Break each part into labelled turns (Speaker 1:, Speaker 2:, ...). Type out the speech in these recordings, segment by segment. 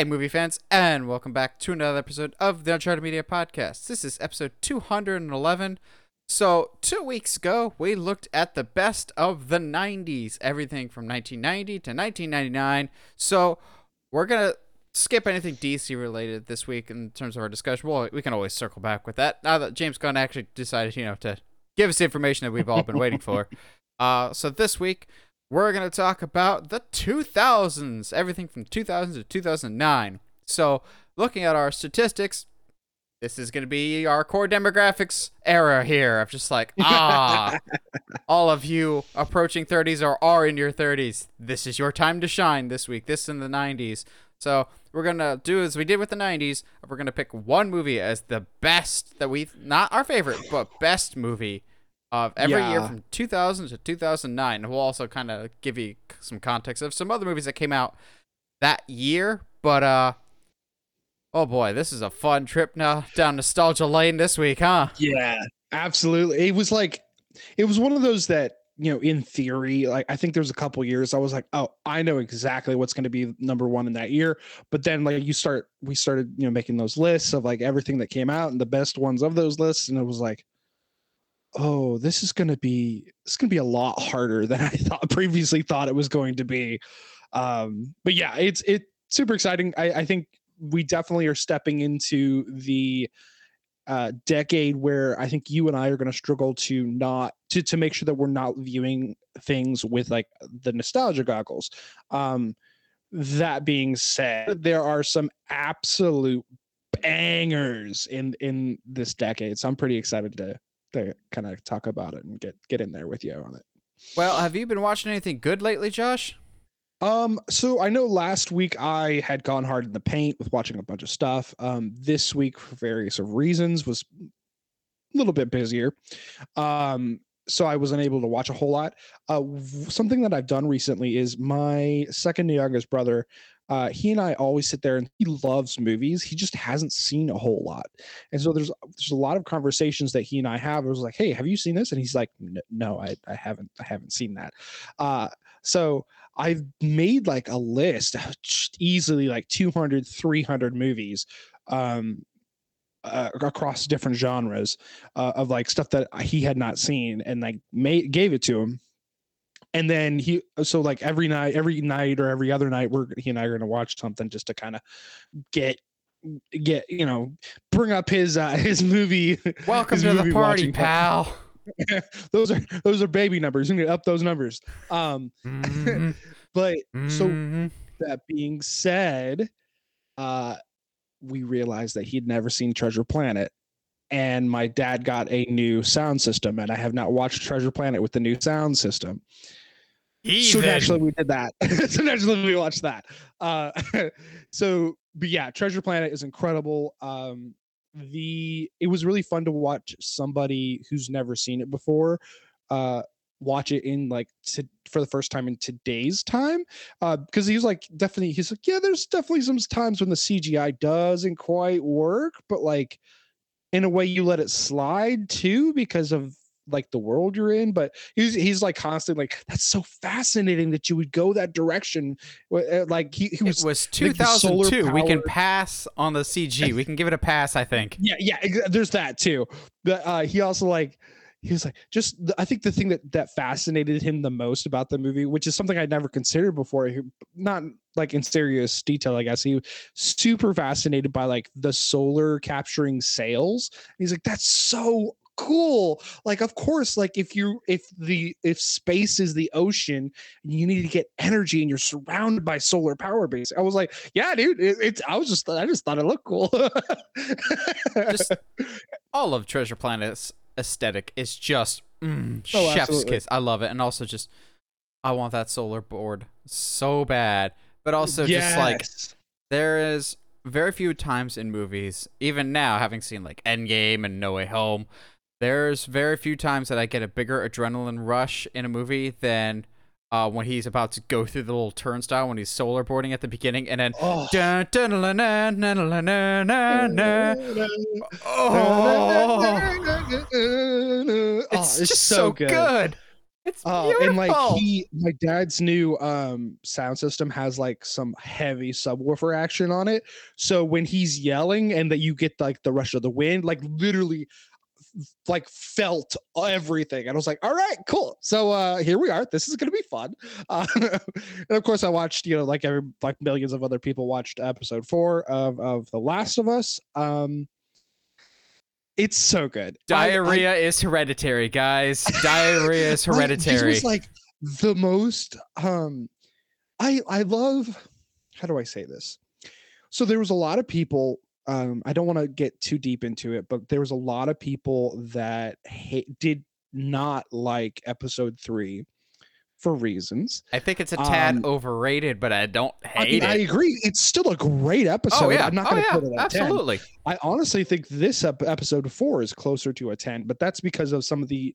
Speaker 1: Hey, movie fans, and welcome back to another episode of the Uncharted Media Podcast. This is episode 211. So, two weeks ago, we looked at the best of the 90s, everything from 1990 to 1999. So, we're going to skip anything DC related this week in terms of our discussion. Well, we can always circle back with that now that James Gunn actually decided, you know, to give us the information that we've all been waiting for. Uh, so, this week, we're going to talk about the 2000s, everything from 2000 to 2009. So, looking at our statistics, this is going to be our core demographics era here of just like, ah, all of you approaching 30s or are in your 30s. This is your time to shine this week. This in the 90s. So, we're going to do as we did with the 90s. We're going to pick one movie as the best that we, not our favorite, but best movie of every year from 2000 to 2009. We'll also kind of give you some context of some other movies that came out that year. But uh, oh boy, this is a fun trip now down nostalgia lane this week, huh?
Speaker 2: Yeah, absolutely. It was like it was one of those that, you know, in theory, like I think there's a couple years I was like, "Oh, I know exactly what's going to be number 1 in that year." But then like you start we started, you know, making those lists of like everything that came out and the best ones of those lists and it was like, "Oh, this is going to be is going to be a lot harder than I thought previously thought it was going to be." Um, but yeah, it's it's super exciting. I I think we definitely are stepping into the uh, decade where I think you and I are going to struggle to not to to make sure that we're not viewing things with like the nostalgia goggles. Um, that being said, there are some absolute bangers in in this decade, so I'm pretty excited to to kind of talk about it and get get in there with you on it.
Speaker 1: Well, have you been watching anything good lately, Josh?
Speaker 2: Um, so I know last week I had gone hard in the paint with watching a bunch of stuff. Um, this week for various of reasons was a little bit busier. Um, so I wasn't able to watch a whole lot. Uh, something that I've done recently is my second youngest brother. Uh, he and I always sit there and he loves movies. He just hasn't seen a whole lot, and so there's there's a lot of conversations that he and I have. It was like, "Hey, have you seen this?" And he's like, "No, I, I haven't. I haven't seen that." Uh, so I've made like a list easily like 200, 300 movies um, uh, across different genres uh, of like stuff that he had not seen and like made gave it to him. And then he, so like every night, every night or every other night, we're he and I are going to watch something just to kind of get get you know bring up his uh his movie
Speaker 1: Welcome
Speaker 2: his
Speaker 1: to the party,
Speaker 2: part.
Speaker 1: pal.
Speaker 2: those are those are baby numbers you need to up those numbers um
Speaker 1: Mhm,
Speaker 2: but so
Speaker 1: mhm.
Speaker 2: that being said, uh, we realized that he'd never seen Treasure Planet. And my dad got a new sound system, and I have not watched Treasure Planet with the new sound system. So naturally, we did that. so naturally, we watched that. Uh, so, but yeah, Treasure Planet is incredible. Um, the it was really fun to watch somebody who's never seen it before uh watch it in like to, for the first time in today's time uh because he's like definitely he's like yeah there's definitely some times when the cgi doesn't quite work but like in a way you let it slide too because of like the world you're in but he's he's like constantly like that's so fascinating that you would go that direction uh, like he, he was
Speaker 1: it was
Speaker 2: like
Speaker 1: 2002. We can pass on the CG. We can give it a pass, I think.
Speaker 2: yeah yeah there's that too but uh he also like he was like just the, i think the thing that that fascinated him the most about the movie which is something i'd never considered before he- not like in serious detail i guess he was super fascinated by like the solar capturing sails he's like that's so cool like of course like if you if the if space is the ocean you need to get energy and you're surrounded by solar power base i was like yeah dude it, it's i was just i just thought it looked cool
Speaker 1: Just- all of Treasure Planet's aesthetic is just mm,
Speaker 2: Oh,
Speaker 1: chef's
Speaker 2: absolutely.
Speaker 1: kiss. I love it, and also just I want that solar board so bad. But also just like there is very few times in movies, even now having seen like Endgame and No Way Home, there's very few times that I get a bigger adrenaline rush in a movie than uh, when he's about to go through the little turnstile when he's solar boarding at the beginning, and then
Speaker 2: oh,
Speaker 1: it's just so good. good.
Speaker 2: It's
Speaker 1: beautiful.
Speaker 2: And like he, my dad's new um, sound system has like some heavy subwoofer action on it. So when he's yelling and that you get like the rush of the wind, like literally like felt everything. And I was like, all right, cool. So uh here we are. This is gonna be fun. Uh, and of course, I watched you know like every like millions of other people watched episode four of of The Last of Us. Um, it's so good. I- I-
Speaker 1: Diarrhea is hereditary, guys. Diarrhea is
Speaker 2: I-
Speaker 1: hereditary.
Speaker 2: This was like the most um I I love how do I say this? So there was a lot of people um I don't want to get too deep into it, but there was a lot of people that hate, did not like episode 3 for reasons.
Speaker 1: I think it's a tad
Speaker 2: um,
Speaker 1: overrated, but I don't
Speaker 2: I,
Speaker 1: hate
Speaker 2: mean, I agree. It's still a great episode.
Speaker 1: oh yeah,
Speaker 2: I'm not
Speaker 1: oh
Speaker 2: going to
Speaker 1: yeah,
Speaker 2: put it at 10.
Speaker 1: absolutely.
Speaker 2: I honestly think this ep- episode four is closer to a 10, but that's because of some of the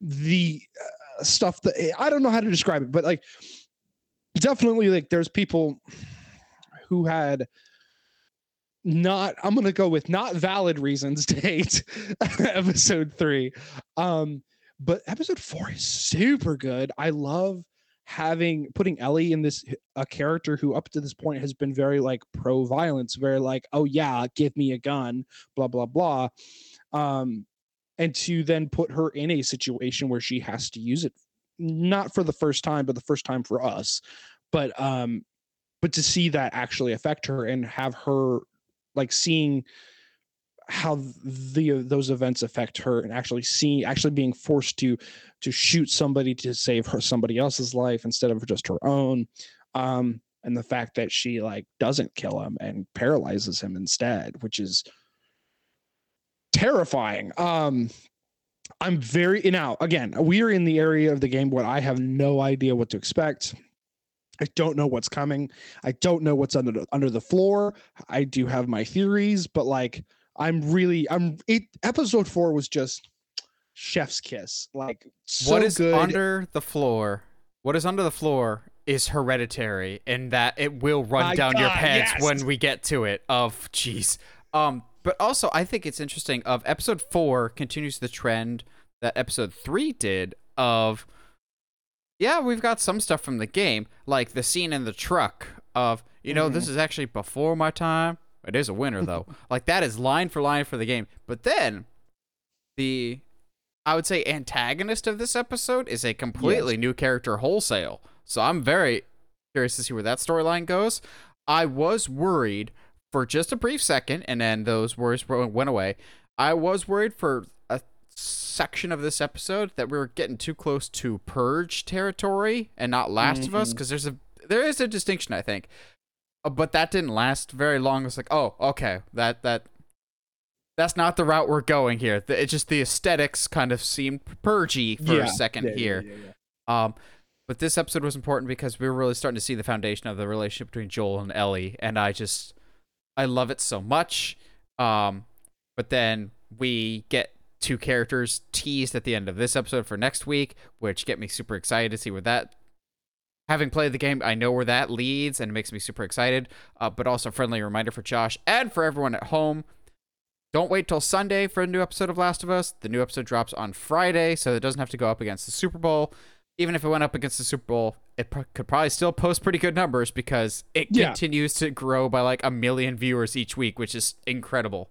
Speaker 2: the uh, stuff that I don't know how to describe it, but like definitely like there's people who had not I'm gonna go with not valid reasons to hate episode three. Um, but episode four is super good. I love having putting Ellie in this a character who up to this point has been very like pro violence, very like, oh yeah, give me a gun, blah blah blah. Um, and to then put her in a situation where she has to use it not for the first time, but the first time for us. But um, but to see that actually affect her and have her like seeing how the those events affect her and actually see actually being forced to to shoot somebody to save her somebody else's life instead of just her own um and the fact that she like doesn't kill him and paralyzes him instead which is terrifying. Um i'm very now again we are in the area of the game where i have no idea what to expect i don't know what's coming i don't know what's under the, under the floor i do have my theories but like i'm really i'm it episode four was just chef's kiss like so
Speaker 1: what is
Speaker 2: good
Speaker 1: under the floor? What is under the floor is hereditary, in that it will run
Speaker 2: My
Speaker 1: down your pants
Speaker 2: yes.
Speaker 1: when we get to it. Of jeez. Um, but also I think it's interesting. Of episode four continues the trend that episode three did. Of yeah, we've got some stuff from the game, like the scene in the truck. Of you know, this mm-hmm. is actually before my time. It is a winner though. like that is line for line for the game. But then the I would say antagonist of this episode is a completely new character wholesale. So I'm very curious to see where that storyline goes. I was worried for just a brief second, and then those worries went away. I was worried for a section of this episode that we were getting too close to Purge territory and not Last of Us, because there's a there is a distinction, I think. Uh, But that didn't last very long. It's like, oh, okay, that that that's not the route we're going here. The- It just the aesthetics kind of seemed purgy for a second
Speaker 2: yeah, yeah,
Speaker 1: here.
Speaker 2: yeah, yeah.
Speaker 1: Um, but this episode was important because we were really starting to see the foundation of the relationship between Joel and Ellie, and I just I love it so much. Um, but then we get two characters teased at the end of this episode for next week, which get me super excited to see where that. Having played the game, I know where that leads, and it makes me super excited. Uh, but also, a friendly reminder for Josh and for everyone at home don't wait till Sunday for a new episode of Last of Us. The new episode drops on Friday, so it doesn't have to go up against the Super Bowl. Even if it went up against the Super Bowl, it pro- could probably still post pretty good numbers because it
Speaker 2: Yeah.
Speaker 1: continues to grow by like a million viewers each week, which is incredible.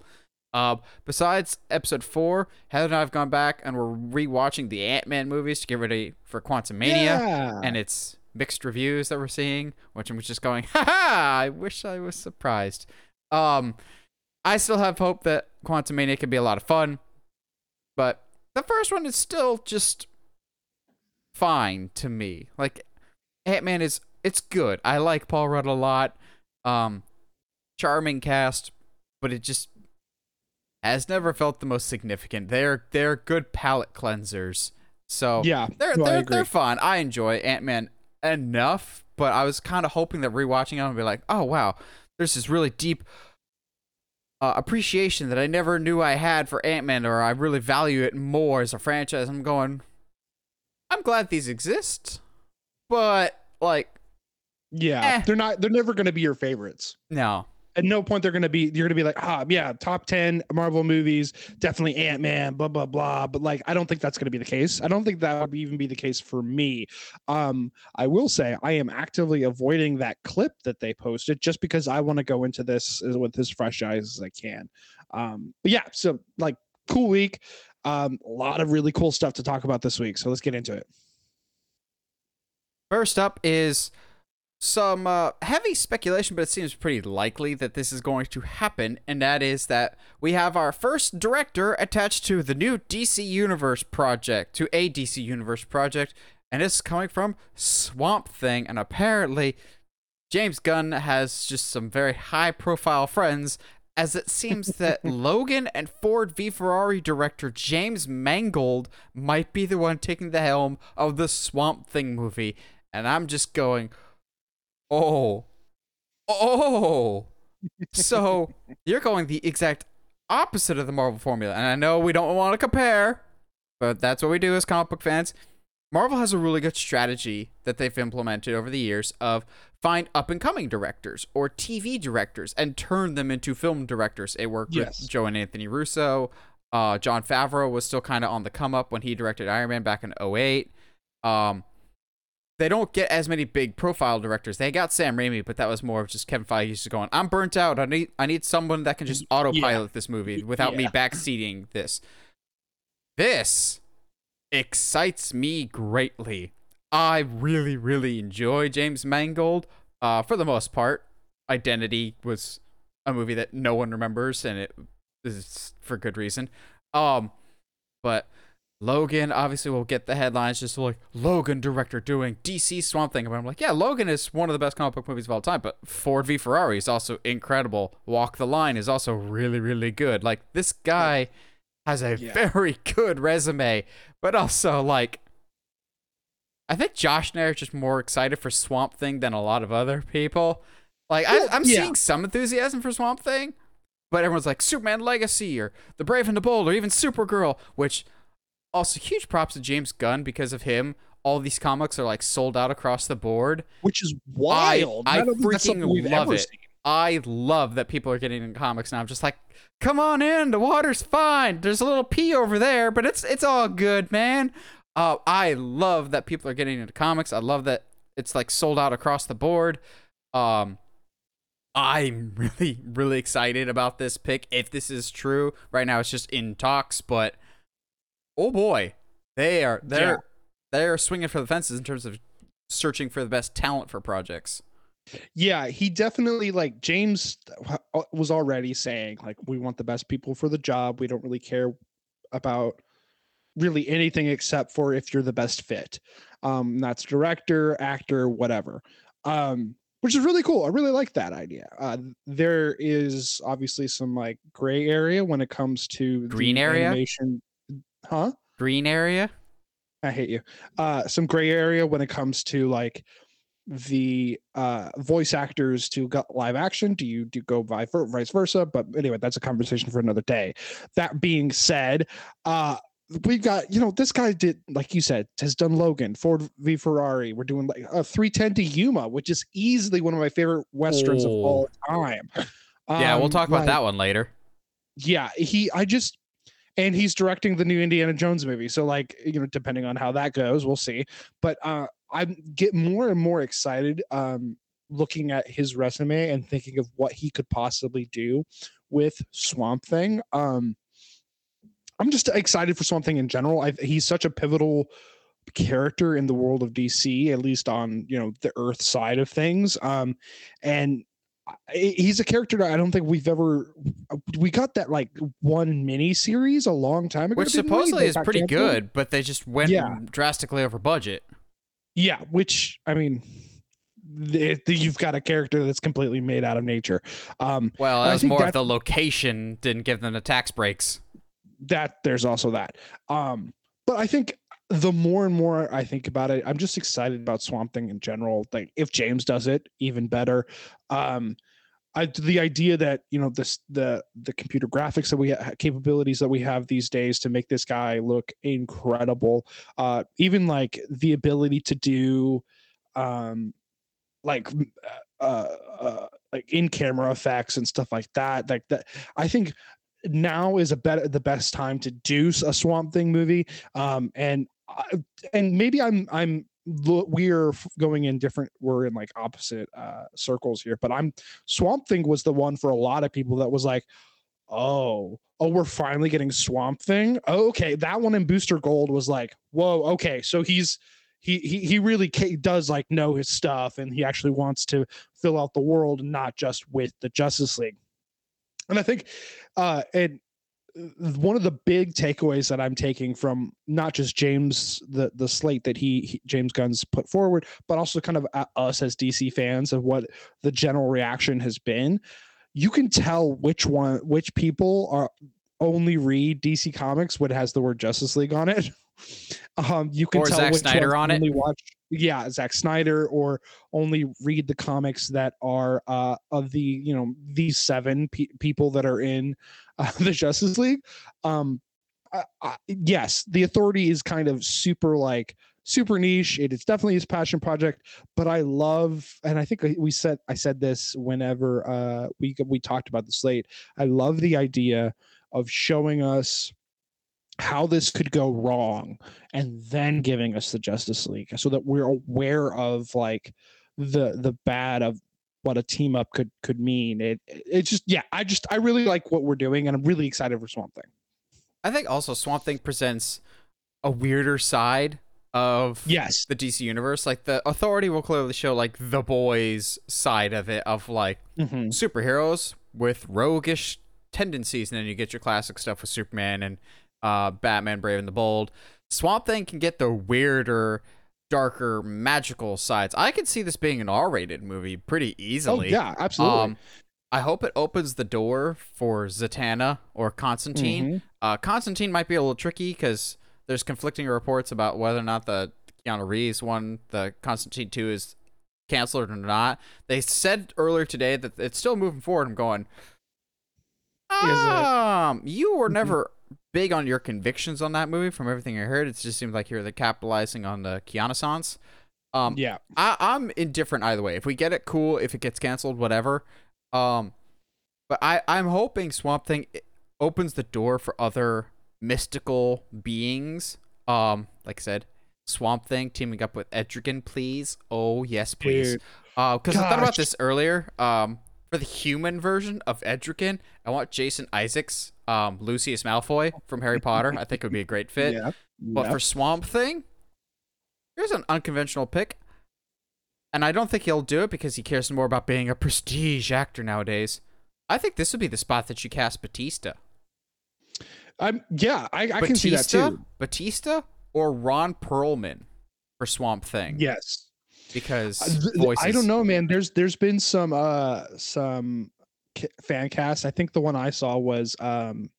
Speaker 1: Uh, besides episode four, Heather and I have gone back and we're rewatching the Ant Man movies to get ready for Quantumania
Speaker 2: Yeah.
Speaker 1: and it's mixed reviews that we're seeing, which I'm just going, ha ha! I wish I was surprised. Um, I still have hope that Quantumania can be a lot of fun, but the first one is still just fine to me. Like Ant Man is, it's good. I like Paul Rudd a lot. Um, charming cast, but it just has never felt the most significant. They're they're good palate cleansers. So
Speaker 2: yeah,
Speaker 1: they're
Speaker 2: no,
Speaker 1: they're, they're fun. I enjoy Ant Man enough, but I was kind of hoping that rewatching them would be like, oh wow, there's this really deep uh, appreciation that I never knew I had for Ant Man, or I really value it more as a franchise. I'm going, I'm glad these exist, but like,
Speaker 2: yeah,
Speaker 1: eh.
Speaker 2: they're not. They're never going to be your favorites.
Speaker 1: no.
Speaker 2: At no point they're gonna be you're gonna be like, ah, yeah, top ten Marvel movies, definitely Ant Man, blah blah blah. But like, I don't think that's gonna be the case. I don't think that would even be the case for me. Um, I will say I am actively avoiding that clip that they posted just because I want to go into this with as fresh eyes as I can. Um, but yeah, so like cool week. Um, a lot of really cool stuff to talk about this week. So let's get into it.
Speaker 1: First up is some uh, heavy speculation, but it seems pretty likely that this is going to happen, and that is that we have our first director attached to the new DC Universe project, to a DC Universe project, and it's coming from Swamp Thing, and apparently James Gunn has just some very high profile friends. As it seems that Logan and Ford v Ferrari director James Mangold might be the one taking the helm of the Swamp Thing movie. And I'm just going, Oh. Oh. so you're going the exact opposite of the Marvel formula. And I know we don't want to compare, but that's what we do as comic book fans. Marvel has a really good strategy that they've implemented over the years of find up and coming directors or TV directors and turn them into film directors. It worked yes. with Joe and Anthony Russo. Uh, Jon Favreau was still kind of on the come up when he directed Iron Man back in 08. Um, they don't get as many big profile directors. They got Sam Raimi, but that was more of just Kevin Feige just going, "I'm burnt out. I need I need someone that can just autopilot yeah. this movie without yeah. me backseating this." This excites me greatly. I really really enjoy James Mangold. Uh, for the most part, Identity was a movie that no one remembers, and it is for good reason. Um, but Logan obviously will get the headlines just like Logan director doing DC Swamp Thing. But I'm like, yeah, Logan is one of the best comic book movies of all time, but Ford v Ferrari is also incredible. Walk the Line is also really, really good. Like this guy has a yeah. very good resume, but also like I think Josh and I are just more excited for Swamp Thing than a lot of other people. Like I, am yeah. seeing some enthusiasm for Swamp Thing, but everyone's like Superman Legacy or The Brave and the Bold or even Supergirl, which also huge props to James Gunn because of him. All these comics are like sold out across the board,
Speaker 2: which is wild.
Speaker 1: I, I freaking love it. Seen. I love that people are getting into comics now. I'm just like, come on in. The water's fine. There's a little pee over there, but it's it's all good, man. Uh, I love that people are getting into comics. I love that it's like sold out across the board. Um, I'm really really excited about this pick. If this is true, right now it's just in talks, but oh boy, they are they're yeah. they're swinging for the fences in terms of searching for the best talent for projects.
Speaker 2: Yeah, he definitely like James uh, was already saying like we want the best people for the job. We don't really care about really anything except for if you're the best fit. Um that's director, actor, whatever. Um which is really cool. I really like that idea. Uh, there is obviously some like gray area when it comes to
Speaker 1: green area
Speaker 2: animation Huh?
Speaker 1: Green area?
Speaker 2: I hate you. Uh some gray area when it comes to like the uh voice actors to live action do you do you go vice versa but anyway that's a conversation for another day that being said uh we've got you know this guy did like you said has done logan ford v ferrari we're doing like a 310 to yuma which is easily one of my favorite westerns oh. of all time
Speaker 1: um, yeah we'll talk about like, that one later
Speaker 2: yeah he i just and he's directing the new Indiana Jones movie. So like, you know, depending on how that goes, we'll see. But uh I get more and more excited um looking at his resume and thinking of what he could possibly do with Swamp Thing. Um I'm just excited for Swamp Thing in general. I, he's such a pivotal character in the world of DC, at least on you know the Earth side of things. Um, and he's a character that I don't think we've ever we got that like one mini series a long time ago.
Speaker 1: Which supposedly is pretty good but they just went yeah. drastically over budget.
Speaker 2: Yeah which I mean the, the, you've got a character that's completely made out of nature. Um
Speaker 1: well that was more of the location didn't give them the tax breaks.
Speaker 2: That there's also that. Um but I think the more and more I think about it, I'm just excited about Swamp Thing in general. Like if James does it, even better. Um, I, the idea that you know this the the computer graphics that we ha- capabilities that we have these days to make this guy look incredible. Uh, even like the ability to do, um, like uh, uh, like in camera effects and stuff like that. Like that, I think now is a better the best time to do a Swamp Thing movie. Um, and and maybe I'm I'm we're going in different we're in like opposite uh circles here but i'm swamp thing was the one for a lot of people that was like oh oh we're finally getting swamp thing? Oh, okay that one in booster gold was like whoa okay so he's he he, he really does like know his stuff and he actually wants to fill out the world not just with the justice league. And i think uh and one of the big takeaways that I'm taking from not just James the the slate that he, he James Gunn's put forward, but also kind of us as DC fans of what the general reaction has been. You can tell which one which people are only read DC Comics when it has the word Justice League on it. Um, you can
Speaker 1: or
Speaker 2: tell
Speaker 1: Zack Snyder on
Speaker 2: only
Speaker 1: it.
Speaker 2: Watch, yeah, Zack Snyder, or only read the comics that are uh, of the you know these seven pe- people that are in uh, the Justice League. Um, I, I, yes, the Authority is kind of super like super niche. It is definitely his passion project, but I love, and I think we said I said this whenever uh, we we talked about the slate. I love the idea of showing us how this could go wrong and then giving us the justice league so that we're aware of like the the bad of what a team up could could mean. It it just yeah i just i really like what we're doing and i'm really excited for swamp thing.
Speaker 1: I think also swamp thing presents a weirder side of
Speaker 2: yes.
Speaker 1: the dc universe. Like the authority will clearly show like the boys side of it of like
Speaker 2: mm-hmm.
Speaker 1: superheroes with roguish tendencies and then you get your classic stuff with superman and uh, Batman Brave and the Bold. Swamp Thing can get the weirder, darker, magical sides. I could see this being an R-rated movie pretty easily.
Speaker 2: Oh yeah, absolutely. Um,
Speaker 1: I hope it opens the door for Zatanna or Constantine. Mm-hmm. Uh, Constantine might be a little tricky because there's conflicting reports about whether or not the Keanu Reeves one, the Constantine 2, is canceled or not. They said earlier today that it's still moving forward. I'm going, um, you were mm-hmm. never big on your convictions on that movie. From everything I heard, it just seems like you're the capitalizing on the Keanu Um,
Speaker 2: yeah,
Speaker 1: I, I'm indifferent either way. If we get it, cool. If it gets canceled, whatever. Um, but I, I'm hoping Swamp Thing opens the door for other mystical beings. Um, like I said, Swamp Thing teaming up with Etrigan, please. Oh yes, please. Dude. Uh, because I thought about this earlier. Um, for the human version of Etrigan, I want Jason Isaacs, um, Lucius Malfoy from Harry Potter. I think it would be a great fit. Yeah. But for Swamp Thing, here's an unconventional pick. And I don't think he'll do it because he cares more about being a prestige actor nowadays. I think this would be the spot that you cast Batista.
Speaker 2: Um, yeah, I, I can see that too.
Speaker 1: Batista or Ron Perlman for Swamp Thing.
Speaker 2: Yes,
Speaker 1: because
Speaker 2: I don't know, man. There's there's been some uh some fan cast. I think the one I saw was um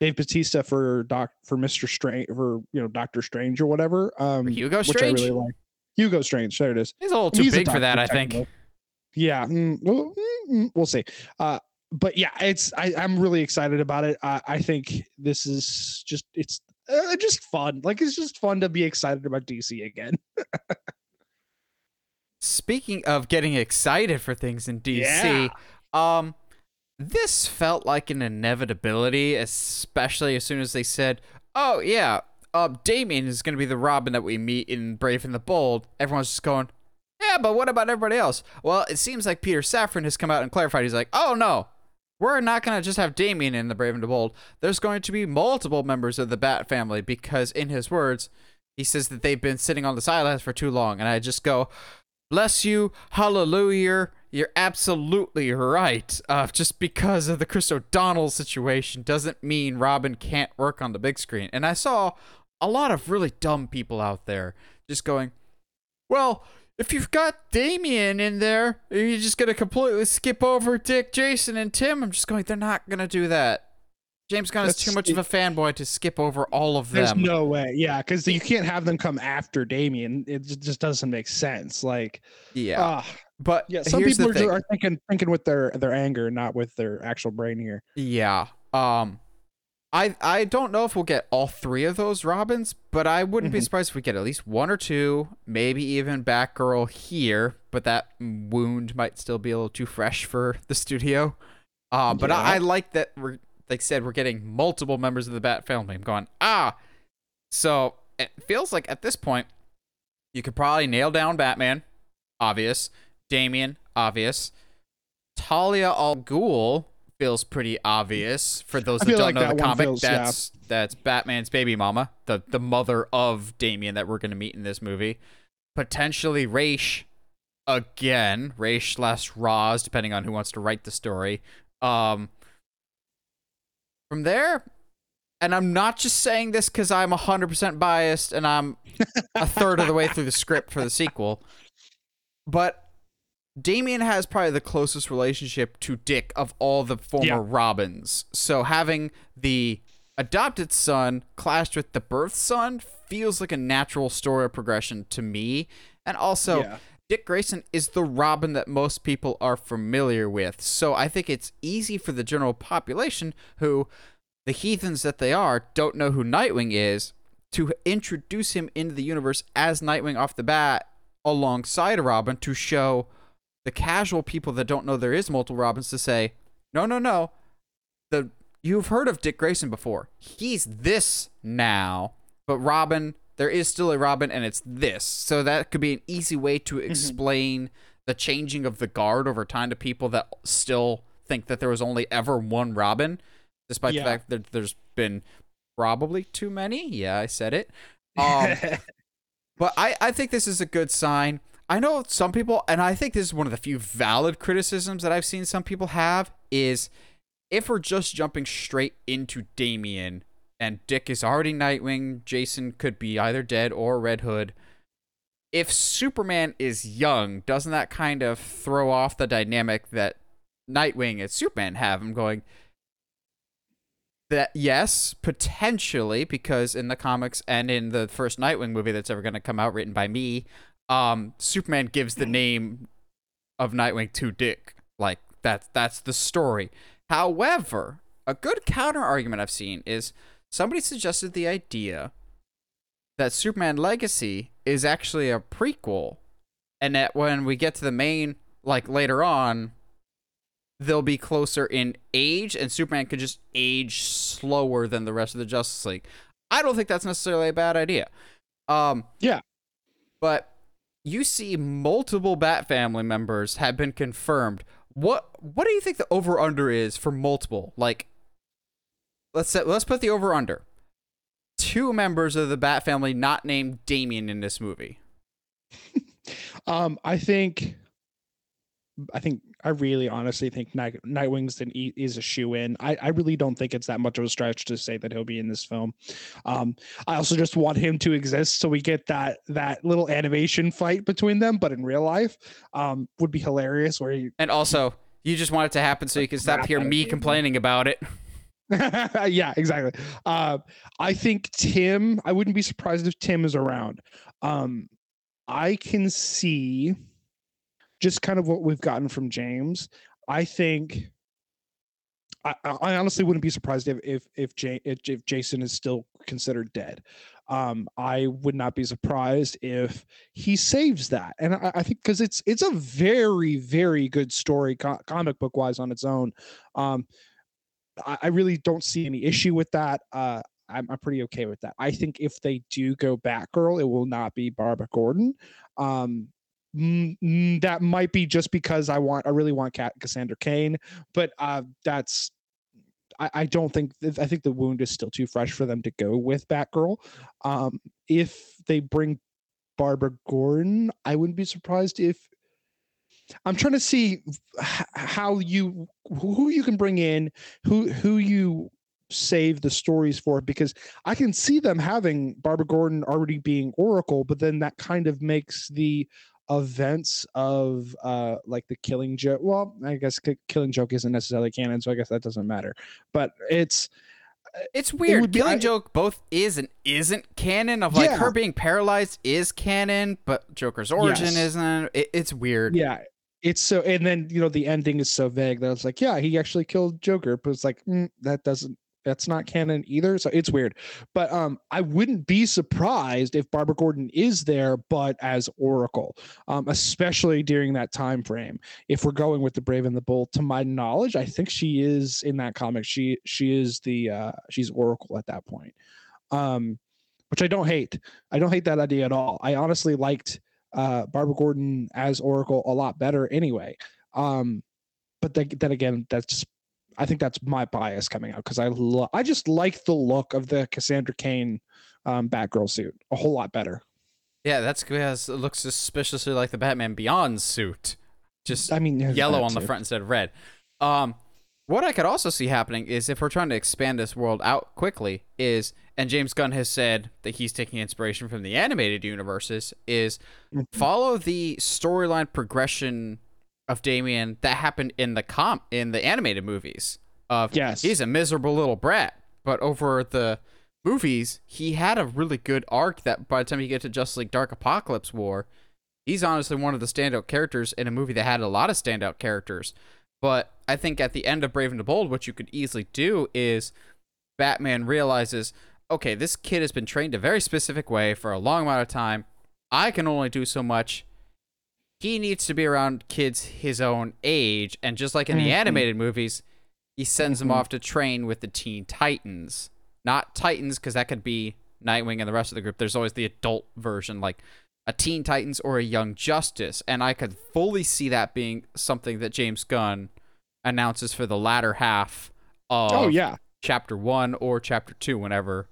Speaker 2: Dave Batista for Doc for Mister Strange for you know Doctor Strange or whatever. Um,
Speaker 1: Hugo Strange. Really like.
Speaker 2: Hugo Strange. There it is.
Speaker 1: He's a little too He's big for that, I think.
Speaker 2: Yeah, mm, we'll, mm, mm, we'll see. Uh, but yeah, it's I, I'm really excited about it. I, I think this is just it's uh, just fun. Like it's just fun to be excited about DC again.
Speaker 1: Speaking of getting excited for things in DC, yeah. Um, this felt like an inevitability, especially as soon as they said, "Oh yeah, uh, Damian is going to be the Robin that we meet in Brave and the Bold." Everyone's just going, "Yeah, but what about everybody else?" Well, it seems like Peter Safran has come out and clarified. He's like, "Oh no, we're not going to just have Damian in the Brave and the Bold. There's going to be multiple members of the Bat family because, in his words, he says that they've been sitting on the sidelines for too long." And I just go, Bless you, hallelujah. You're absolutely right. Uh, just because of the Chris O'Donnell situation doesn't mean Robin can't work on the big screen. And I saw a lot of really dumb people out there just going, well, if you've got Damian in there, you're you just going to completely skip over Dick, Jason, and Tim? I'm just going, they're not going to do that. James Gunn That's, is too much of a fanboy to skip over all of them.
Speaker 2: There's no way. Yeah, because you can't have them come after Damian. It just doesn't make sense. Like,
Speaker 1: yeah. Uh,
Speaker 2: but yeah, some people are, are thinking thinking with their their anger, not with their actual brain here.
Speaker 1: Yeah. Um. I I don't know if we'll get all three of those Robins, but I wouldn't be
Speaker 2: Mhm.
Speaker 1: surprised if we get at least one or two, maybe even Batgirl here. But that wound might still be a little too fresh for the studio. Uh, but I,
Speaker 2: Yeah.
Speaker 1: I like that we're like I said we're getting multiple members of the Bat family. I'm going ah, so it feels like at this point you could probably nail down Batman, obvious. Damian, obvious. Talia al Ghul feels pretty obvious for those that don't
Speaker 2: like
Speaker 1: know
Speaker 2: that
Speaker 1: the comic.
Speaker 2: feels- yeah.
Speaker 1: that's that's Batman's baby mama, the the mother of Damian that we're gonna meet in this movie. Potentially Ra's again, Ra's slash Roz, depending on who wants to write the story. Um, from there, and I'm not just saying this because I'm 100% biased and I'm a third of the way through the script for the sequel, but Damian has probably the closest relationship to Dick of all the former
Speaker 2: Yeah.
Speaker 1: Robins. So having the adopted son clashed with the birth son feels like a natural story progression to me. And also,
Speaker 2: Yeah.
Speaker 1: Dick Grayson is the Robin that most people are familiar with. So I think it's easy for the general population who, the heathens that they are, don't know who Nightwing is, to introduce him into the universe as Nightwing off the bat alongside Robin to show the casual people that don't know there is multiple Robins to say, no, no, no. The you've heard of Dick Grayson before. He's this now, but Robin, there is still a Robin, and it's this. So that could be an easy way to explain the changing of the guard over time to people that still think that there was only ever one Robin, despite
Speaker 2: Yeah.
Speaker 1: the fact that there's been probably too many. Yeah, I said it. Um, but I, I think this is a good sign. I know some people, and I think this is one of the few valid criticisms that I've seen some people have, is if we're just jumping straight into Damian and Dick is already Nightwing, Jason could be either dead or Red Hood. If Superman is young, doesn't that kind of throw off the dynamic that Nightwing and Superman have? I'm going, that yes, potentially, because in the comics and in the first Nightwing movie that's ever going to come out, written by me, um, Superman gives the name of Nightwing to Dick. Like that's that's the story. However, a good counter argument I've seen is somebody suggested the idea that Superman Legacy is actually a prequel, and that when we get to the main, like later on, they'll be closer in age, and Superman could just age slower than the rest of the Justice League. I don't think that's necessarily a bad idea. Um,
Speaker 2: Yeah.
Speaker 1: but you see multiple Bat family members have been confirmed. What what do you think the over under is for multiple? Like, let's set, let's put the over under. Two members of the Bat family not named Damian in this movie.
Speaker 2: Um, I think, I think, I really honestly think Night, Nightwing's an e- is a shoe in. I, I really don't think it's that much of a stretch to say that he'll be in this film. Um, I also just want him to exist so we get that that little animation fight between them, but in real life, um, would be hilarious. Where he,
Speaker 1: And also, you just want it to happen so you can stop hearing me complaining about it.
Speaker 2: yeah, exactly. Uh, I think Tim. I wouldn't be surprised if Tim is around. Um, I can see just kind of what we've gotten from James. I think. I, I honestly wouldn't be surprised if if if, Ja- if Jason is still considered dead. Um, I would not be surprised if he saves that, and I, I think because it's it's a very very good story, co- comic book wise on its own. Um, I, I really don't see any issue with that. Uh, I'm, I'm pretty okay with that. I think if they do go Batgirl, it will not be Barbara Gordon. Um, that might be just because I want, I really want Cat Cassandra Cain, but uh, that's. I, I don't think I think the wound is still too fresh for them to go with Batgirl. Um, if they bring Barbara Gordon, I wouldn't be surprised if I'm trying to see how you who you can bring in, who who you save the stories for because I can see them having Barbara Gordon already being Oracle, but then that kind of makes the events of uh like the killing joke well i guess Ki- killing joke isn't necessarily canon so i guess that doesn't matter but it's
Speaker 1: It's weird.
Speaker 2: be-
Speaker 1: Killing
Speaker 2: I-
Speaker 1: Joke both is and isn't canon. Of like
Speaker 2: Yeah.
Speaker 1: her being paralyzed is canon, but Joker's origin
Speaker 2: Yes.
Speaker 1: isn't. It, it's weird.
Speaker 2: yeah it's so and then you know the ending is so vague that it's like yeah he actually killed joker but it's like mm, that doesn't That's not canon either. So it's weird. But um, I wouldn't be surprised if Barbara Gordon is there, but as Oracle, um, especially during that time frame. If we're going with the Brave and the Bold, to my knowledge, I think she is in that comic. She she is the uh, she's Oracle at that point. Um, which I don't hate. I don't hate that idea at all. I honestly liked uh, Barbara Gordon as Oracle a lot better anyway. Um, but then, then again, that's just I think that's my bias coming out because I lo- I just like the look of the Cassandra Cain um, Batgirl suit a whole lot better.
Speaker 1: Yeah, that's because it looks suspiciously like the Batman Beyond suit, just
Speaker 2: I mean,
Speaker 1: yellow on the front instead of red. Um, what I could also see happening is if we're trying to expand this world out quickly, is and James Gunn has said that he's taking inspiration from the animated universes, is
Speaker 2: Mhm.
Speaker 1: follow the storyline progression of Damian that happened in the comp in the animated movies. Of
Speaker 2: Yes.
Speaker 1: he's a miserable little brat, but over the movies, he had a really good arc that by the time you get to Justice League Dark Apokolips War, he's honestly one of the standout characters in a movie that had a lot of standout characters. But I think at the end of Brave and the Bold, what you could easily do is Batman realizes, okay, this kid has been trained a very specific way for a long amount of time. I can only do so much. He needs to be around kids his own age. And just like in the
Speaker 2: Mhm.
Speaker 1: animated movies, he sends them
Speaker 2: Mhm.
Speaker 1: off to train with the Teen Titans. Not Titans, because that could be Nightwing and the rest of the group. There's always the adult version, like a Teen Titans or a Young Justice. And I could fully see that being something that James Gunn announces for the latter half of
Speaker 2: Oh yeah,
Speaker 1: chapter one or chapter two, whenever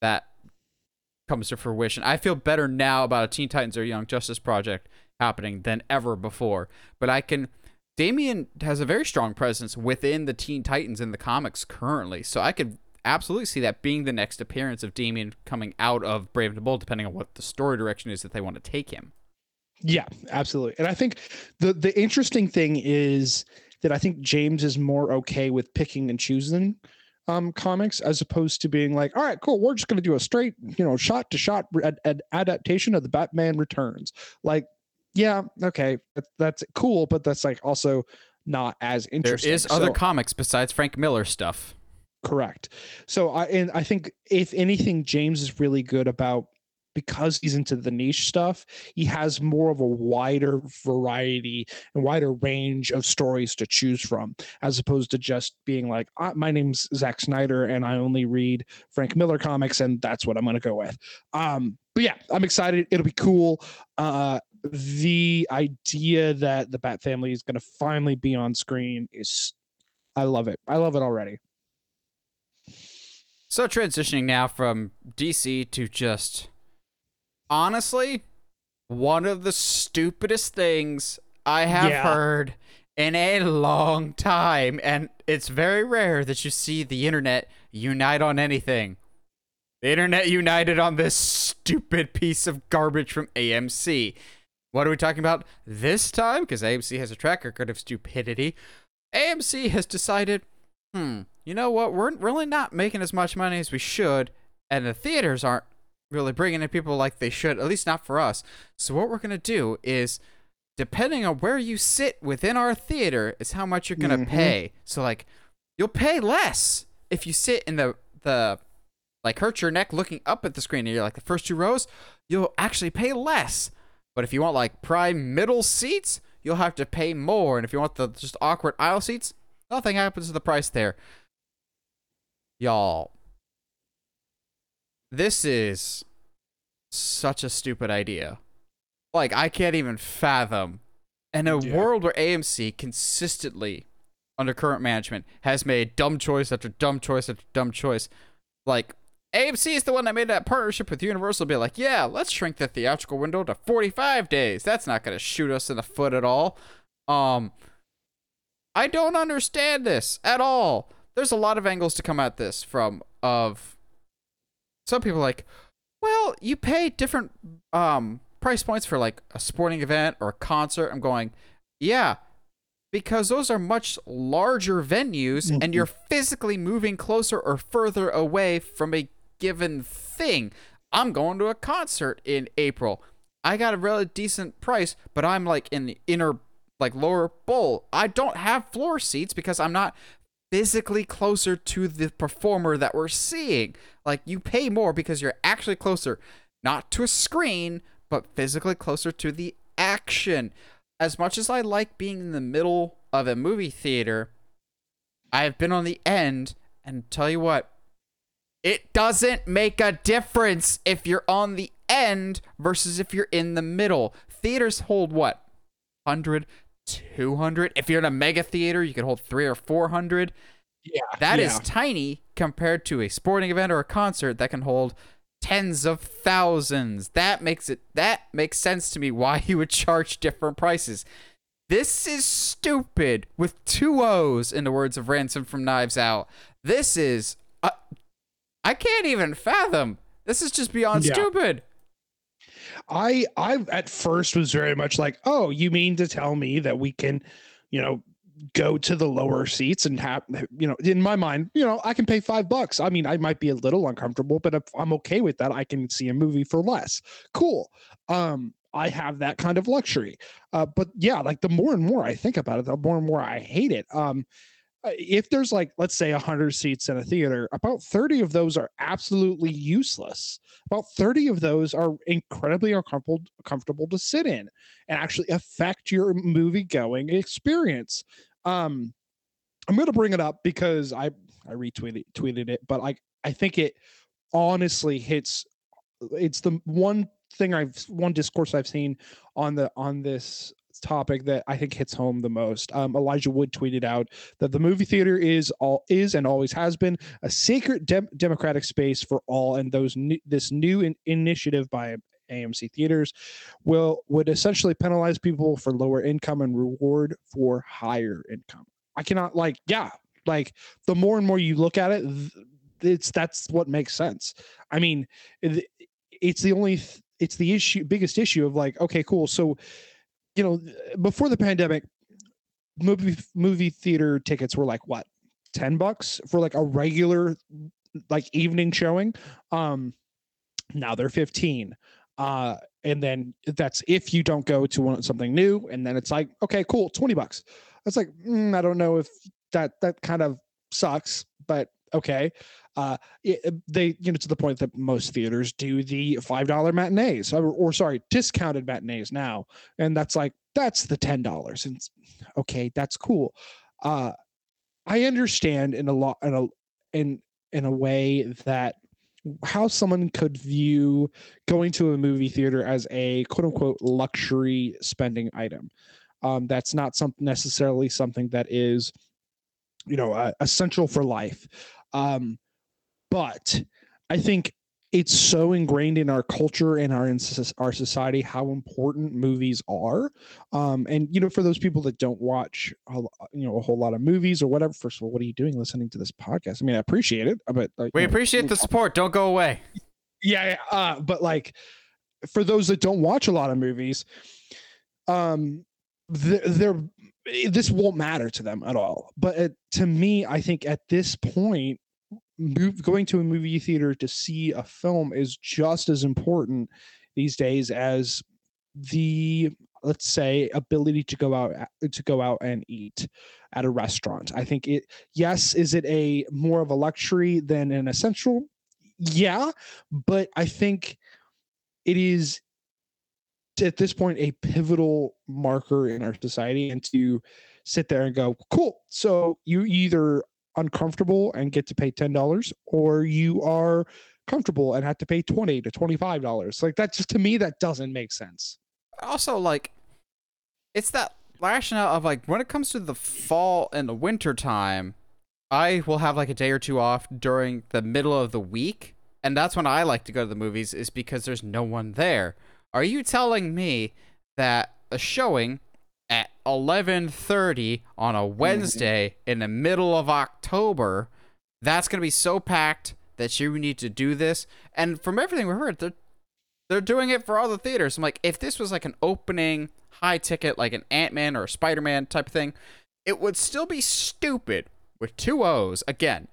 Speaker 1: that comes to fruition. I feel better now about a Teen Titans or Young Justice project happening than ever before. But I can. Damian has a very strong presence within the Teen Titans in the comics currently, so I could absolutely see that being the next appearance of Damian coming out of Brave and the Bold, depending on what the story direction is that they want to take him.
Speaker 2: yeah, absolutely. And I think the the interesting thing is that I think James is more okay with picking and choosing um comics as opposed to being like, all right, cool, we're just going to do a straight, you know, shot to shot ad- ad- adaptation of the Batman Returns. Like, yeah, okay, that, that's cool, but that's like also not as
Speaker 1: There
Speaker 2: interesting.
Speaker 1: is other comics besides Frank Miller stuff.
Speaker 2: Correct. So I and I think if anything, James is really good about because he's into the niche stuff, he has more of a wider variety and wider range of stories to choose from, as opposed to just being like, "Ah, my name's Zack Snyder and I only read Frank Miller comics, and that's what I'm gonna go with. Um, but yeah, I'm excited. It'll be cool. Uh the idea that the Bat family is gonna finally be on screen is I love it. I love it already.
Speaker 1: So transitioning now from DC to just honestly one of the stupidest things I have
Speaker 2: Yeah.
Speaker 1: heard in a long time and it's very rare that you see the internet unite on anything. The internet united on this stupid piece of garbage from AMC. What are we talking about this time? Because AMC has a track record of stupidity. AMC has decided, hmm, you know what? We're really not making as much money as we should, and the theaters aren't really bringing in people like they should, at least not for us. So what we're gonna do is, depending on where you sit within our theater, is how much you're gonna
Speaker 2: Mhm.
Speaker 1: pay. So like, you'll pay less if you sit in the the like hurt your neck looking up at the screen and you're like the first two rows, you'll actually pay less. But if you want like prime middle seats, you'll have to pay more. And if you want the just awkward aisle seats, nothing happens to the price there. Y'all, this is such a stupid idea. Like, I can't even fathom. In a
Speaker 2: Yeah.
Speaker 1: world where AMC consistently, under current management, has made dumb choice after dumb choice after dumb choice, like, AMC is the one that made that partnership with Universal be like, yeah, let's shrink the theatrical window to 45 days. That's not going to shoot us in the foot at all. Um, I don't understand this at all. There's a lot of angles to come at this from of some people like, well, you pay different um price points for like a sporting event or a concert. I'm going, yeah, because those are much larger venues and you're physically moving closer or further away from a given thing. I'm going to a concert in April. I got a really decent price, but I'm like in the inner like lower bowl. I don't have floor seats because I'm not physically closer to the performer that we're seeing. Like you pay more because you're actually closer, not to a screen, but physically closer to the action. As much as I like being in the middle of a movie theater, I've been on the end and tell you what, it doesn't make a difference if you're on the end versus if you're in the middle. Theaters hold what? 100, 200. If you're in a mega theater, you can hold 3 or 400.
Speaker 2: Yeah.
Speaker 1: That
Speaker 2: yeah.
Speaker 1: is tiny compared to a sporting event or a concert that can hold tens of thousands. That makes it that makes sense to me why you would charge different prices. This is stupid with two O's in the words of Ransom from Knives Out. This is I can't even fathom. This is just beyond
Speaker 2: Yeah.
Speaker 1: stupid.
Speaker 2: I I at first was very much like, oh, you mean to tell me that we can, you know, go to the lower seats and have, you know, in my mind, you know, I can pay five bucks. I mean, I might be a little uncomfortable, but if I'm okay with that, I can see a movie for less. Cool. Um, I have that kind of luxury. Uh, but yeah, like the more and more I think about it, the more and more I hate it. Um, if there's like let's say 100 seats in a theater about 30 of those are absolutely useless. About 30 of those are incredibly uncomfortable comfortable to sit in and actually affect your movie going experience. Um i'm going to bring it up because i i retweeted tweeted it but like i think it honestly hits it's the one thing i've one discourse i've seen on the on this topic that i think hits home the most um elijah wood tweeted out that the movie theater is all is and always has been a sacred dem- democratic space for all and those new, this new in- initiative by AMC theaters will would essentially penalize people for lower income and reward for higher income. I cannot like yeah, like the more and more you look at it it's that's what makes sense. I mean, it, it's the only it's the issue biggest issue of like okay, cool. So, you know, before the pandemic movie movie theater tickets were like what 10 bucks for like a regular like evening showing? Um now they're 15 uh and then that's if you don't go to one, something new and then it's like okay cool 20 bucks. It's like mm, i don't know if that that kind of sucks but okay uh it, they you know to the point that most theaters do the five dollar matinees or, or sorry discounted matinees now and that's like that's the ten dollars and okay that's cool uh i understand in a lot in a in in a way that how someone could view going to a movie theater as a quote unquote luxury spending item. Um, that's not something necessarily something that is, you know, uh, essential for life. Um, but I think it's so ingrained in our culture and our in our society how important movies are. Um, and you know, for those people that don't watch, a you know, a whole lot of movies or whatever. First of all, what are you doing listening to this podcast? I mean, I appreciate it, but like,
Speaker 1: We
Speaker 2: know,
Speaker 1: appreciate the support. Don't go away.
Speaker 2: yeah, yeah uh, but like for those that don't watch a lot of movies um th- they're this won't matter to them at all but it, to me i think at this point going to a movie theater to see a film is just as important these days as the let's say ability to go out to go out and eat at a restaurant. I think it yes is it a more of a luxury than an essential? Yeah but i think it is at this point a pivotal marker in our society and to sit there and go cool so you either uncomfortable and get to pay $10 or you are comfortable and have to pay 20 to $25 like that just to me that doesn't make sense.
Speaker 1: Also like it's that rationale of like when it comes to the fall and the winter time i will have like a day or two off during the middle of the week and that's when i like to go to the movies is because there's no one there. Are you telling me that a showing at 11:30 on a Wednesday in the middle of October that's going to be so packed that you need to do this and from everything we heard they're they're doing it for all the theaters. I'm like, if this was like an opening high ticket, like an Ant Man or a Spider Man type of thing, it would still be stupid with two O's again.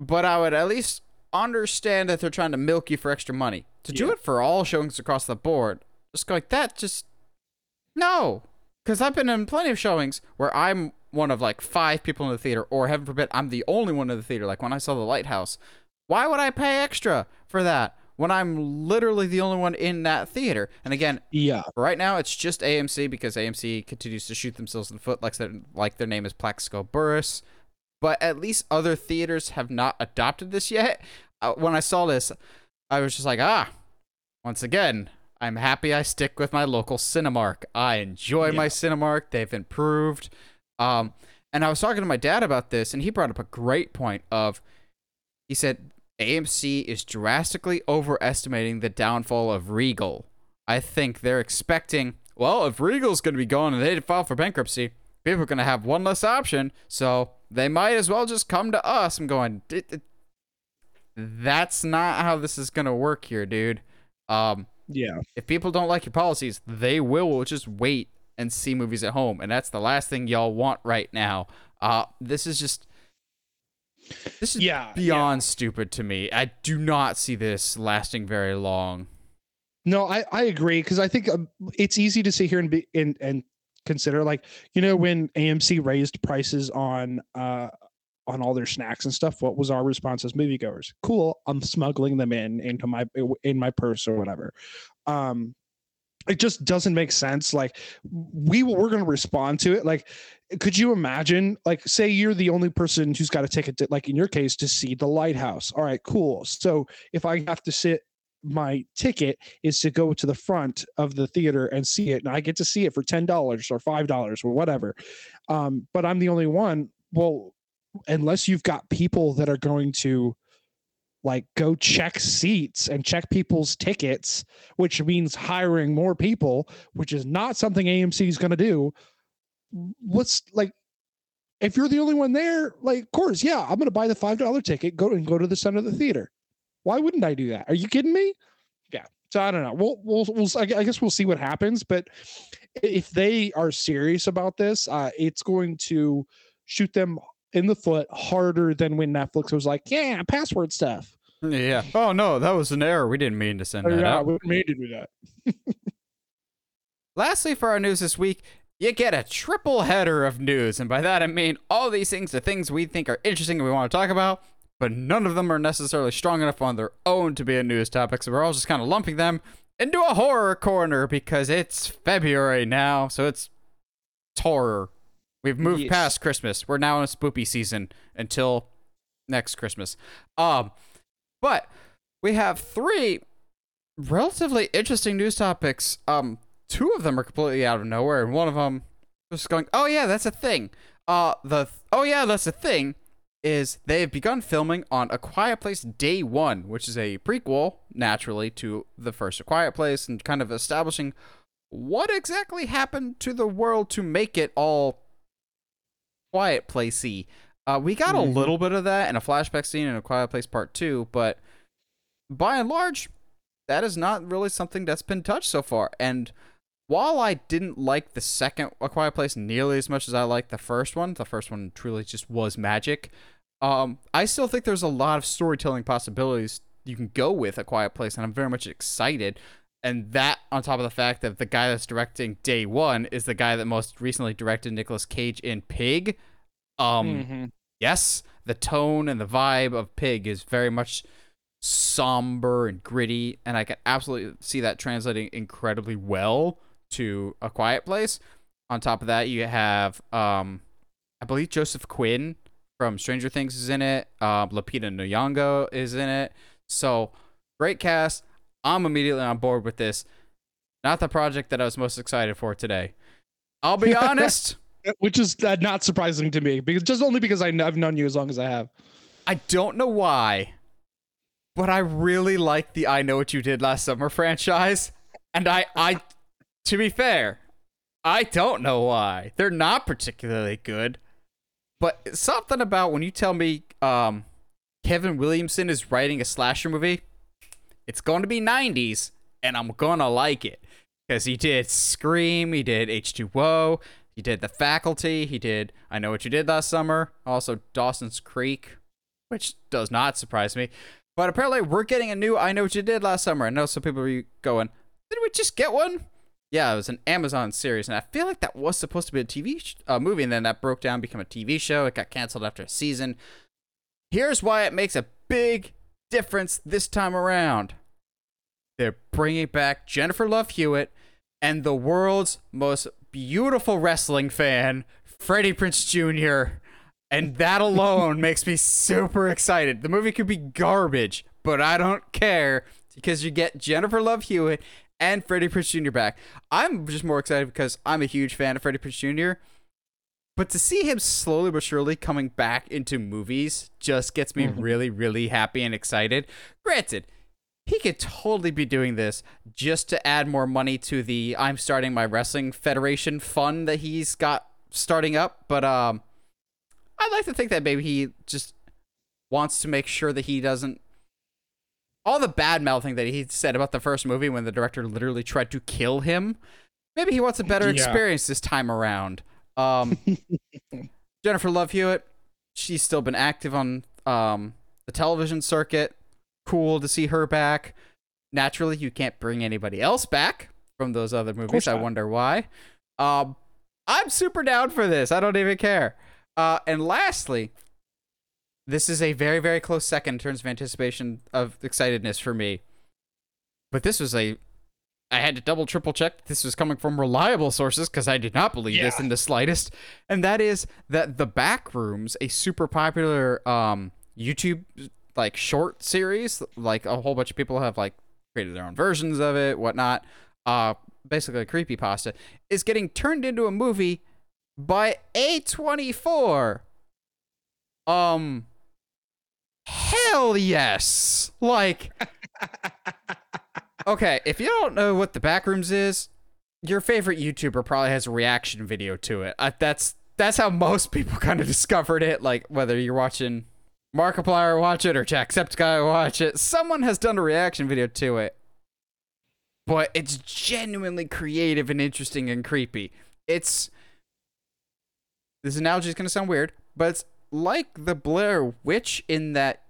Speaker 1: But I would at least understand that they're trying to milk you for extra money. To do it for all showings across the board, just go like that, just no. Because I've been in plenty of showings where I'm one of like five people in the theater, or heaven forbid, I'm the only one in the theater. Like when I saw The Lighthouse, why would I pay extra for that when I'm literally the only one in that theater? And again,
Speaker 2: Yeah.
Speaker 1: right now it's just AMC because AMC continues to shoot themselves in the foot like their, like their name is Plaxico Burress. But at least other theaters have not adopted this yet. Uh, when I saw this, I was just like, ah, once again, I'm happy I stick with my local Cinemark. I enjoy my Cinemark. They've improved. Um, and I was talking to my dad about this, and he brought up a great point of, he said AMC is drastically overestimating the downfall of Regal. I think they're expecting, well, if Regal's going to be gone and they file for bankruptcy, people are going to have one less option, so they might as well just come to us. I'm going, "D- d- that's not how this is going to work here, dude. Um,
Speaker 2: Yeah.
Speaker 1: if people don't like your policies, they will just wait and see movies at home, and that's the last thing y'all want right now. Uh, this is just this is
Speaker 2: Yeah.
Speaker 1: beyond stupid to me. I do not see this lasting very long.
Speaker 2: No, I, I agree because I think um, it's easy to sit here and be and and consider like you know when AMC raised prices on uh on all their snacks and stuff. What was our response as moviegoers? Cool, I'm smuggling them in into my in my purse or whatever. Um, it just doesn't make sense. Like we we're going to respond to it. Like, could you imagine? Like, say you're the only person who's got a ticket, to, like in your case, to see the lighthouse. All right, cool. So if I have to sit my ticket is to go to the front of the theater and see it and i get to see it for $10 or $5 or whatever um, but i'm the only one well unless you've got people that are going to like go check seats and check people's tickets which means hiring more people which is not something amc is going to do what's like if you're the only one there like of course yeah i'm going to buy the $5 ticket go and go to the center of the theater why wouldn't I do that? Are you kidding me? Yeah. So I don't know. We'll we'll, we'll I guess we'll see what happens. But if they are serious about this, uh, it's going to shoot them in the foot harder than when Netflix was like, yeah, password stuff.
Speaker 1: Yeah. Oh no, that was an error. We didn't mean to send
Speaker 2: Oh,
Speaker 1: that
Speaker 2: yeah,
Speaker 1: out.
Speaker 2: we didn't mean to do that.
Speaker 1: Lastly, for our news this week, you get a triple header of news, and by that I mean all these things are things we think are interesting and we want to talk about, but none of them are necessarily strong enough on their own to be a news topic. So we're all just kind of lumping them into a horror corner because it's February now, so it's, it's horror. We've moved past Christmas. We're now in a spoopy season until next Christmas. Um, but we have three relatively interesting news topics. Um, two of them are completely out of nowhere, and one of them was going, "Oh yeah, that's a thing." Uh, the oh yeah, that's a thing is they have begun filming on A Quiet Place Day One, which is a prequel, naturally, to the first A Quiet Place, and kind of establishing what exactly happened to the world to make it all quiet placey. Uh, we got
Speaker 2: Mhm.
Speaker 1: a little bit of that in a flashback scene in A Quiet Place Part Two, but by and large, that is not really something that's been touched so far. And while I didn't like the second A Quiet Place nearly as much as I liked the first one, the first one truly just was magic. Um, I still think there's a lot of storytelling possibilities you can go with A Quiet Place, and I'm very much excited. And that, on top of the fact that the guy that's directing Day One is the guy that most recently directed Nicolas Cage in Pig. Um,
Speaker 2: Mhm.
Speaker 1: yes, the tone and the vibe of Pig is very much somber and gritty, and I can absolutely see that translating incredibly well to A Quiet Place. On top of that, you have, um, I believe Joseph Quinn from Stranger Things is in it. Um, Lupita Nyong'o is in it. So great cast. I'm immediately on board with this. Not the project that I was most excited for today. I'll be honest.
Speaker 2: Which is uh, not surprising to me because just only because I've known you as long as I have.
Speaker 1: I don't know why, but I really like the I Know What You Did Last Summer franchise. And I, I, to be fair, I don't know why. They're not particularly good. But something about when you tell me um, Kevin Williamson is writing a slasher movie, it's going to be 90s, and I'm going to like it. Because he did Scream, he did H2O, he did The Faculty, he did I Know What You Did Last Summer, also Dawson's Creek, which does not surprise me. But apparently, we're getting a new I Know What You Did Last Summer. I know some people are going, did we just get one? yeah, it was an Amazon series, and I feel like that was supposed to be a TV sh- uh, movie, and then that broke down, become a TV show. It got canceled after a season. Here's why it makes a big difference this time around. They're bringing back Jennifer Love Hewitt and the world's most beautiful wrestling fan, Freddie Prinze Jr. And that alone makes me super excited. The movie could be garbage, but I don't care because you get Jennifer Love Hewitt and Freddie Prinze Jr. back. I'm just more excited because I'm a huge fan of Freddie Prinze Jr. But to see him slowly but surely coming back into movies just gets me
Speaker 2: Mhm.
Speaker 1: really, really happy and excited. Granted, he could totally be doing this just to add more money to the I'm starting my wrestling federation fund that he's got starting up. But um, I'd like to think that maybe he just wants to make sure that he doesn't all the bad mouthing that he said about the first movie when the director literally tried to kill him. Maybe he wants a better
Speaker 2: Yeah.
Speaker 1: experience this time around. Um, Jennifer Love Hewitt, she's still been active on um, the television circuit. Cool to see her back. Naturally, you can't bring anybody else back from those other movies. I wonder why. Um, I'm super down for this. I don't even care. Uh, and lastly, this is a very, very close second in terms of anticipation of excitedness for me. But this was a. I had to double, triple check that this was coming from reliable sources because I did not believe this in the slightest. And that is that the Backrooms, a super popular um, YouTube like short series, like a whole bunch of people have like created their own versions of it, whatnot. Uh, basically a creepy pasta is getting turned into a movie by A24. Um hell yes. Like Okay, if you don't know what the Backrooms is, your favorite YouTuber probably has a reaction video to it. That's that's how most people kind of discovered it. Like whether you're watching Markiplier watch it or Jacksepticeye watch it, someone has done a reaction video to it. But it's genuinely creative and interesting and creepy. It's this analogy is gonna sound weird, but it's like the Blair Witch in that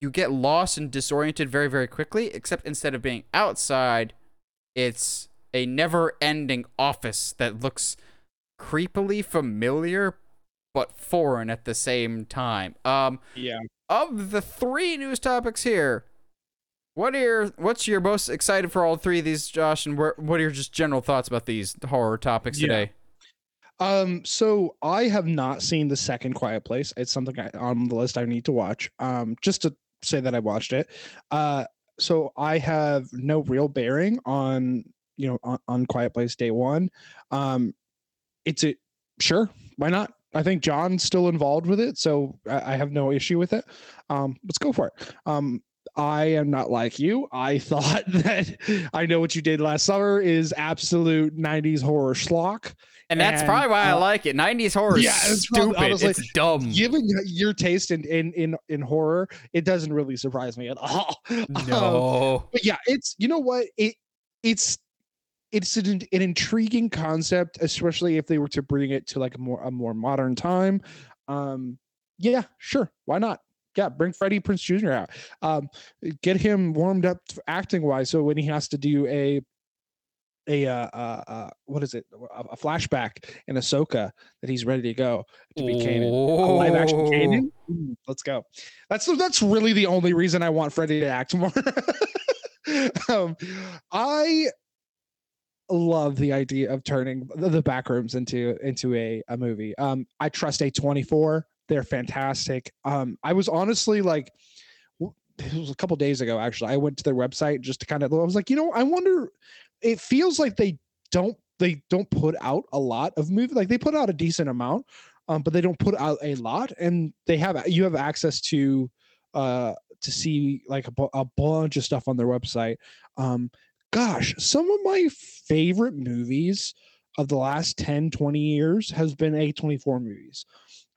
Speaker 1: you get lost and disoriented very, very quickly, except instead of being outside, it's a never ending office that looks creepily familiar but foreign at the same time. Um
Speaker 2: yeah.
Speaker 1: of the three news topics here, what are your what's your most excited for all three of these, Josh, and where, what are your just general thoughts about these horror topics today? Yeah.
Speaker 2: Um, so I have not seen the second Quiet Place. It's something I, on the list I need to watch. Um, just to say that I watched it. Uh, so I have no real bearing on you know on, on Quiet Place Day One. Um, it's a sure why not? I think John's still involved with it, so I, I have no issue with it. Um, let's go for it. Um, I am not like you. I thought that I know what you did last summer is absolute '90s horror schlock.
Speaker 1: And that's
Speaker 2: And,
Speaker 1: probably why I
Speaker 2: uh,
Speaker 1: like it. 90s horror is
Speaker 2: yeah, it's probably-
Speaker 1: stupid.
Speaker 2: honestly,
Speaker 1: it's dumb.
Speaker 2: given your taste in in in, in horror, it doesn't really surprise me at all. Um,
Speaker 1: no.
Speaker 2: but yeah, it's you know what it it's it's an, an intriguing concept, especially if they were to bring it to like a more a more modern time. Um, yeah, sure, why not? Yeah, bring Freddie Prinze Jr. out. Um, get him warmed up acting wise, so when he has to do a a uh, uh, uh what is it a, a flashback in Ahsoka that he's ready to go to be canon. A live action
Speaker 1: Oh.
Speaker 2: canon. Let's go. That's that's really the only reason I want Freddie to act more. um, I love the idea of turning the, the backrooms into into a, a movie. Um, I trust A24. They're fantastic. Um, I was honestly like, it was a couple days ago actually. I went to their website just to kind of. I was like, you know, I wonder. It feels like they don't they don't put out a lot of movies. Like they put out a decent amount, um, but they don't put out a lot. And they have you have access to uh to see like a, a bunch of stuff on their website. Um, gosh, some of my favorite movies of the last 10, 20 years has been A24 movies.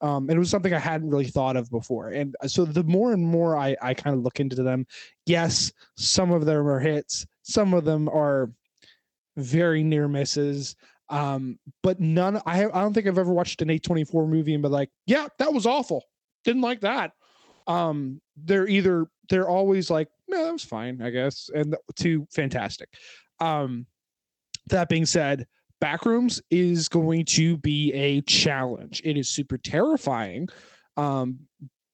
Speaker 2: Um, and it was something I hadn't really thought of before. And uh, so the more and more I, I kind of look into them, yes, some of them are hits, some of them are very near misses. Um, but none I I don't think I've ever watched an A24 movie and been like, yeah, that was awful. Didn't like that. Um, they're either they're always like, no, that was fine, I guess, and to fantastic. Um, that being said, Backrooms is going to be a challenge. It is super terrifying. Um,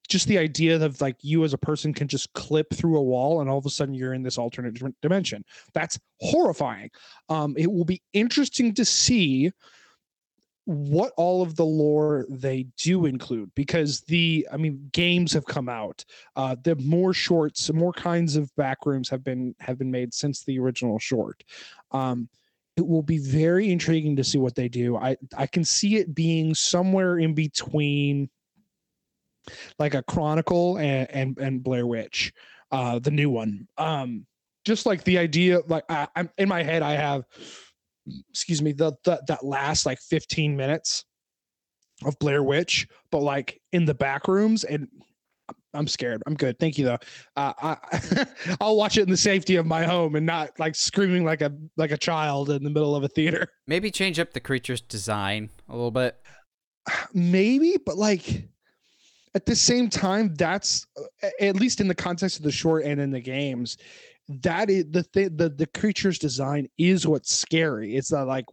Speaker 2: just the idea of like you as a person can just clip through a wall and all of a sudden you're in this alternate dimension. That's horrifying. Um, it will be interesting to see what all of the lore they do include because the i mean games have come out uh the more shorts more kinds of backrooms have been have been made since the original short um it will be very intriguing to see what they do i i can see it being somewhere in between like a chronicle and and, and blair witch uh the new one um just like the idea like I, i'm in my head i have excuse me, the, the that last like 15 minutes of Blair Witch, but like in the back rooms and I'm scared. I'm good. Thank you though. Uh, I I'll watch it in the safety of my home and not like screaming like a like a child in the middle of a theater.
Speaker 1: Maybe change up the creature's design a little bit.
Speaker 2: Maybe, but like at the same time, that's at least in the context of the short and in the games, that is the thing the, the creature's design is what's scary. It's not like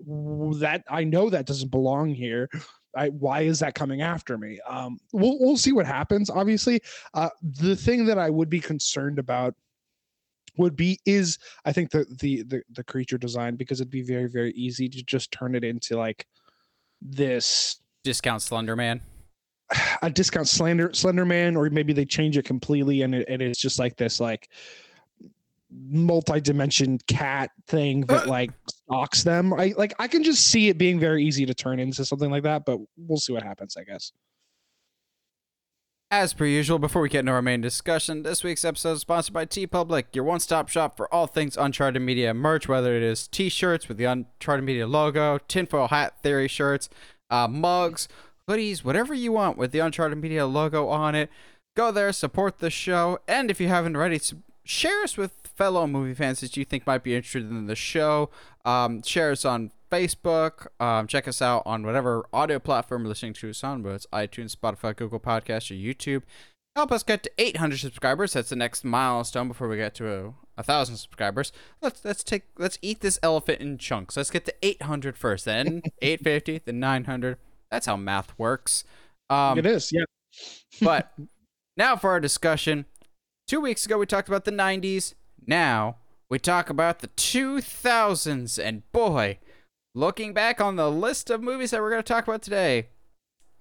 Speaker 2: that i know that doesn't belong here. I, why is that coming after me? Um we'll, we'll see what happens obviously. Uh the thing that i would be concerned about would be is i think the the the, the creature design because it'd be very very easy to just turn it into like this
Speaker 1: discount slender man
Speaker 2: a discount slender slender man or maybe they change it completely and, it, and it's just like this like multi-dimension cat thing that like stalks them. I like I can just see it being very easy to turn into something like that, but we'll see what happens, I guess.
Speaker 1: As per usual, before we get into our main discussion, this week's episode is sponsored by TeePublic, your one-stop shop for all things Uncharted Media merch, whether it is t-shirts with the Uncharted Media logo, tinfoil hat theory shirts, uh, mugs, hoodies, whatever you want with the Uncharted Media logo on it. Go there, support the show, and if you haven't already, share us with fellow movie fans that you think might be interested in the show. Um, share us on Facebook. Um, check us out on whatever audio platform you're listening to us on, whether it's iTunes, Spotify, Google Podcasts, or YouTube. Help us get to 800 subscribers. That's the next milestone before we get to a, a thousand subscribers. Let's let's take let's eat this elephant in chunks. Let's get to 800 first, then 850, then 900. That's how math works.
Speaker 2: Um, it is, yeah.
Speaker 1: but now for our discussion. Two weeks ago, we talked about the 90s. Now, we talk about the 2000s, and boy, looking back on the list of movies that we're going to talk about today,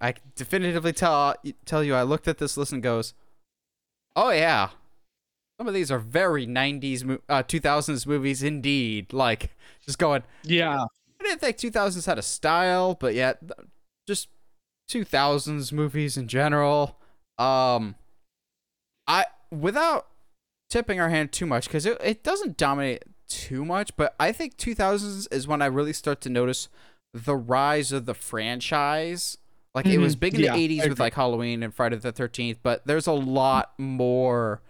Speaker 1: I can definitively tell tell you I looked at this list and goes, "Oh yeah, some of these are very 90s, uh, 2000s movies indeed." Like just going,
Speaker 2: yeah.
Speaker 1: I didn't think 2000s had a style, but yet just 2000s movies in general. Um, I without tipping our hand too much because it, it doesn't dominate too much, but I think 2000s is when I really start to notice the rise of the franchise. Like mm-hmm. it was big in yeah, the 80s with like Halloween and Friday the 13th, but there's a lot more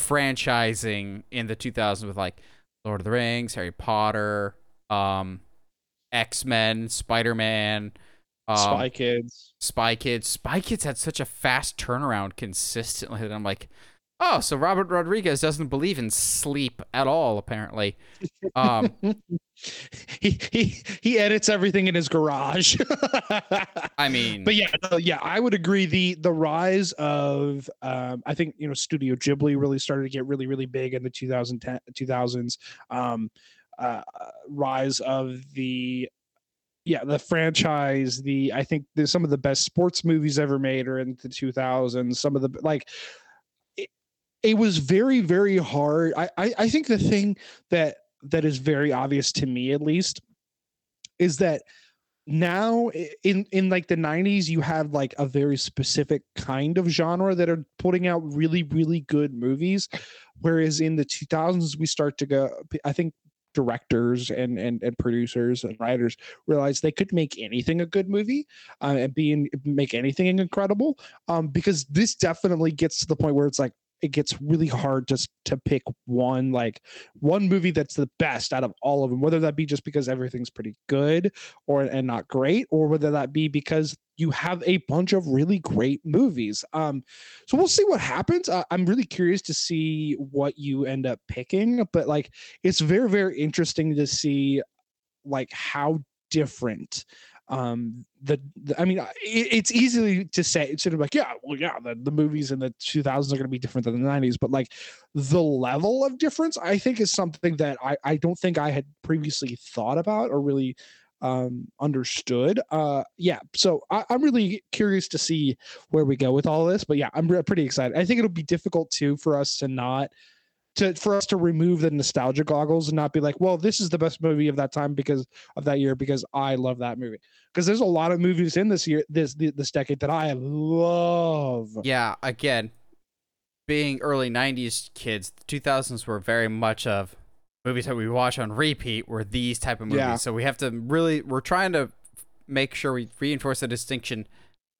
Speaker 1: franchising in the 2000s with like Lord of the Rings, Harry Potter, um, X Men, Spider Man,
Speaker 2: um, Spy Kids.
Speaker 1: Spy Kids. Spy Kids had such a fast turnaround consistently that I'm like, Oh, so Robert Rodriguez doesn't believe in sleep at all, apparently. Um,
Speaker 2: he he he edits everything in his garage.
Speaker 1: I mean,
Speaker 2: but yeah, yeah, I would agree. the The rise of, um, I think you know, Studio Ghibli really started to get really really big in the 2010 2000s. Um, uh, rise of the yeah the franchise the i think there's some of the best sports movies ever made are in the 2000s some of the like it was very very hard. I, I i think the thing that that is very obvious to me at least is that now in in like the 90s you have like a very specific kind of genre that are putting out really really good movies whereas in the 2000s we start to go i think directors and and, and producers and writers realize they could make anything a good movie uh, and be make anything incredible um, because this definitely gets to the point where it's like it gets really hard just to pick one like one movie that's the best out of all of them whether that be just because everything's pretty good or and not great or whether that be because you have a bunch of really great movies. Um so we'll see what happens. I'm really curious to see what you end up picking but like it's very very interesting to see like how different um the, the i mean it, it's easily to say it's sort of like yeah well yeah the, the movies in the 2000s are going to be different than the 90s but like the level of difference i think is something that i i don't think i had previously thought about or really um understood. Uh yeah so I, i'm really curious to see where we go with all this but yeah i'm re- pretty excited. I think it'll be difficult too for us to not to for us to remove the nostalgia goggles and not be like, well, this is the best movie of that time because of that year because I love that movie. Because there's a lot of movies in this year, this this decade that I love.
Speaker 1: Yeah, again, being early '90s kids, the 2000s were very much of movies that we watch on repeat were these type of movies.
Speaker 2: Yeah.
Speaker 1: So we have to really, we're trying to make sure we reinforce the distinction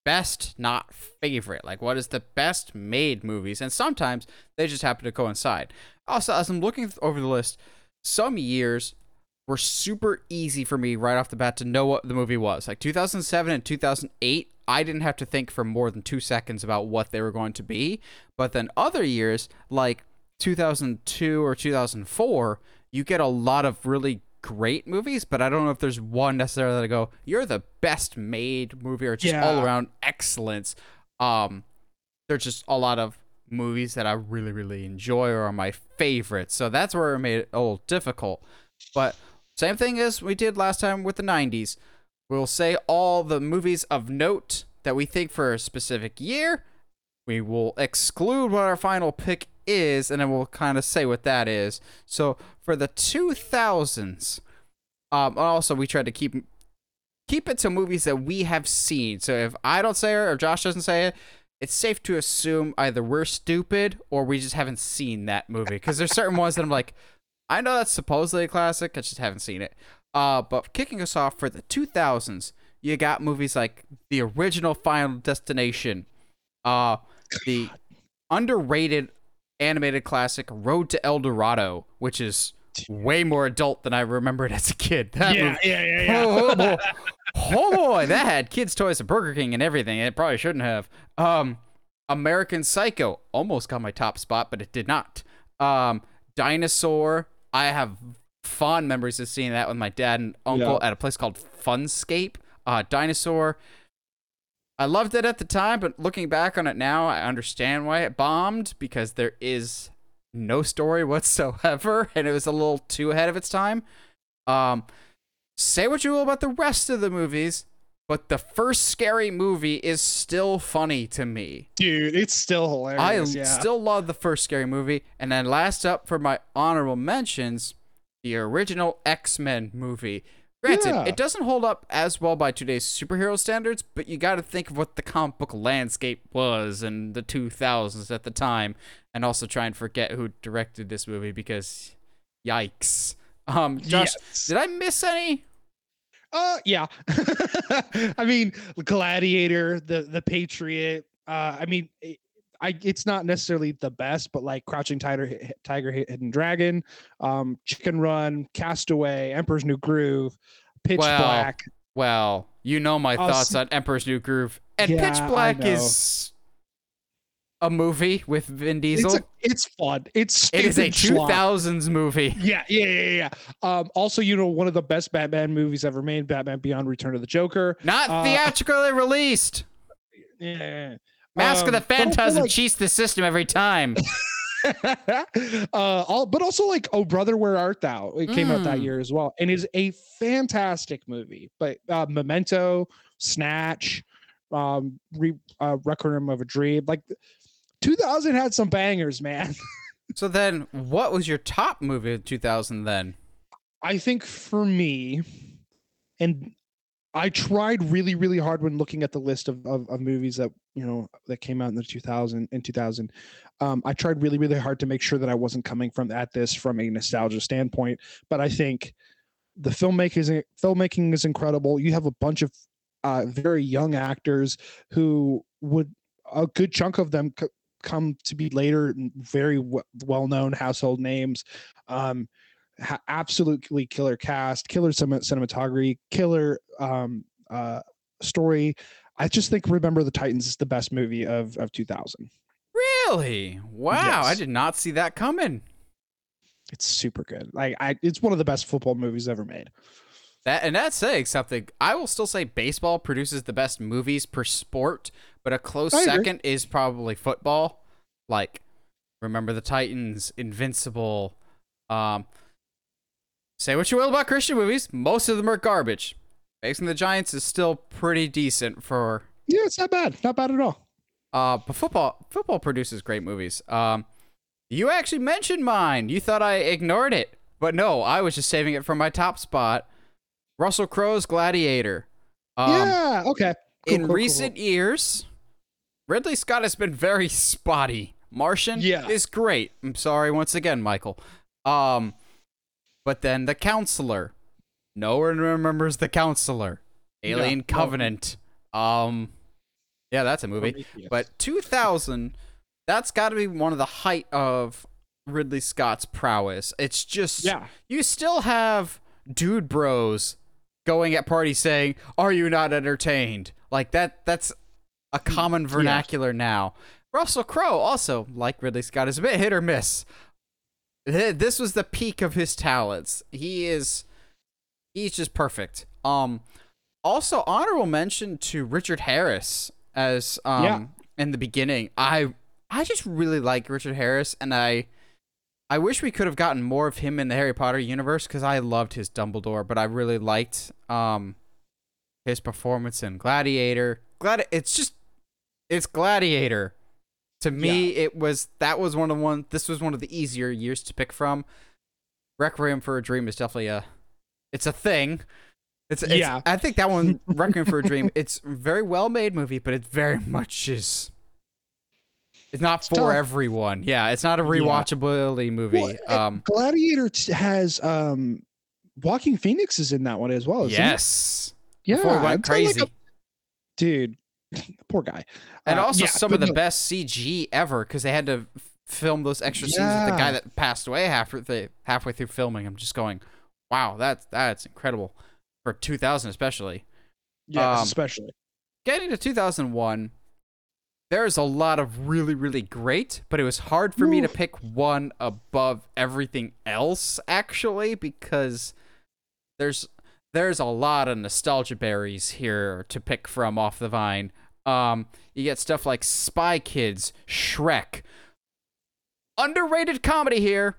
Speaker 1: best, not favorite. Like, what is the best made movies? And sometimes they just happen to coincide. Also, as I'm looking over the list, some years were super easy for me right off the bat to know what the movie was. Like 2007 and 2008, I didn't have to think for more than two seconds about what they were going to be. But then other years, like 2002 or 2004, you get a lot of really great movies, but I don't know if there's one necessarily that I go, you're the best made movie or just all around excellence. Um, there's just a lot of movies that I really, really enjoy or are my favorites. So that's where it made it a little difficult. But same thing as we did last time with the 90s. We'll say all the movies of note that we think for a specific year. We will exclude what our final pick is, and then we'll kind of say what that is. So for the 2000s, um, also we tried to keep keep it to movies that we have seen. So if I don't say it or Josh doesn't say it, it's safe to assume either we're stupid or we just haven't seen that movie. Because there's certain ones that I'm like, I know that's supposedly a classic, I just haven't seen it. Uh, but kicking us off for the 2000s, you got movies like the original Final Destination, uh, the underrated animated classic Road to El Dorado, which is way more adult than I remembered as a kid. That movie-
Speaker 2: yeah, yeah,
Speaker 1: oh, oh, boy. oh boy, that had kids' toys at Burger King and everything. It probably shouldn't have. Um, American Psycho almost got my top spot, but it did not. Um, Dinosaur. I have fond memories of seeing that with my dad and uncle
Speaker 2: Yeah.
Speaker 1: at a place called Funscape. Uh, Dinosaur. I loved it at the time, but looking back on it now, I understand why it bombed because there is no story whatsoever, and it was a little too ahead of its time. Um, say what you will about the rest of the movies, but the first scary movie is still funny to me.
Speaker 2: dude, it's still
Speaker 1: I
Speaker 2: hilarious. yeah.
Speaker 1: still love the first scary movie. And then last up for my honorable mentions, the original X Men movie. Granted,
Speaker 2: Yeah.
Speaker 1: it doesn't hold up as well by today's superhero standards, but you got to think of what the comic book landscape was in the 2000s at the time, and also try and forget who directed this movie because, yikes. Um, Josh,
Speaker 2: Yes.
Speaker 1: did I miss any?
Speaker 2: Uh, yeah. I mean, Gladiator, the the Patriot. Uh, I mean, I it's not necessarily the best, but like Crouching Tiger, Tiger, Hidden Dragon, um, Chicken Run, Castaway, Emperor's New Groove, Pitch
Speaker 1: Wow.
Speaker 2: Black.
Speaker 1: Well, you know my thoughts on Emperor's New Groove. And
Speaker 2: Yeah,
Speaker 1: Pitch Black is a movie with Vin Diesel.
Speaker 2: It's a, it's fun. It's
Speaker 1: it is a 2000s movie.
Speaker 2: Yeah, yeah, yeah, yeah. Um, also, you know, one of the best Batman movies ever made, Batman Beyond: Return of the Joker.
Speaker 1: Not
Speaker 2: Uh,
Speaker 1: theatrically released.
Speaker 2: Yeah.
Speaker 1: Mask of
Speaker 2: Um,
Speaker 1: the Phantasm
Speaker 2: like-
Speaker 1: cheats the system every time.
Speaker 2: uh, all, but also like Oh Brother, Where Art Thou? It came out that
Speaker 1: Mm.
Speaker 2: year as well, and is a fantastic movie. But uh, Memento, Snatch, um, Re- uh, Requiem of a Dream, like 2000 had some bangers, man.
Speaker 1: so then, what was your top movie of 2000 then?
Speaker 2: I think for me, and I tried really, really hard when looking at the list of, of, of movies that you know that came out in the 2000 in 2000. Um, I tried really, really hard to make sure that I wasn't coming from at this from a nostalgia standpoint. But I think the filmmaking is filmmaking is incredible. You have a bunch of uh, very young actors who would a good chunk of them c- come to be later very w- well-known household names. Um, ha- absolutely killer cast, killer cinem- cinematography, killer um, uh, story. I just think Remember the Titans is the best movie of of 2000.
Speaker 1: Really? Wow, I did not see that coming.
Speaker 2: It's super good. Like I, it's one of the best football movies ever made.
Speaker 1: That and that's saying something. I will still say baseball produces the best movies per sport, but a close
Speaker 2: I agree.
Speaker 1: second is probably football. Like Remember the Titans, Invincible. Um, say what you will about Christian movies, most of them are garbage. Facing the Giants is still pretty decent for
Speaker 2: Yeah, it's not bad. Not bad at all.
Speaker 1: uh, but football football produces great movies. Um, you actually mentioned mine. You thought I ignored it, but no, I was just saving it for my top spot. Russell Crowe's Gladiator. Um,
Speaker 2: yeah. Okay. Cool,
Speaker 1: in
Speaker 2: cool, cool,
Speaker 1: recent years, Ridley Scott has been very spotty. Martian
Speaker 2: Yeah.
Speaker 1: is great. I'm sorry once again, Michael. Um, but then the counselor. No one remembers the counselor. Alien
Speaker 2: no.
Speaker 1: Covenant. Um, yeah, that's a movie. But 2000, that's got to be one of the height of Ridley Scott's prowess. It's just
Speaker 2: yeah,
Speaker 1: you still have dude bros going at parties saying, "Are you not entertained?" Like that. That's a common vernacular now. Russell Crowe also, like Ridley Scott, is a bit hit or miss. Th- This was the peak of his talents. He is, he's just perfect. Um, also honorable mention to Richard Harris as um
Speaker 2: Yeah.
Speaker 1: in the beginning. I I just really like Richard Harris, and I I wish we could have gotten more of him in the Harry Potter universe because I loved his Dumbledore, but I really liked um his performance in Gladiator. Glad it's just it's Gladiator. To me, it was that was one of the one. This was one of the easier years to pick from. Requiem for a Dream is definitely a, it's a thing. It's, it's
Speaker 2: Yeah.
Speaker 1: I think that one Requiem for a Dream. It's a very well made movie, but it very much is. It's not for
Speaker 2: tough.
Speaker 1: everyone. Yeah, it's not a rewatchability movie.
Speaker 2: Well,
Speaker 1: um,
Speaker 2: Gladiator t- has um, Joaquin Phoenix is in that one as well. isn't it?
Speaker 1: yes.
Speaker 2: Yeah.
Speaker 1: Before it went
Speaker 2: it's not like
Speaker 1: crazy.
Speaker 2: a- dude, poor guy.
Speaker 1: and
Speaker 2: Uh,
Speaker 1: also
Speaker 2: yeah,
Speaker 1: some of the
Speaker 2: no,
Speaker 1: best CG ever because they had to film those extra scenes with the guy that passed away halfway halfway through filming. I'm just going, wow, that's that's incredible for 2000 especially.
Speaker 2: Yeah,
Speaker 1: um,
Speaker 2: especially.
Speaker 1: Getting to 2001, there's a lot of really really great, but it was hard for me to pick one above everything else actually because there's there's a lot of nostalgia berries here to pick from off the vine. Um, you get stuff like Spy Kids, Shrek, underrated comedy here,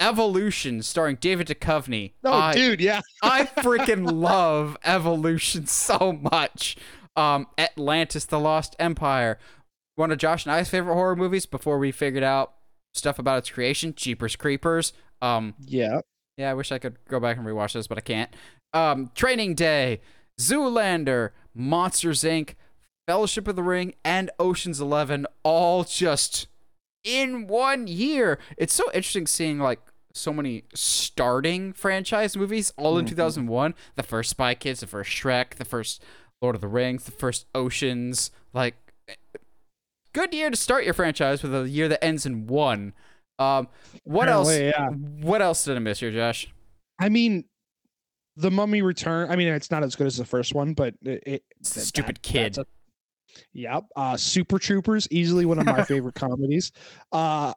Speaker 1: Evolution, starring David Duchovny.
Speaker 2: Oh,
Speaker 1: I-
Speaker 2: dude, yeah.
Speaker 1: I freaking love Evolution so much. Um, Atlantis: The Lost Empire, one of Josh and I's favorite horror movies. Before we figured out stuff about its creation, Jeepers Creepers. Um,
Speaker 2: Yeah.
Speaker 1: yeah, I wish I could go back and rewatch this, but I can't. Um, Training Day, Zoolander, Monsters Inc., Fellowship of the Ring, and Ocean's Eleven, all just in one year. It's so interesting seeing like so many starting franchise movies all in
Speaker 2: Mhm.
Speaker 1: 2001. The first Spy Kids, the first Shrek, the first Lord of the Rings, the first Oceans. Like, good year to start your franchise with a year that ends in one. Um, what else?
Speaker 2: Yeah.
Speaker 1: What else did I miss here, Josh?
Speaker 2: I mean, the Mummy Return. I mean, it's not as good as the first one, but it. it
Speaker 1: stupid
Speaker 2: that-
Speaker 1: kid.
Speaker 2: Yep. Uh, Super Troopers, easily one of my favorite comedies. Uh,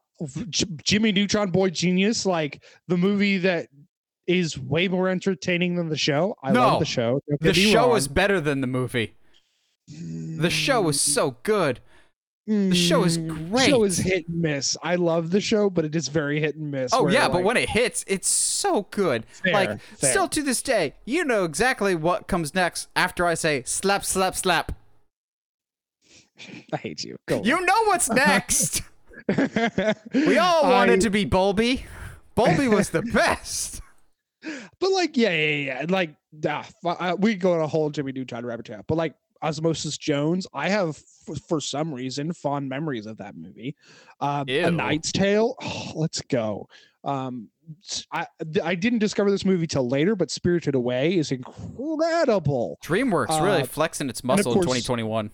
Speaker 2: J- Jimmy Neutron Boy Genius, like the movie that is way more entertaining than the show. I
Speaker 1: No.
Speaker 2: love the show.
Speaker 1: The show
Speaker 2: wrong.
Speaker 1: is better than the movie. The show is so good. the show is
Speaker 2: Mm, Show is hit and miss. I love the show, but it is very hit and miss.
Speaker 1: Oh yeah, but when it hits, it's so good.
Speaker 2: fair,
Speaker 1: like
Speaker 2: fair.
Speaker 1: still to this day, you know exactly what comes next after I say slap slap slap.
Speaker 2: I hate you. Go
Speaker 1: You know what's next. we all
Speaker 2: I-
Speaker 1: wanted to be Bolbi. Bolbi was the best.
Speaker 2: But like, yeah, yeah, yeah. Like, ah, fu- uh, we go on a whole Jimmy Neutron rabbit trail. But like Osmosis Jones, I have f- for some reason fond memories of that movie. Um,
Speaker 1: Ew.
Speaker 2: a Knight's Tale. Oh, let's go. Um, s- I th- I didn't discover this movie till later, but Spirited Away is incredible.
Speaker 1: DreamWorks really
Speaker 2: Uh,
Speaker 1: flexing its
Speaker 2: of
Speaker 1: muscle in 2021.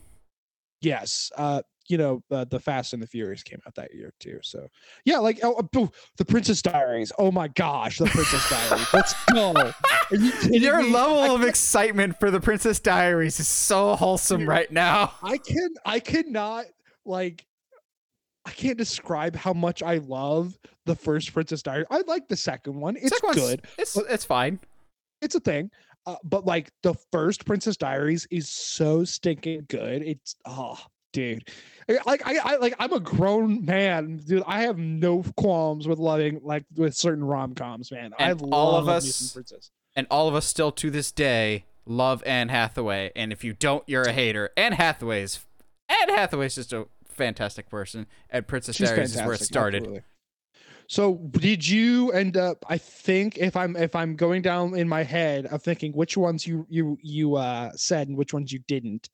Speaker 2: Yes. Uh, you know, uh, the Fast and the Furious came out that year too. So yeah, like oh, oh, the Princess Diaries. Oh my gosh, the Princess Diaries. Let's go. You
Speaker 1: Your
Speaker 2: me?
Speaker 1: level
Speaker 2: I
Speaker 1: of excitement for the Princess Diaries is so wholesome right now.
Speaker 2: I can I cannot like I can't describe how much I love the first Princess Diaries. I like the second one. It's
Speaker 1: Second
Speaker 2: good.
Speaker 1: It's it's fine.
Speaker 2: It's a thing. Uh, but like the first Princess Diaries is so stinking good. It's oh, dude. Like I, I like I'm a grown man, dude. I have no qualms with loving like with certain rom coms, man.
Speaker 1: And
Speaker 2: I love
Speaker 1: all of us- and all of us still to this day love Anne Hathaway. And if you don't, you're a hater. Anne Hathaway's Anne Hathaway's just a fantastic person, and Princess
Speaker 2: She's
Speaker 1: Diaries is where it started.
Speaker 2: absolutely. So did you end up? I think if I'm if I'm going down in my head of thinking which ones you you you uh, said and which ones you didn't.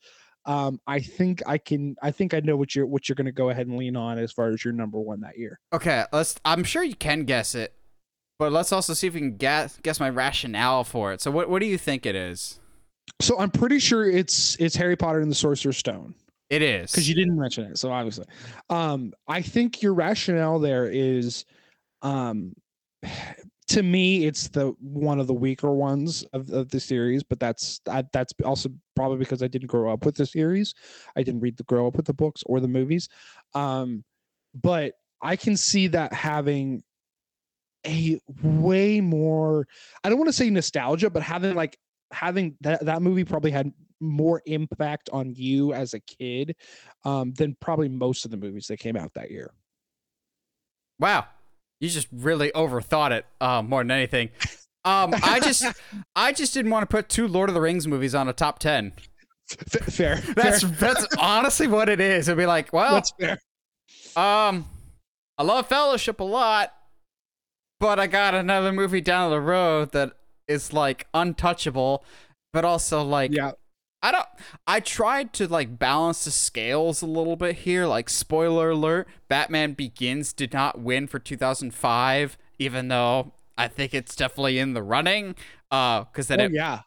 Speaker 2: Um, I think I can. I think I know what you're what you're going to go ahead and lean on as far as your number one that year.
Speaker 1: Okay, let's. I'm sure you can guess it, but let's also see if we can guess guess my rationale for it. So, what what do you think it is?
Speaker 2: So I'm pretty sure it's it's Harry Potter and the Sorcerer's Stone
Speaker 1: It is
Speaker 2: because you didn't mention it. So obviously, um, I think your rationale there is, um, to me, it's the one of the weaker ones of, of the series. But that's that, that's also probably because I didn't grow up with the series. I didn't read the grow up with the books or the movies. Um, but I can see that having a way more. I don't want to say nostalgia, but having like having that that movie probably had more impact on you as a kid um, than probably most of the movies that came out that year.
Speaker 1: Wow, you just really overthought it uh, more than anything. Um, I just I just didn't want to put two Lord of the Rings movies on a top ten.
Speaker 2: Fair.
Speaker 1: That's
Speaker 2: fair.
Speaker 1: that's honestly what it is. It'd be like, well,
Speaker 2: That's fair.
Speaker 1: Um, I love Fellowship a lot, but I got another movie down the road that is like untouchable, but also like
Speaker 2: Yeah.
Speaker 1: I don't. I tried to like balance the scales a little bit here. Like spoiler alert: Batman Begins did not win for 2005, even though I think it's definitely in the running. Uh, because then
Speaker 2: Oh,
Speaker 1: it
Speaker 2: yeah.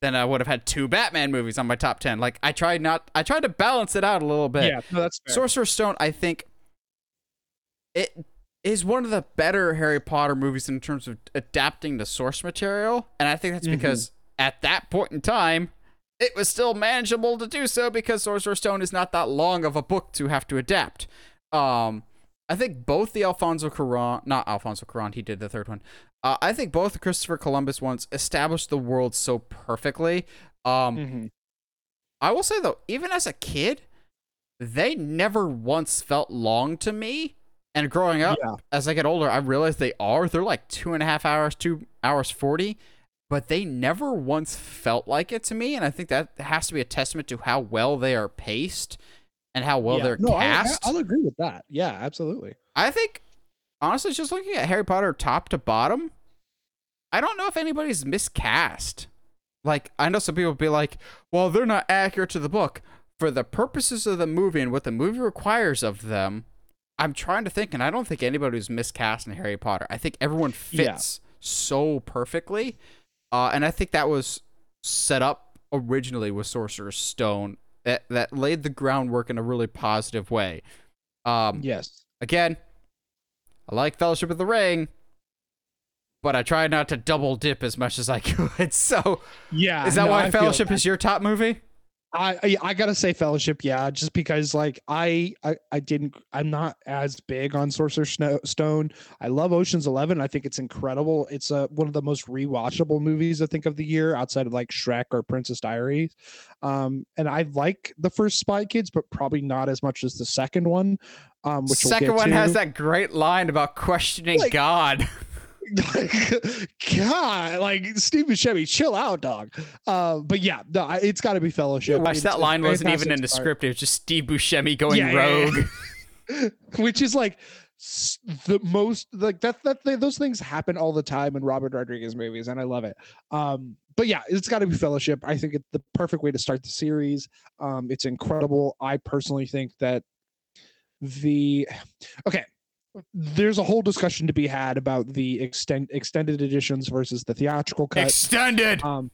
Speaker 1: then I would have had two Batman movies on my top ten. Like I tried not. I tried to balance it out a little bit.
Speaker 2: Yeah. No, that's fair.
Speaker 1: Sorcerer's Stone, I think it is one of the better Harry Potter movies in terms of adapting the source material. And I think that's
Speaker 2: Mhm.
Speaker 1: because at that point in time, it was still manageable to do so because Sorcerer's Stone is not that long of a book to have to adapt. Um, I think both the Alfonso Cuarón, not Alfonso Cuarón, he did the third one. Uh, I think both Christopher Columbus ones established the world so perfectly. Um,
Speaker 2: Mhm.
Speaker 1: I will say though, even as a kid, they never once felt long to me. And growing up,
Speaker 2: Yeah.
Speaker 1: as I get older, I realize they are. They're like two and a half hours, two hours forty, but they never once felt like it to me. And I think that has to be a testament to how well they are paced and how well
Speaker 2: Yeah.
Speaker 1: they're
Speaker 2: no, I, I,
Speaker 1: cast.
Speaker 2: I'll agree with that. Yeah, absolutely.
Speaker 1: I think, honestly, just looking at Harry Potter top to bottom, I don't know if anybody's miscast. Like, I know some people be like, well, they're not accurate to the book. For the purposes of the movie and what the movie requires of them, I'm trying to think, and I don't think anybody's miscast in Harry Potter. I think everyone
Speaker 2: Yeah.
Speaker 1: fits so perfectly. Uh, and I think that was set up originally with Sorcerer's Stone that, that laid the groundwork in a really positive way. Um,
Speaker 2: Yes.
Speaker 1: Again, I like Fellowship of the Ring, but I try not to double dip as much as I could. So,
Speaker 2: Yeah.
Speaker 1: is that
Speaker 2: no,
Speaker 1: why
Speaker 2: I
Speaker 1: Fellowship is your top movie?
Speaker 2: I, I gotta say fellowship, yeah, just because like I I, I didn't I'm not as big on Sorcerer's Snow, Stone. I love Ocean's Eleven. I think it's incredible. It's uh, one of the most rewatchable movies I think of the year, outside of like Shrek or Princess Diaries. Um, and I like the first Spy Kids, but probably not as much as the second one. Um, which we'll
Speaker 1: Second one
Speaker 2: to.
Speaker 1: has that great line about questioning
Speaker 2: Like-
Speaker 1: God.
Speaker 2: God, like Steve Buscemi, chill out, dog. Uh, but yeah, no, it's got to be Fellowship.
Speaker 1: Watch
Speaker 2: It's
Speaker 1: that line wasn't even in the
Speaker 2: start.
Speaker 1: script. It was just Steve Buscemi going
Speaker 2: Yeah, yeah, yeah.
Speaker 1: rogue.
Speaker 2: which is like the most like that that th- those things happen all the time in Robert Rodriguez movies, and I love it. Um, but yeah, it's got to be Fellowship. I think it's the perfect way to start the series. Um, it's incredible. I personally think that the okay. There's a whole discussion to be had about the extend extended editions versus the theatrical cut.
Speaker 1: Extended.
Speaker 2: Um,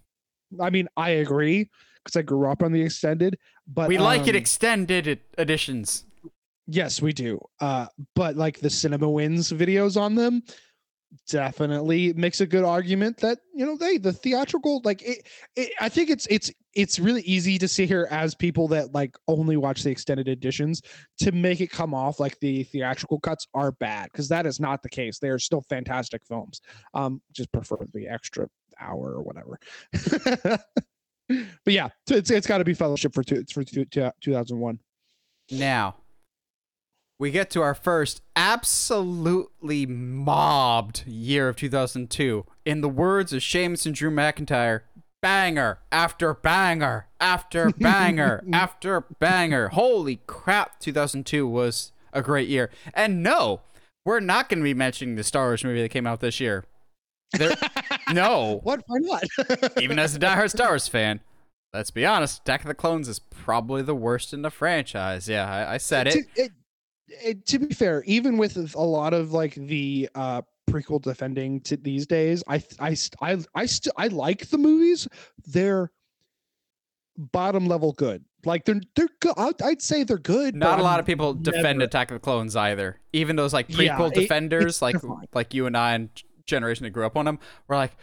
Speaker 2: I mean, I agree because I grew up on the extended, but
Speaker 1: we like it
Speaker 2: um,
Speaker 1: extended ed- editions.
Speaker 2: Yes, we do. Uh, but like the CinemaWins videos on them definitely makes a good argument that you know they the theatrical like it, it I think it's it's it's really easy to sit here as people that like only watch the extended editions to make it come off like the theatrical cuts are bad because that is not the case. They are still fantastic films. Um, just prefer the extra hour or whatever. but yeah, it's it's got to be Fellowship for two, for two, 2001.
Speaker 1: Now, we get to our first absolutely mobbed year of 2002. In the words of Sheamus and Drew McIntyre, banger after banger after banger after banger. Holy crap, 2002 was a great year. And no, we're not going to be mentioning the Star Wars movie that came out this year. There, no.
Speaker 2: What? Why not?
Speaker 1: Even as a diehard Star Wars fan, let's be honest, Attack of the Clones is probably the worst in the franchise. Yeah, I, I said it.
Speaker 2: to, it, it. To be fair, even with a lot of like the uh prequel defending to these days, I I I I still I like the movies. They're bottom level good. Like they're they're good. I'd, say they're good.
Speaker 1: Not a lot of people defend Attack of the Clones either. Even those like
Speaker 2: Yeah,
Speaker 1: prequel
Speaker 2: it-
Speaker 1: defenders, like like you and I and generation that grew up on them, were like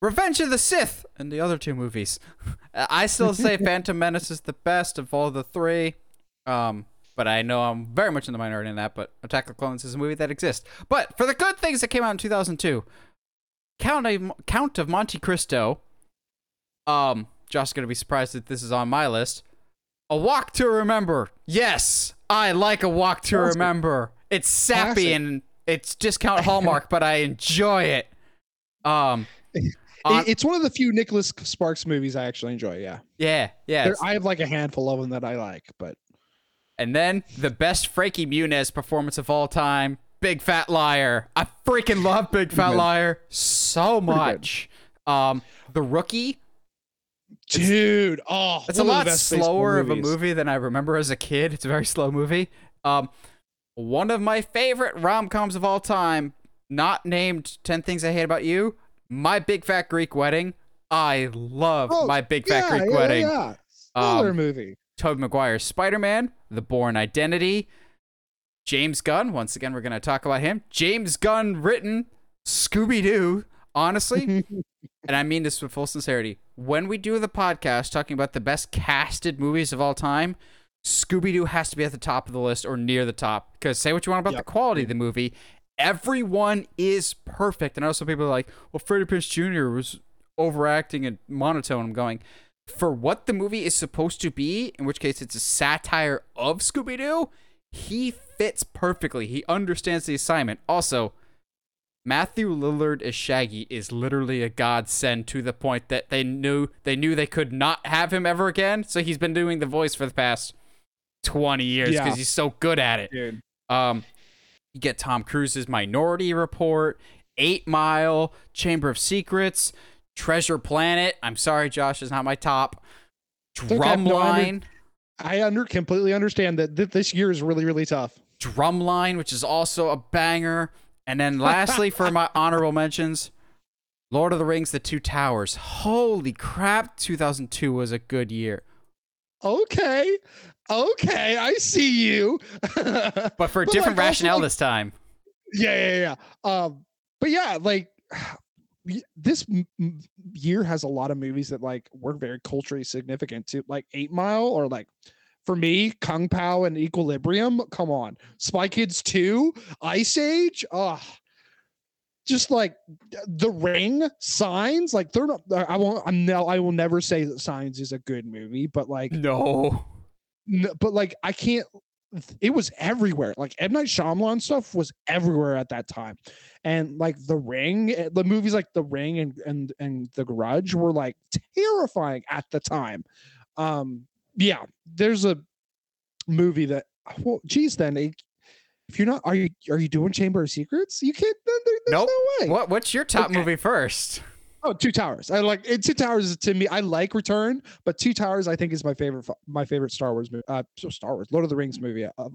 Speaker 1: Revenge of the Sith and the other two movies. I still say Phantom Menace is the best of all the three. Um, but I know I'm very much in the minority in that. But Attack of the Clones is a movie that exists. But for the good things that came out in 2002, Count of, Count of Monte Cristo. Um, Josh is gonna be surprised that this is on my list. A Walk to Remember. Yes, I like A Walk to
Speaker 2: Classic.
Speaker 1: Remember. It's sappy
Speaker 2: Classic.
Speaker 1: and it's discount Hallmark, but I enjoy it. Um, on-
Speaker 2: it's one of the few Nicholas Sparks movies I actually enjoy. Yeah,
Speaker 1: yeah, yeah.
Speaker 2: There- I have like a handful of them that I like, but
Speaker 1: And then the best Frankie Muniz performance of all time, Big Fat Liar. I freaking love Big Fat. Liar so much. Um, The Rookie.
Speaker 2: dude, oh,
Speaker 1: It's a
Speaker 2: of
Speaker 1: lot
Speaker 2: the best baseball
Speaker 1: slower of a movie than I remember as a kid. It's a very slow movie. Um, one of my favorite rom coms of all time, not named 10 Things I Hate About You, My Big Fat Greek Wedding. I love
Speaker 2: Oh,
Speaker 1: My Big Fat
Speaker 2: yeah,
Speaker 1: Greek
Speaker 2: yeah,
Speaker 1: Wedding.
Speaker 2: Yeah, Stellar
Speaker 1: Um,
Speaker 2: movie.
Speaker 1: Tobey Maguire's Spider-Man, The Bourne Identity, James Gunn. Once again, we're going to talk about him. James Gunn written Scooby-Doo. Honestly, and I mean this with full sincerity. When we do the podcast talking about the best casted movies of all time, Scooby-Doo has to be at the top of the list or near the top. Because say what you want about
Speaker 2: Yep.
Speaker 1: the quality of the movie, everyone is perfect. And I also people are like, well, Freddie Prinze Jr. was overacting and monotone. I'm going, for what the movie is supposed to be, in which case it's a satire of Scooby Doo, he fits perfectly. He understands the assignment. Also, Matthew Lillard as Shaggy is literally a godsend to the point that they knew they knew they could not have him ever again. So he's been doing the voice for the past twenty years because
Speaker 2: Yeah.
Speaker 1: he's so good at it.
Speaker 2: Dude.
Speaker 1: Um, you get Tom Cruise's Minority Report, Eight Mile, Chamber of Secrets, Treasure Planet. I'm sorry, Josh, is not my top.
Speaker 2: okay. No, I
Speaker 1: Drumline,
Speaker 2: I under completely understand that th- this year is really really tough.
Speaker 1: Drumline, which is also a banger. And then lastly, for my honorable mentions, Lord of the Rings: The Two Towers. Holy crap! 2002 was a good year,
Speaker 2: Okay, okay, I see you.
Speaker 1: but for a
Speaker 2: But,
Speaker 1: different
Speaker 2: like,
Speaker 1: rationale
Speaker 2: like-
Speaker 1: this time.
Speaker 2: yeah, yeah, yeah. Um, but yeah, like this m- year has a lot of movies that like were very culturally significant too, like Eight Mile or like for me, Kung Pao and Equilibrium. Come on, Spy Kids Two, Ice Age. Ah, just like The Ring, Signs. Like they're not. I won't. I'm no. I will never say that Signs is a good movie, but like
Speaker 1: No.
Speaker 2: N- but like I can't. It was everywhere. Like M Night Shyamalan stuff was everywhere at that time, and like The Ring, eh, the movies like The Ring and and and The Grudge were like terrifying at the time. Um, yeah, there's a movie that. Well, geez, then eh, if you're not, are you are you doing Chamber of Secrets? You can't. there- there- There's
Speaker 1: Nope.
Speaker 2: no way.
Speaker 1: What What's your top
Speaker 2: Okay.
Speaker 1: movie first?
Speaker 2: Oh, Two Towers. I like it. Two Towers is to me. I like Return, but Two Towers I think is my favorite. My favorite Star Wars movie. Uh, so Star Wars, Lord of the Rings movie. Uh,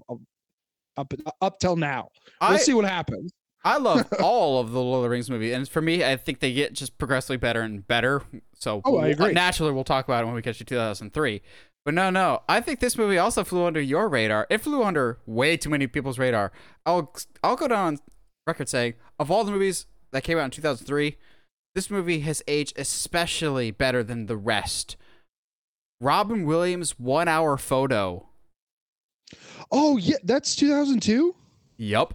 Speaker 2: up up till now. We'll
Speaker 1: I
Speaker 2: see what happens.
Speaker 1: I love all of the Lord of the Rings movie, and for me, I think they get just progressively better and better. So
Speaker 2: Oh, I agree.
Speaker 1: naturally, we'll talk about it when we get to 2003. But no, no, I think this movie also flew under your radar. It flew under way too many people's radar. I'll I'll go down on record saying of all the movies that came out in 2003, this movie has aged especially better than the rest. Robin Williams' one-hour photo.
Speaker 2: Oh yeah, that's 2002.
Speaker 1: Yup.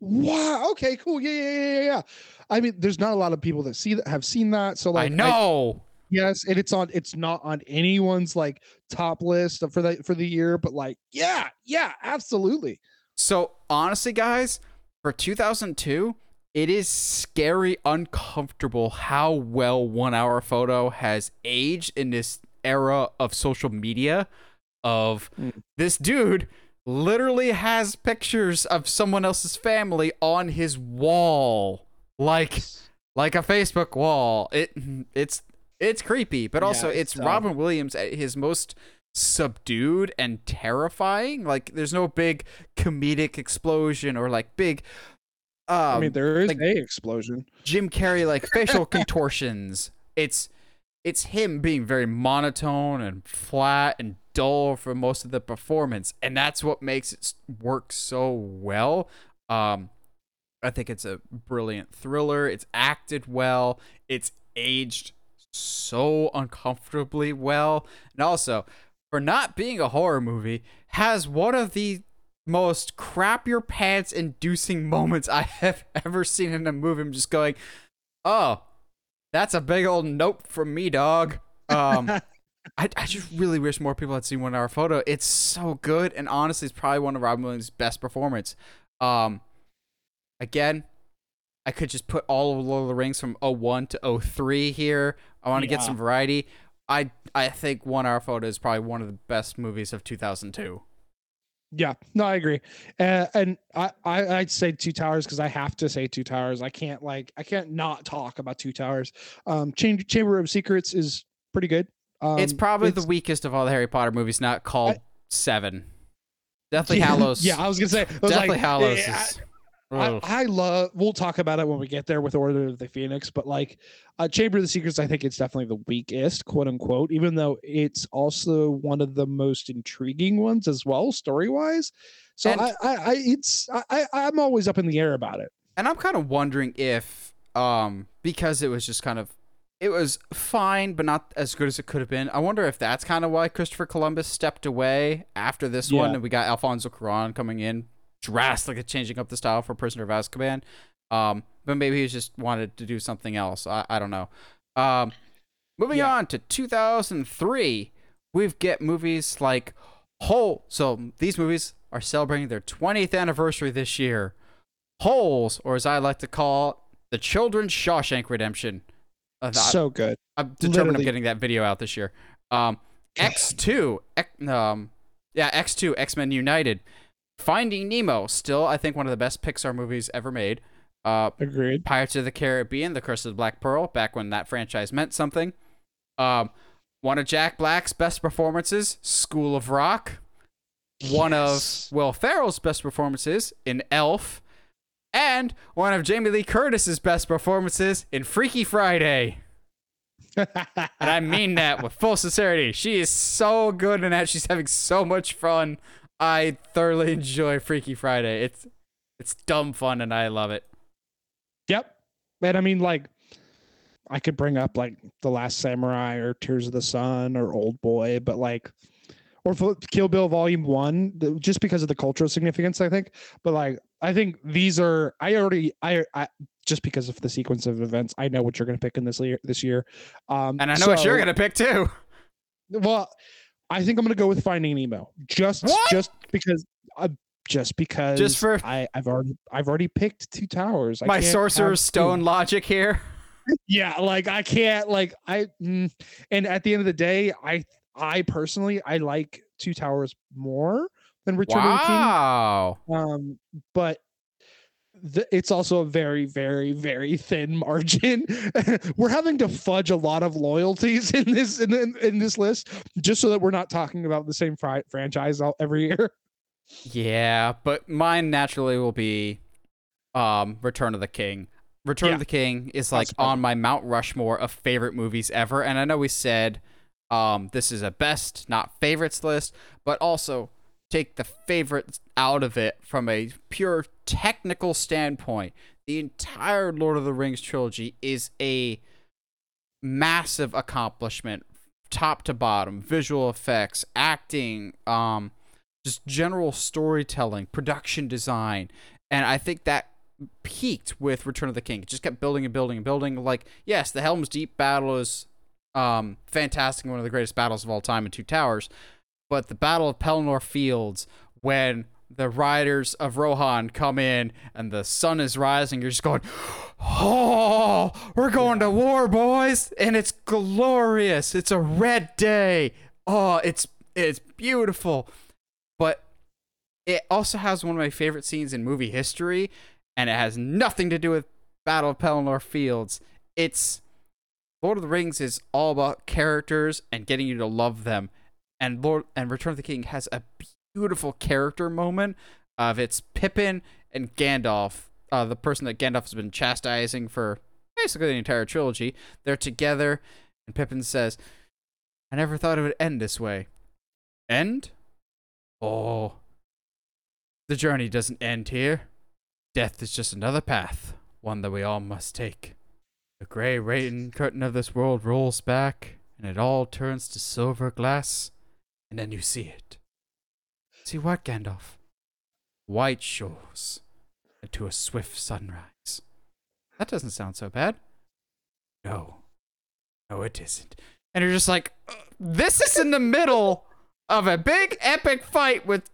Speaker 2: Wow. Okay. Cool. Yeah. Yeah. Yeah. Yeah. I mean, there's not a lot of people that see that have seen that. So like,
Speaker 1: I know.
Speaker 2: yes, and it's on. It's not on anyone's like top list for the for the year, but like, yeah, yeah, absolutely.
Speaker 1: So honestly, guys, for 2002, it is scary, uncomfortable how well One Hour Photo has aged in this era of social media. Of
Speaker 2: Mm.
Speaker 1: this dude literally has pictures of someone else's family on his wall, like like a Facebook wall. It it's it's creepy, but also
Speaker 2: Yeah,
Speaker 1: it's
Speaker 2: so-
Speaker 1: Robin Williams at his most subdued and terrifying. Like there's no big comedic explosion or like big um
Speaker 2: I mean, there is
Speaker 1: like-
Speaker 2: a explosion.
Speaker 1: Jim Carrey like facial contortions. It's it's him being very monotone and flat and dull for most of the performance, and that's what makes it work so well. Um, I think it's a brilliant thriller. It's acted well. It's aged so uncomfortably well, and also for not being a horror movie, has one of the most crap your pants inducing moments I have ever seen in a movie. I'm just going, oh, that's a big old nope from me, dog. Um, I, I just really wish more people had seen one hour photo. It's so good, and honestly, it's probably one of Robin Williams' best performance. Um, again, I could just put all of Lord of the Rings from 01 to 03 here. I want to get some variety. I I think One Hour Photo is probably one of the best movies of 2002.
Speaker 2: Yeah, no, I agree, uh, and I, I I'd say Two Towers because I have to say Two Towers. I can't like I can't not talk about Two Towers. Um, Chamber Chamber of Secrets is pretty good. Um,
Speaker 1: it's probably
Speaker 2: it's-
Speaker 1: the weakest of all the Harry Potter movies, not called
Speaker 2: I-
Speaker 1: Seven. Deathly
Speaker 2: Yeah,
Speaker 1: Hallows.
Speaker 2: Yeah, I was gonna say. Was
Speaker 1: Deathly
Speaker 2: like,
Speaker 1: Hallows
Speaker 2: yeah,
Speaker 1: is.
Speaker 2: I, I love. We'll talk about it when we get there with Order of the Phoenix, but like, uh, Chamber of the Secrets, I think it's definitely the weakest, quote unquote. Even though it's also one of the most intriguing ones as well, story wise. So
Speaker 1: And-
Speaker 2: I, I, I, it's I, I, I'm always up in the air about it.
Speaker 1: and I'm kind of wondering if, um, because it was just kind of, it was fine, but not as good as it could have been. I wonder if that's kind of why Christopher Columbus stepped away after this one, and we got Alfonso Cuarón coming in, drastically changing up the style for Prisoner of Azkaban. Um, but maybe he just wanted to do something else. I, I don't know. Um, moving
Speaker 2: Yeah.
Speaker 1: on to 2003, we've get movies like Hole. So these movies are celebrating their 20th anniversary this year. Holes, or as I like to call it, the Children's Shawshank Redemption. Uh,
Speaker 2: So good.
Speaker 1: I'm determined I'm getting that video out this year. Um, X2, X, um, yeah, X2, X Men United, Finding Nemo, still I think one of the best Pixar movies ever made. Uh,
Speaker 2: Agreed.
Speaker 1: Pirates of the Caribbean, The Curse of the Black Pearl, back when that franchise meant something. Um, one of Jack Black's best performances, School of Rock. One of Will Ferrell's best performances in Elf. And one of Jamie Lee Curtis's best performances in Freaky Friday. And I mean that with full sincerity. She is so good in that. She's having so much fun. I thoroughly enjoy Freaky Friday. It's it's dumb fun and I love it.
Speaker 2: Yep. And I mean, like, I could bring up like The Last Samurai or Tears of the Sun or Old Boy, but like, or Kill Bill Volume One, just because of the cultural significance, I think. But like, I think these are. I already. I. I just because of the sequence of events, I know what you're going to pick in this year. This year, um,
Speaker 1: And I know what you're gonna pick too.
Speaker 2: Well, I think I'm going to go with Finding Nemo, just
Speaker 1: What?
Speaker 2: just because. Uh, just because just
Speaker 1: for-
Speaker 2: I, I've already I've already picked two towers. I
Speaker 1: My
Speaker 2: can't have
Speaker 1: Sorcerer's
Speaker 2: two
Speaker 1: Stone logic here.
Speaker 2: yeah like i can't like i mm, and at the end of the day i i personally i like two towers more than return
Speaker 1: Wow.
Speaker 2: of the king um but the, it's also a very very very thin margin we're having to fudge a lot of loyalties in this in, in, in this list just so that we're not talking about the same franchise all, every year
Speaker 1: Yeah, but mine naturally will be um Return of the King. Return
Speaker 2: Yeah.
Speaker 1: of the King is like on my Mount Rushmore of favorite movies ever. And I know we said um this is a best, not favorites list, but also take the favorites out of it from a pure technical standpoint. The entire Lord of the Rings trilogy is a massive accomplishment top to bottom visual effects acting um just general storytelling production design and I think that peaked with Return of the King. It just kept building and building and building. Like, yes, the Helm's Deep battle is um, fantastic, one of the greatest battles of all time in Two Towers. But the Battle of Pelennor Fields, when the riders of Rohan come in and the sun is rising, you're just going, oh, we're going to war, boys, and it's glorious. It's a red day. Oh, it's it's beautiful, but it also has one of my favorite scenes in movie history, and it has nothing to do with Battle of Pelennor Fields. It's Lord of the Rings is all about characters and getting you to love them, and Lord and Return of the King has a beautiful character moment of it's Pippin and Gandalf, uh, the person that Gandalf has been chastising for basically the entire trilogy. They're together, and Pippin says, "I never thought it would end this way." End? Oh, the journey doesn't end here. Death is just another path, one that we all must take. The gray rain curtain of this world rolls back, and it all turns to silver glass, and then you see it. See what, Gandalf? White shores to a swift sunrise. That doesn't sound so bad. No. No, it isn't. And you're just like, "Uh, this is in the middle of a big epic fight with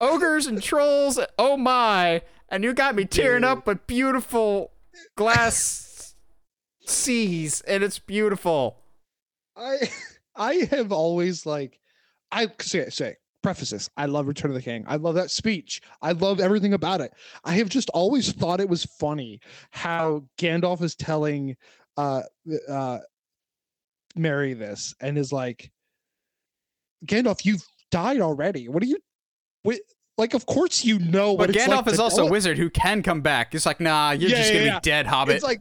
Speaker 1: ogres and trolls. Oh my. And you got me tearing
Speaker 2: Dude.
Speaker 1: up with beautiful glass seas, and it's beautiful.
Speaker 2: I I have always like I say say preface this. I love Return of the King. I love that speech. I love everything about it. I have just always thought it was funny how Gandalf is telling uh uh Merry this and is like Gandalf, you've died already. What are you wait, like of course you know what
Speaker 1: But
Speaker 2: it's
Speaker 1: Gandalf
Speaker 2: like
Speaker 1: is also a wizard who can come back. It's like, nah, you're
Speaker 2: Yeah,
Speaker 1: just
Speaker 2: yeah,
Speaker 1: gonna
Speaker 2: yeah.
Speaker 1: be dead, Hobbit.
Speaker 2: It's like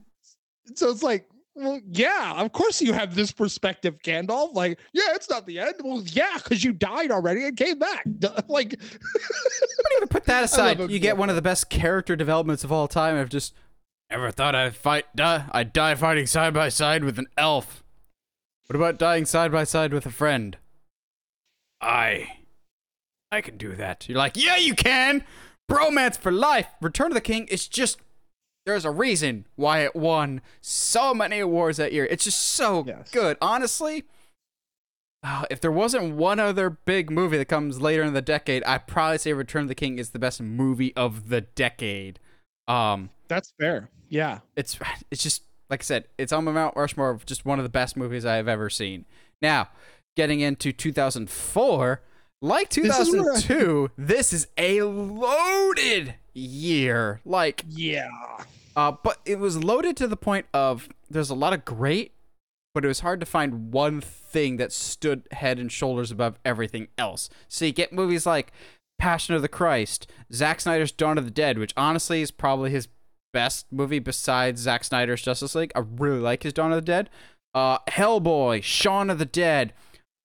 Speaker 2: so it's like well, yeah, of course you have this perspective, Gandalf. Like, yeah, it's not the end. Well, yeah, because you died already and came back. Like,
Speaker 1: But even put that aside, you get one of the best character developments of all time. I've just never thought I'd fight, die, I'd die fighting side by side with an elf. What about dying side by side with a friend? I, I can do that. You're like, yeah, you can. Bromance for life. Return of the King is just. There's a reason why it won so many awards that year. It's just so
Speaker 2: Yes.
Speaker 1: good. Honestly, uh, if there wasn't one other big movie that comes later in the decade, I'd probably say Return of the King is the best movie of the decade. Um,
Speaker 2: that's fair. Yeah.
Speaker 1: it's it's just like I said, it's on my Mount Rushmore of just one of the best movies I have ever seen. Now, getting into 2004, like
Speaker 2: This is I-
Speaker 1: 2002, this is a loaded year. Like
Speaker 2: Yeah.
Speaker 1: Uh, but it was loaded to the point of there's a lot of great, but it was hard to find one thing that stood head and shoulders above everything else. So you get movies like Passion of the Christ, Zack Snyder's Dawn of the Dead, which honestly is probably his best movie besides Zack Snyder's Justice League. I really like his Dawn of the Dead. Uh, Hellboy, Shaun of the Dead,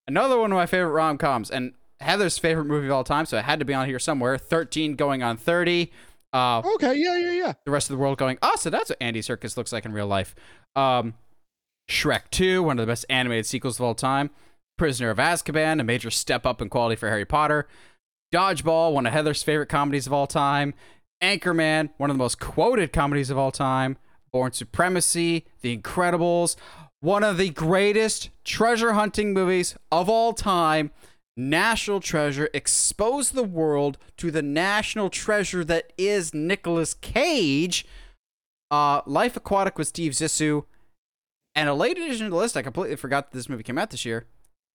Speaker 1: another one of my favorite rom coms, and Heather's favorite movie of all time, so it had to be on here somewhere. 13 going on 30. Uh,
Speaker 2: Okay. Yeah. Yeah. Yeah.
Speaker 1: the rest of the world going, oh, so that's what Andy Serkis looks like in real life. Um, Shrek 2, one of the best animated sequels of all time. Prisoner of Azkaban, a major step up in quality for Harry Potter. Dodgeball, one of Heather's favorite comedies of all time. Anchorman, one of the most quoted comedies of all time. Bourne Supremacy, The Incredibles, one of the greatest treasure hunting movies of all time. National Treasure expose the world to the national treasure that is Nicolas Cage. Uh, Life Aquatic with Steve Zissou. And a late addition to the list, I completely forgot that this movie came out this year.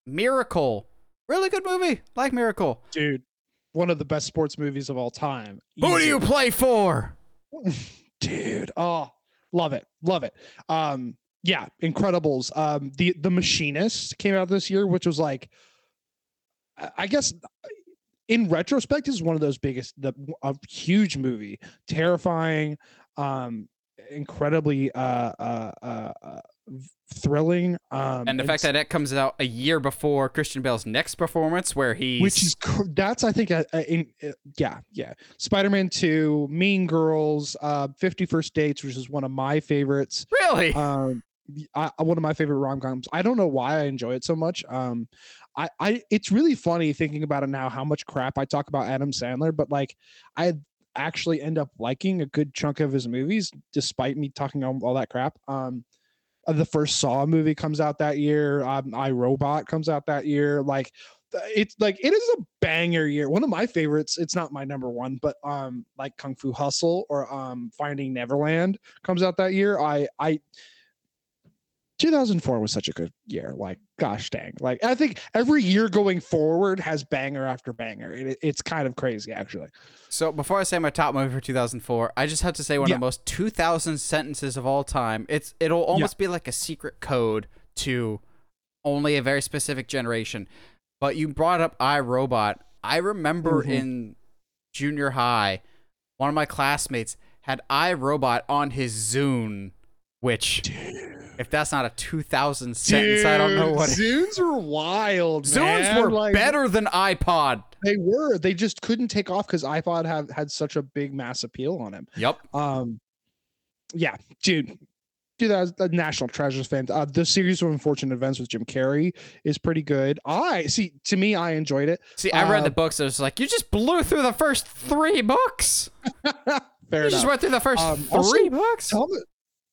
Speaker 1: Miracle. Really good movie. Like Miracle.
Speaker 2: Dude, one of the best sports movies of all time.
Speaker 1: Who do you play for?
Speaker 2: dude oh love it love it um yeah incredibles um the the machinist came out this year which was like I- guess in retrospect is one of those biggest the a huge movie terrifying um incredibly uh uh uh, thrilling um
Speaker 1: And the fact that it comes out a year before Christian Bale's next performance, where he
Speaker 2: which is that's I think a, a, in, uh, yeah yeah. Spider-Man 2 Mean Girls uh 50 First Dates which is one of my favorites.
Speaker 1: Really?
Speaker 2: Um I, I- one of my favorite rom-coms. I don't know why I enjoy it so much. Um I I it's really funny thinking about it now how much crap I talk about Adam Sandler but like I actually end up liking a good chunk of his movies, despite me talking all, that crap. Um, uh, the first Saw movie comes out that year. Um, I Robot comes out that year. Like it's like it is a banger year. One of my favorites. It's not my number one, but um, like Kung Fu Hustle or um, Finding Neverland comes out that year. I I 2004 was such a good year. Like, gosh dang. Like, I think every year going forward has banger after banger. It, it's kind of crazy, actually.
Speaker 1: So, before I say my top movie for 2004, I just have to say one yeah. of the most 2000 sentences of all time. It's It'll almost yeah. be like a secret code to only a very specific generation. But you brought up iRobot. I remember mm-hmm. in junior high, one of my classmates had iRobot on his Zune, which. Dude if that's not a 2000 sentence, Dude, I don't know what.
Speaker 2: Zunes were wild.
Speaker 1: Zunes
Speaker 2: man.
Speaker 1: were like, better than iPod.
Speaker 2: They were. They just couldn't take off because iPod have had such a big mass appeal on him.
Speaker 1: Yep.
Speaker 2: Um, yeah, dude. Dude, that's a national treasures fan. Uh, the series of unfortunate events with Jim Carrey is pretty good. I see. To me, I enjoyed it.
Speaker 1: See, I read uh, the books. I was like, you just blew through the first three books.
Speaker 2: Fair
Speaker 1: you
Speaker 2: enough.
Speaker 1: just went through the first um, three also, books.
Speaker 2: Thomas,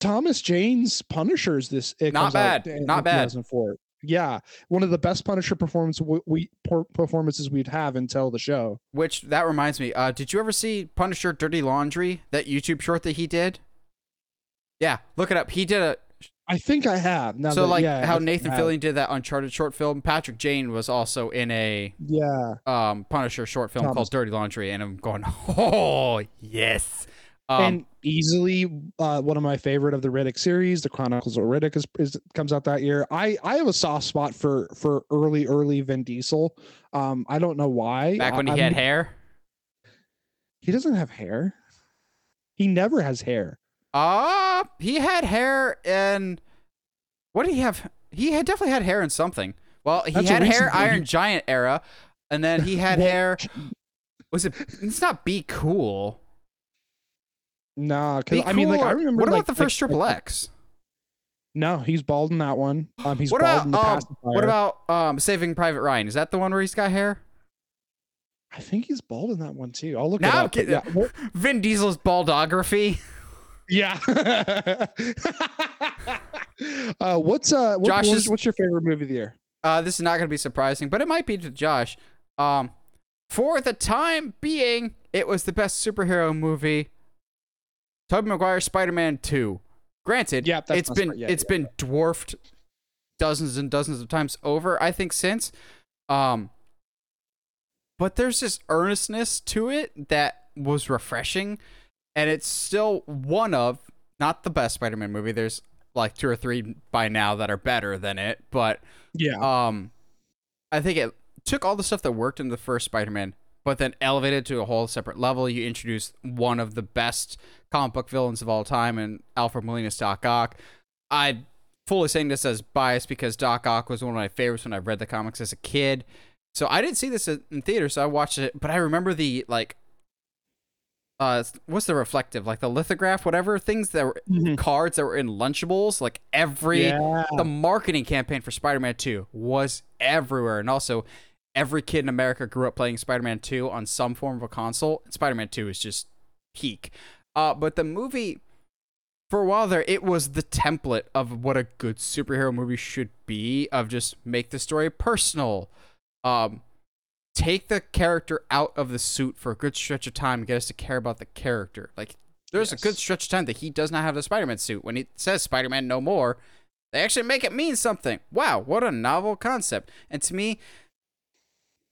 Speaker 2: Thomas Jane's Punishers. This
Speaker 1: it not bad,
Speaker 2: in,
Speaker 1: not bad.
Speaker 2: 2004. Yeah, one of the best Punisher performance we, we performances we'd have until the show.
Speaker 1: Which that reminds me. Uh, did you ever see Punisher Dirty Laundry? That YouTube short that he did. Yeah, look it up. He did a.
Speaker 2: I think I have. Now
Speaker 1: so
Speaker 2: that,
Speaker 1: like
Speaker 2: yeah,
Speaker 1: how Nathan Fillion did that Uncharted short film. Patrick Jane was also in a
Speaker 2: yeah
Speaker 1: um Punisher short film Thomas. called Dirty Laundry, and I'm going, oh yes.
Speaker 2: Um, and easily uh, one of my favorite of the Riddick series, the Chronicles of Riddick, is, is, comes out that year. I I have a soft spot for for early early Vin Diesel. Um, I don't know why.
Speaker 1: Back when he I, had hair.
Speaker 2: He doesn't have hair. He never has hair.
Speaker 1: Uh he had hair and what did he have? He had definitely had hair in something. Well, he That's had hair Iron Giant era, and then he had hair. Was it? It's not be cool.
Speaker 2: Nah, because I mean, like I remember.
Speaker 1: What about
Speaker 2: like,
Speaker 1: the first Triple like, X?
Speaker 2: No, he's bald in that one. Um, he's
Speaker 1: what
Speaker 2: bald
Speaker 1: about,
Speaker 2: in the
Speaker 1: um, What about um, Saving Private Ryan? Is that the one where he's got hair?
Speaker 2: I think he's bald in that one too. I'll look now, it up.
Speaker 1: Yeah. Vin Diesel's baldography.
Speaker 2: Yeah. uh, what's uh, what, Josh's, what's, what's your favorite movie of the year?
Speaker 1: Uh, this is not going to be surprising, but it might be to Josh. Um, for the time being, it was the best superhero movie Tobey Maguire Spider-Man 2. Granted, yeah, it's been yeah, it's yeah, been dwarfed dozens and dozens of times over, I think, since. Um but there's this earnestness to it that was refreshing. And it's still one of, not the best Spider-Man movie. There's like two or three by now that are better than it. But
Speaker 2: yeah.
Speaker 1: Um I think it took all the stuff that worked in the first Spider-Man but then elevated to a whole separate level. You introduce one of the best comic book villains of all time and Alfred Molina's Doc Ock. I fully saying this as bias because Doc Ock was one of my favorites when I read the comics as a kid. So I didn't see this in theater, so I watched it, but I remember the like uh what's the reflective like the lithograph whatever things that were mm-hmm. cards that were in lunchables like every yeah. the marketing campaign for spider-man 2 was everywhere and also every kid in America grew up playing Spider-Man 2 on some form of a console. Spider-Man 2 is just peak. Uh, but the movie, for a while there, it was the template of what a good superhero movie should be. Of just make the story personal, um, take the character out of the suit for a good stretch of time, and get us to care about the character. Like there's yes. a good stretch of time that he does not have the Spider-Man suit. When he says Spider-Man no more, they actually make it mean something. Wow, what a novel concept! And to me,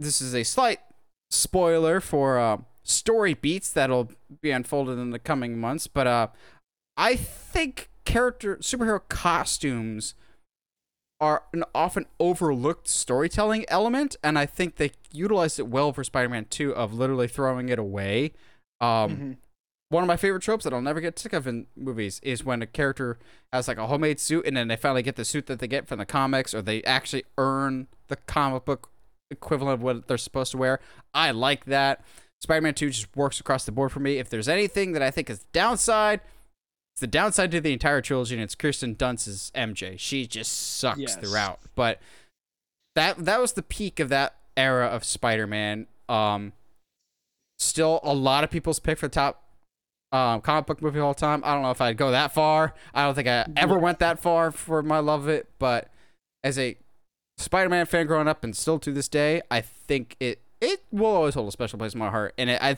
Speaker 1: this is a slight spoiler for uh, story beats that'll be unfolded in the coming months, but uh, I think character superhero costumes are an often overlooked storytelling element, and I think they utilized it well for Spider-Man 2 of literally throwing it away. Um, mm-hmm. One of my favorite tropes that I'll never get sick of in movies is when a character has like a homemade suit, and then they finally get the suit that they get from the comics, or they actually earn the comic book equivalent of what they're supposed to wear. I like that. Spider-Man 2 just works across the board for me. If there's anything that I think is downside, it's the downside to the entire trilogy, and it's Kirsten Dunst's MJ. She just sucks yes. throughout. But that that was the peak of that era of Spider-Man. Um, still a lot of people's pick for the top um, comic book movie of all time. I don't know if I'd go that far. I don't think I ever went that far for my love of it, but as a Spider-Man fan growing up and still to this day, I think it it will always hold a special place in my heart. And it, I,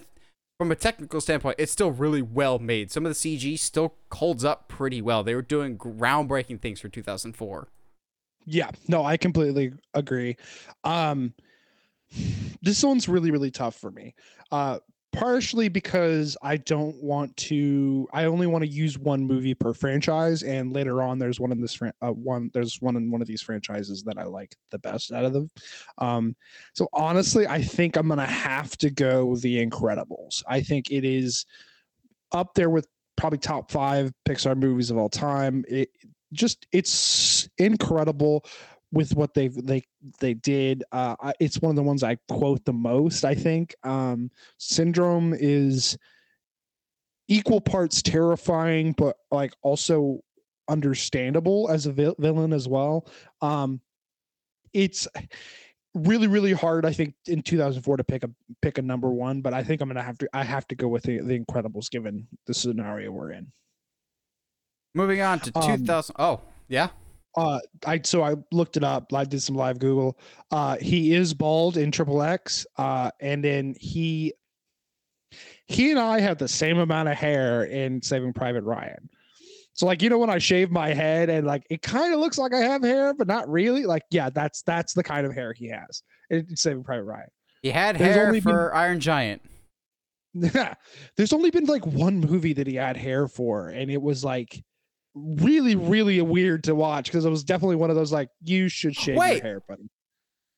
Speaker 1: from a technical standpoint, it's still really well made. Some of the CG still holds up pretty well. They were doing groundbreaking things for 2004.
Speaker 2: Yeah, no, I completely agree. Um, this one's really really tough for me. Uh, partially because I don't want to. I only want to use one movie per franchise, and later on, there's one in this fran- uh, one. There's one in one of these franchises that I like the best out of them. Um, so honestly, I think I'm gonna have to go The Incredibles. I think it is up there with probably top five Pixar movies of all time. It just it's incredible with what they they they did. Uh, I, it's one of the ones I quote the most. I think um, Syndrome is equal parts terrifying, but like also understandable as a vil- villain as well. Um, it's really really hard i think in 2004 to pick a pick a number one but i think i'm gonna have to i have to go with the, the incredibles given the scenario we're in
Speaker 1: Moving on to
Speaker 2: Um,
Speaker 1: 2000. oh, yeah.
Speaker 2: Uh i so i looked it up. I did some live google. Uh he is bald in triple x uh and then he he and i have the same amount of hair in saving private ryan. So like you know when i shave my head and like it kind of looks like i have hair but not really like yeah that's that's the kind of hair he has in in saving private ryan.
Speaker 1: He had
Speaker 2: There's
Speaker 1: hair
Speaker 2: only been-
Speaker 1: for Iron Giant.
Speaker 2: there's only been like one movie that he had hair for and it was like really really weird to watch because it was definitely one of those like you should shave
Speaker 1: Wait.
Speaker 2: your hair buddy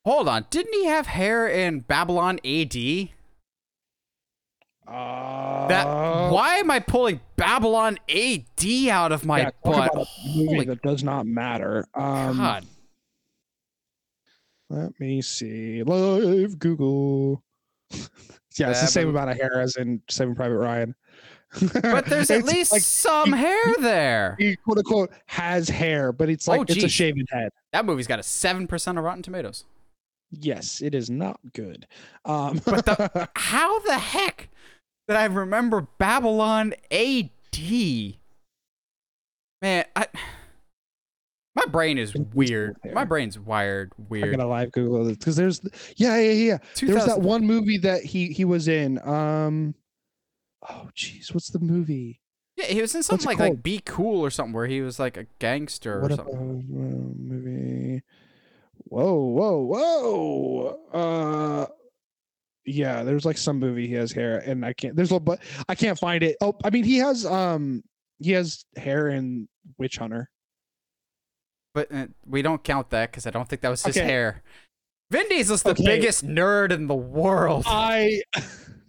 Speaker 1: Hold on. Didn't he have hair in Babylon AD?
Speaker 2: Uh,
Speaker 1: That why am I pulling Babylon AD out of my
Speaker 2: yeah,
Speaker 1: butt?
Speaker 2: about a movie
Speaker 1: Holy
Speaker 2: that does not matter. Um,
Speaker 1: God.
Speaker 2: Let me see. Live Google. yeah, it's the same amount of hair as in Saving Private Ryan.
Speaker 1: But there's at least
Speaker 2: like
Speaker 1: some
Speaker 2: he-
Speaker 1: hair there.
Speaker 2: he quote unquote has hair, but it's like
Speaker 1: Oh,
Speaker 2: it's a shaven head.
Speaker 1: That movie's got a 7% of Rotten Tomatoes.
Speaker 2: Yes, it is not good. Um,
Speaker 1: But the- How the heck did I remember Babylon AD? Man, I my brain is weird. My brain's wired weird.
Speaker 2: I gotta live Google it because there's yeah yeah yeah. There was that one movie that he he was in. Um, oh jeez, what's the movie?
Speaker 1: Yeah, he was in something like
Speaker 2: called?
Speaker 1: like Be Cool or something where he was like a gangster or
Speaker 2: what
Speaker 1: something.
Speaker 2: about uh, movie? Whoa, whoa, whoa! Uh, yeah, there's like some movie he has hair, and I can't. There's a but I can't find it. Oh, I mean he has um he has hair in Witch Hunter.
Speaker 1: But uh, we don't count that because I don't think that was his
Speaker 2: Okay.
Speaker 1: hair. Vin Diesel's the
Speaker 2: Okay.
Speaker 1: biggest nerd in the world.
Speaker 2: I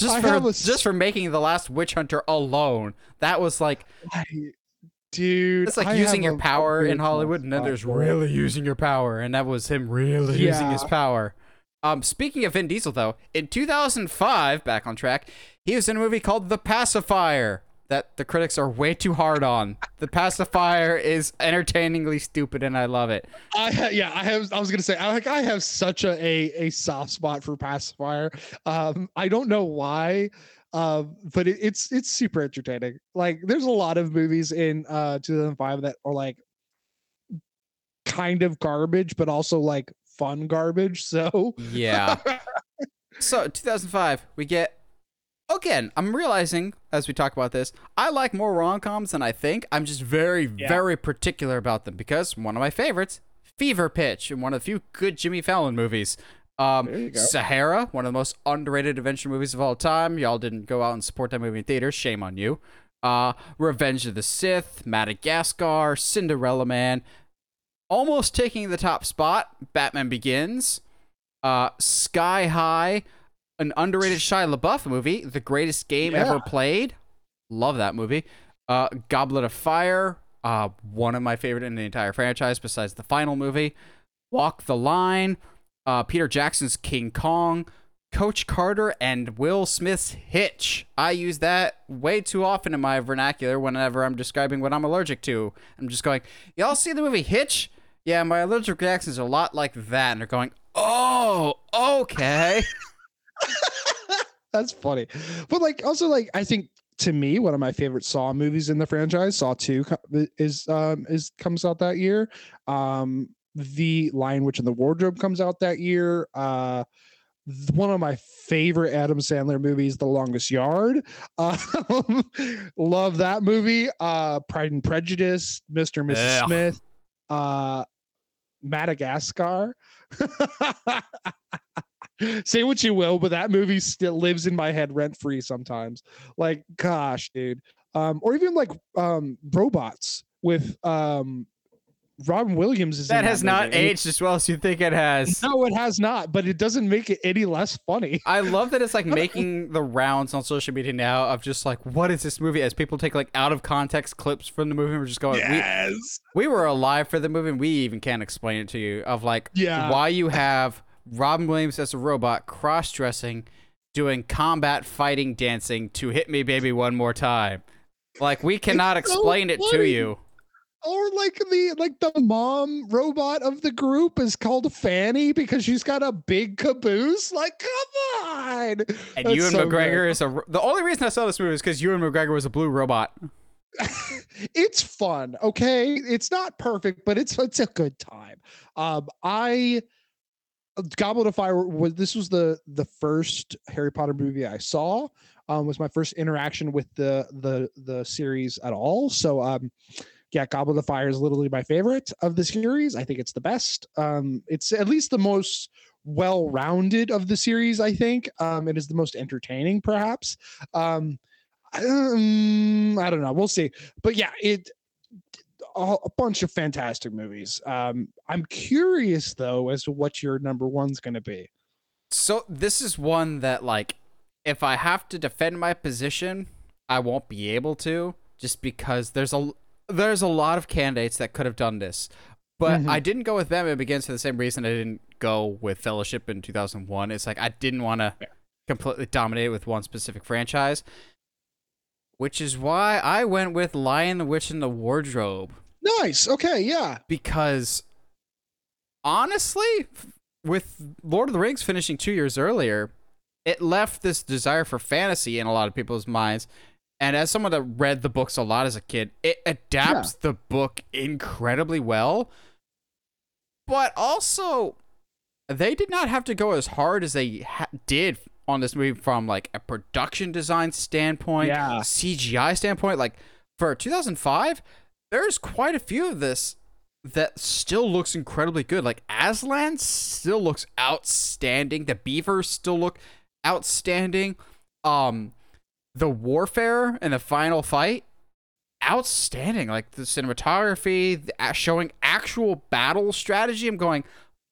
Speaker 1: just
Speaker 2: I
Speaker 1: for
Speaker 2: a
Speaker 1: just for making the last Witch Hunter alone, that was like
Speaker 2: I dude,
Speaker 1: it's like
Speaker 2: I
Speaker 1: using your power in Hollywood, and then there's really using your power, and that was him really using his power. Um, speaking of Vin Diesel, though, in 2005, back on track, he was in a movie called The Pacifier that the critics are way too hard on. The Pacifier is entertainingly stupid, and I love it.
Speaker 2: I ha- yeah, I have. I was gonna say, I like, I have such a a, a soft spot for pacifier. Um, I don't know why, um, but it, it's it's super entertaining. Like, there's a lot of movies in uh 2005 that are like kind of garbage, but also like fun garbage. So
Speaker 1: Yeah. So 2005, we get again. I'm realizing as we talk about this, I like more rom coms than I think. I'm just very,
Speaker 2: Yeah.
Speaker 1: very particular about them because one of my favorites, Fever Pitch, and one of the few good Jimmy Fallon movies. Um,
Speaker 2: There you go.
Speaker 1: Sahara, one of the most underrated adventure movies of all time. Y'all didn't go out and support that movie in theaters. Shame on you. Uh, Revenge of the Sith, Madagascar, Cinderella Man, almost taking the top spot. Batman Begins, uh, Sky High, an underrated Shia LaBeouf movie, the greatest game
Speaker 2: Yeah.
Speaker 1: ever played. Love that movie. Uh, Goblet of Fire, uh, one of my favorite in the entire franchise besides the final movie. Walk the Line, uh, Peter Jackson's King Kong, Coach Carter, and Will Smith's Hitch. I use that way too often in my vernacular whenever I'm describing what I'm allergic to. I'm just going, y'all see the movie Hitch? Yeah, my allergic reactions are a lot like that. And they're going, oh, okay.
Speaker 2: That's funny. But like also like I think to me one of my favorite Saw movies in the franchise, Saw 2 is um is comes out that year. Um the Lion Witch and the Wardrobe comes out that year. Uh one of my favorite Adam Sandler movies, The Longest Yard. Um, love that movie. Uh, Pride and Prejudice, Mr. and Mrs.
Speaker 1: Ugh.
Speaker 2: Smith, uh, Madagascar. Say what you will, but that movie still lives in my head rent free sometimes. Like, gosh, dude. Um, or even like um robots with um Robin Williams is
Speaker 1: That has not
Speaker 2: movie,
Speaker 1: aged as well as you think it has.
Speaker 2: no, it has not, but it doesn't make it any less funny.
Speaker 1: I love that it's like making the rounds on social media now of just like, what is this movie? As people take like out of context clips from the movie and we're just going, we, we were alive for the movie and we even can't explain it to you of like
Speaker 2: Yeah.
Speaker 1: why you have Robin Williams as a robot cross dressing doing combat fighting dancing to hit me baby one more time. Like we cannot
Speaker 2: It's so
Speaker 1: explain it to you.
Speaker 2: or like the like the mom robot of the group is called Fanny because she's got a big caboose. Like, come on.
Speaker 1: And
Speaker 2: That's
Speaker 1: Ewan
Speaker 2: so
Speaker 1: McGregor is a the only reason I saw this movie is because Ewan McGregor was a blue robot.
Speaker 2: it's fun. Okay, it's not perfect, but it's it's a good time. Um, I Goblet of Fire was this was the the first Harry Potter movie I saw. Um, was my first interaction with the the the series at all. So um, yeah, Goblet of Fire is literally my favorite of the series. I think it's the best. Um, it's at least the most well-rounded of the series. I think. Um, it is the most entertaining, perhaps. Um, um, I don't know. We'll see. But yeah, it a, a bunch of fantastic movies. Um, I'm curious though as to what your number one's going to be.
Speaker 1: So this is one that like if I have to defend my position, I won't be able to just because there's a there's a lot of candidates that could have done this. But
Speaker 2: Mhm.
Speaker 1: I didn't go with Batman Begins for the same reason I didn't go with Fellowship in 2001. It's like I didn't want to completely dominate with one specific franchise. Which is why I went with Lion the Witch and the Wardrobe
Speaker 2: Nice. Okay. Yeah.
Speaker 1: because honestly, with Lord of the Rings finishing two years earlier, it left this desire for fantasy in a lot of people's minds. And as someone that read the books a lot as a kid, it adapts the book incredibly well. But also, they did not have to go as hard as they ha- did on this movie from like a production design standpoint,
Speaker 2: Yeah.
Speaker 1: CGI standpoint. Like for 2005, there's quite a few of this that still looks incredibly good. Like Aslan still looks outstanding. The beavers still look outstanding. Um, the warfare and the final fight, outstanding. Like the cinematography, the, showing actual battle strategy. I'm going,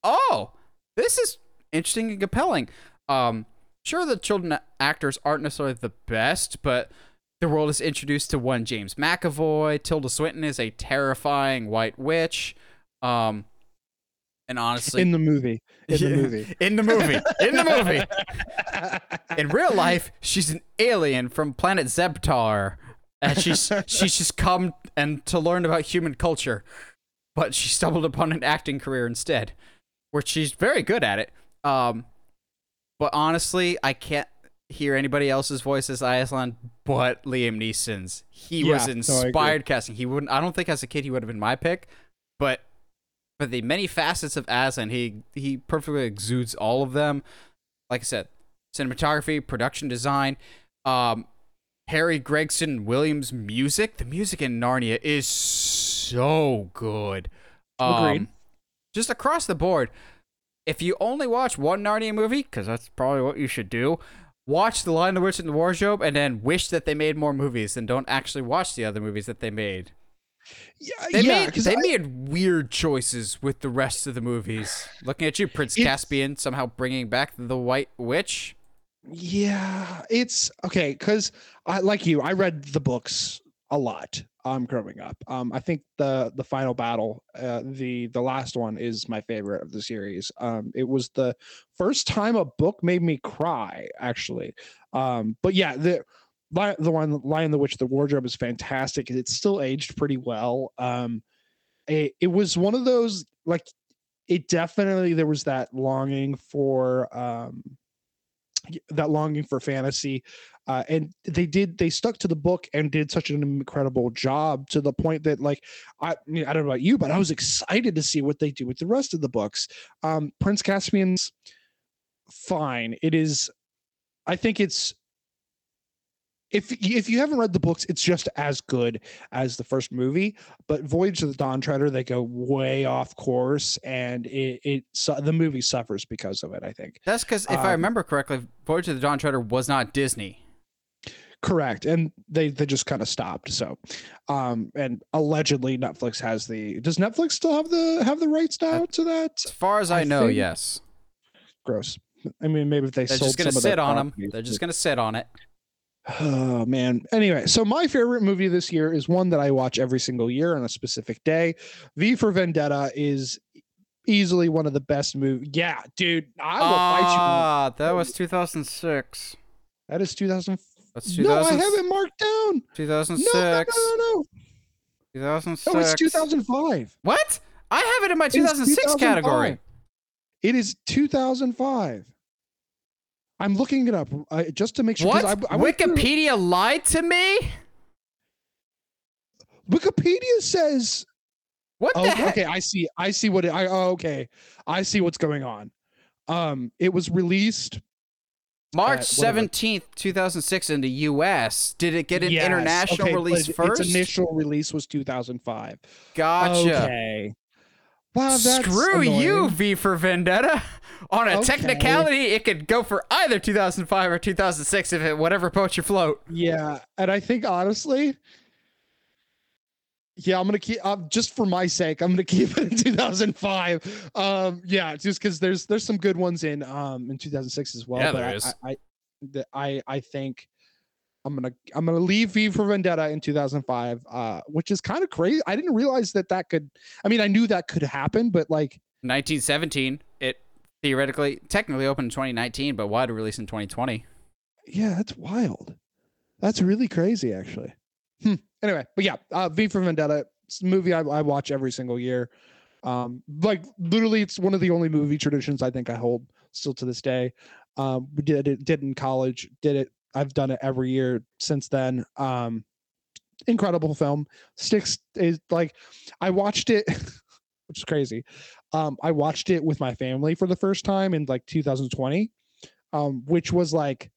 Speaker 1: oh, this is interesting and compelling. Um, sure, the children actors aren't necessarily the best, but the world is introduced to one James McAvoy. Tilda Swinton is a terrifying white witch. Um, and honestly,
Speaker 2: In the movie. In the movie.
Speaker 1: in the movie, in the movie, in real life, she's an alien from planet Zebtar, and she's she's just come and to learn about human culture, but she stumbled upon an acting career instead, where she's very good at it. Um, but honestly, I can't hear anybody else's voice as Aslan but Liam Neeson's. He was
Speaker 2: Yeah, no,
Speaker 1: inspired casting. He wouldn't. I don't think as a kid he would have been my pick, but for the many facets of Aslan, he he perfectly exudes all of them. Like I said, cinematography, production design, um, Harry Gregson Williams music. The music in Narnia is so good. Um,
Speaker 2: Agreed.
Speaker 1: Just across the board. If you only watch one Narnia movie, because that's probably what you should do, watch The Lion, the Witch, and the Wardrobe, and then wish that they made more movies, and don't actually watch the other movies that they made.
Speaker 2: yeah.
Speaker 1: They
Speaker 2: yeah.
Speaker 1: made they
Speaker 2: I-
Speaker 1: made weird choices with the rest of the movies. Looking at you, Prince Caspian, somehow bringing back the White Witch.
Speaker 2: Yeah, it's okay because I like you. I read the books a lot. Um, growing up. Um, I think the the final battle, uh, the the last one is my favorite of the series. Um, it was the first time a book made me cry. Actually, um, but yeah, the the one Lion, the Witch, the Wardrobe is fantastic. It's still aged pretty well. Um, it, it was one of those like it definitely there was that longing for um that longing for fantasy uh, and they did they stuck to the book and did such an incredible job to the point that like i I, I don't know about you but i was excited to see what they do with the rest of the books. Um prince caspian's fine. It is i think it's if if you haven't read the books, it's just as good as the first movie. But Voyage of the Dawn Treader, they go way off course, and it it su- the movie suffers because of it. I think
Speaker 1: That's because if I
Speaker 2: Um,
Speaker 1: remember correctly, Voyage of the Dawn Treader was not Disney.
Speaker 2: correct, and they they just kind of stopped. So, um, and allegedly Netflix has the. Does Netflix still have the have the rights now to that?
Speaker 1: As far as I,
Speaker 2: I
Speaker 1: know,
Speaker 2: think-
Speaker 1: yes.
Speaker 2: Gross. I mean, maybe if they
Speaker 1: They're just gonna
Speaker 2: some of
Speaker 1: sit on them. They're just gonna sit on it.
Speaker 2: Oh man. Anyway, so my favorite movie this year is one that I watch every single year on a specific day. V for Vendetta is easily one of the best movies. Yeah, dude, I will fight you.
Speaker 1: Ah, that was 2006.
Speaker 2: That is 2000.
Speaker 1: That's
Speaker 2: No, I have it marked down.
Speaker 1: 2006.
Speaker 2: no, no, no, no.
Speaker 1: 2006.
Speaker 2: No, it's 2005.
Speaker 1: What? I have it in my 2006 category.
Speaker 2: It is 2005. I'm looking it up uh, just to make sure.
Speaker 1: What?
Speaker 2: I, I went through-
Speaker 1: Wikipedia lied to me?
Speaker 2: Wikipedia says
Speaker 1: What
Speaker 2: Oh,
Speaker 1: heck?
Speaker 2: okay. I see. I see what it, I. Oh, okay. I see what's going on. Um, it was released.
Speaker 1: March
Speaker 2: Uh, whatever.
Speaker 1: 17th, 2006 in the US. Did it get an
Speaker 2: Yes,
Speaker 1: international
Speaker 2: okay,
Speaker 1: release first?
Speaker 2: Its initial release was 2005.
Speaker 1: gotcha.
Speaker 2: Okay. Wow, that's
Speaker 1: Screw you,
Speaker 2: annoying.
Speaker 1: V for Vendetta. On a
Speaker 2: Okay.
Speaker 1: technicality, it could go for either 2005 or 2006 if it whatever boat you float.
Speaker 2: Yeah, and I think honestly, yeah, I'm gonna keep uh, just for my sake. I'm gonna keep it in 2005. Um, yeah, just because there's there's some good ones in um in 2006 as well.
Speaker 1: Yeah,
Speaker 2: but
Speaker 1: there
Speaker 2: I,
Speaker 1: is.
Speaker 2: I, I, I I think I'm gonna I'm gonna leave V for Vendetta in 2005. Uh, which is kind of crazy. I didn't realize that that could. I mean, I knew that could happen, but like,
Speaker 1: 1917, it theoretically, technically opened in 2019, but wide release in 2020.
Speaker 2: yeah, that's wild. That's really crazy, actually. Hmm. Anyway, but yeah, uh, V for Vendetta. It's a movie I, I watch every single year. Um, like literally, it's one of the only movie traditions I think I hold still to this day. Um, we did it did in college. Did it. I've done it every year since then. Um, incredible film. Sticks is like, I watched it, which is crazy. Um, I watched it with my family for the first time in like 2020, um, which was like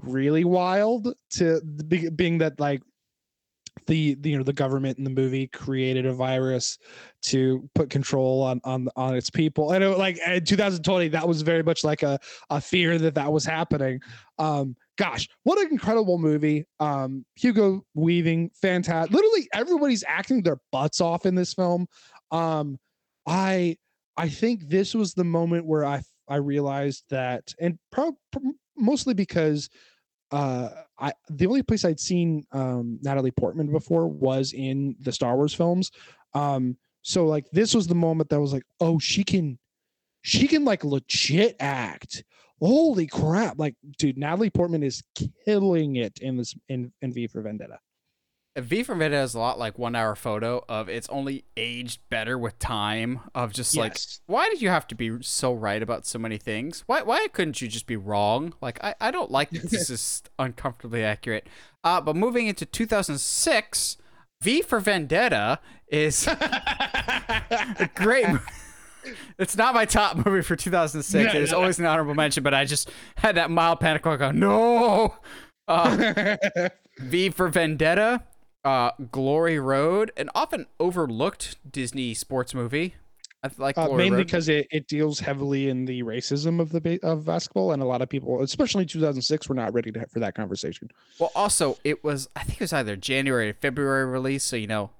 Speaker 2: really wild to be- being that like the, the you know the government in the movie created a virus to put control on on on its people and it, like in 2020 that was very much like a a fear that that was happening um gosh what an incredible movie um hugo weaving fantastic literally everybody's acting their butts off in this film um i i think this was the moment where i i realized that and pro- mostly because uh I the only place I'd seen um Natalie Portman before was in the Star Wars films. Um so like this was the moment that was like, oh, she can she can like legit act. Holy crap. Like dude, Natalie Portman is killing it in this in, in V for Vendetta.
Speaker 1: V for Vendetta is a lot like one hour photo of it's only aged better with time of just like why did you have to be so right about so many things? Why why couldn't you just be wrong? Like I, I don't like that this is uncomfortably accurate. Uh but moving into 2006, V for Vendetta is a great It's not my top movie for 2006.
Speaker 2: No,
Speaker 1: It is
Speaker 2: no, no.
Speaker 1: always an honorable mention, but I just had that mild panic like, oh, no. Uh, V for Vendetta, uh, Glory Road, an often overlooked Disney sports movie. I like
Speaker 2: Uh, mainly
Speaker 1: Road.
Speaker 2: because it, it deals heavily in the racism of the of basketball, and a lot of people, especially in 2006, were not ready to, for that conversation.
Speaker 1: Well, also, it was, I think it was either January or February release, so, you know,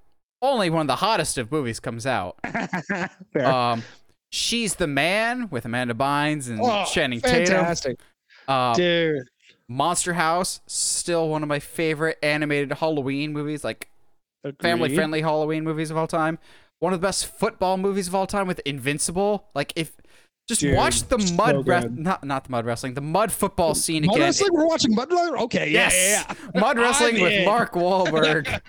Speaker 1: only one of the hottest of movies comes out. Um, She's the Man with Amanda Bynes and
Speaker 2: Oh,
Speaker 1: Channing Tatum.
Speaker 2: fantastic,
Speaker 1: Uh,
Speaker 2: dude.
Speaker 1: Monster House, still one of my favorite animated Halloween movies, like family friendly Halloween movies of all time. One of the best football movies of all time with Invincible. Like if just
Speaker 2: Dude,
Speaker 1: watch the mud
Speaker 2: good.
Speaker 1: not not the mud wrestling, the mud football scene
Speaker 2: Mud
Speaker 1: again.
Speaker 2: wrestling? We're watching mud wrestling? Okay, yeah,
Speaker 1: yes,
Speaker 2: yeah, yeah.
Speaker 1: mud wrestling with. Mark Wahlberg.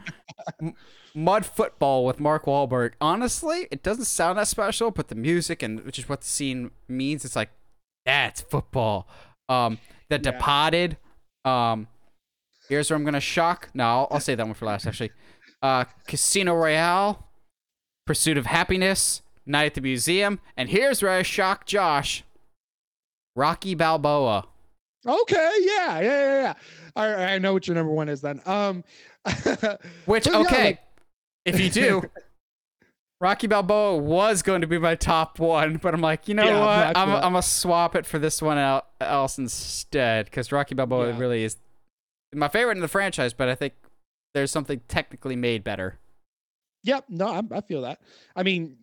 Speaker 1: Mud football with Mark Wahlberg. Honestly, it doesn't sound that special, but the music and which is what the scene means, it's like that's football. Um, The
Speaker 2: Yeah.
Speaker 1: Departed. Um, here's where I'm gonna shock. No, I'll, I'll say that one for last. Actually, uh, Casino Royale, Pursuit of Happiness, Night at the Museum, and here's where I shock Josh. Rocky Balboa.
Speaker 2: Okay, yeah, yeah, yeah, yeah. All right, I know what your number one is then. Um,
Speaker 1: Which
Speaker 2: yeah,
Speaker 1: okay,
Speaker 2: like-
Speaker 1: if you do, Rocky Balboa was going to be my top one, but I'm like, you know
Speaker 2: Yeah,
Speaker 1: what? I'm, I'm gonna swap it for this one out else instead because Rocky Balboa
Speaker 2: Yeah.
Speaker 1: really is my favorite in the franchise, but I think there's something technically made better.
Speaker 2: Yep, no, I, I feel that. I mean,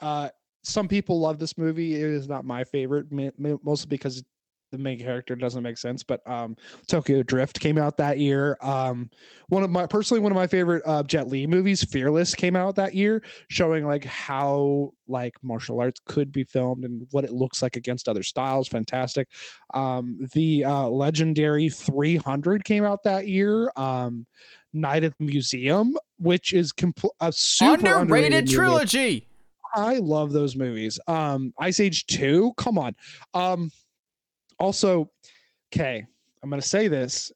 Speaker 2: uh, some people love this movie. It is not my favorite, ma- ma- mostly because the main character doesn't make sense. But um, Tokyo Drift came out that year. Um, one of my personally one of my favorite uh, Jet Li movies, Fearless, came out that year, showing like how like martial arts could be filmed and what it looks like against other styles. Fantastic. Um, the uh, legendary 300 came out that year. Um, Night at the Museum, which is compl- a super
Speaker 1: underrated,
Speaker 2: movie.
Speaker 1: trilogy.
Speaker 2: I love those movies. Um, Ice Age 2, come on. Um, also, okay, I'm gonna say this,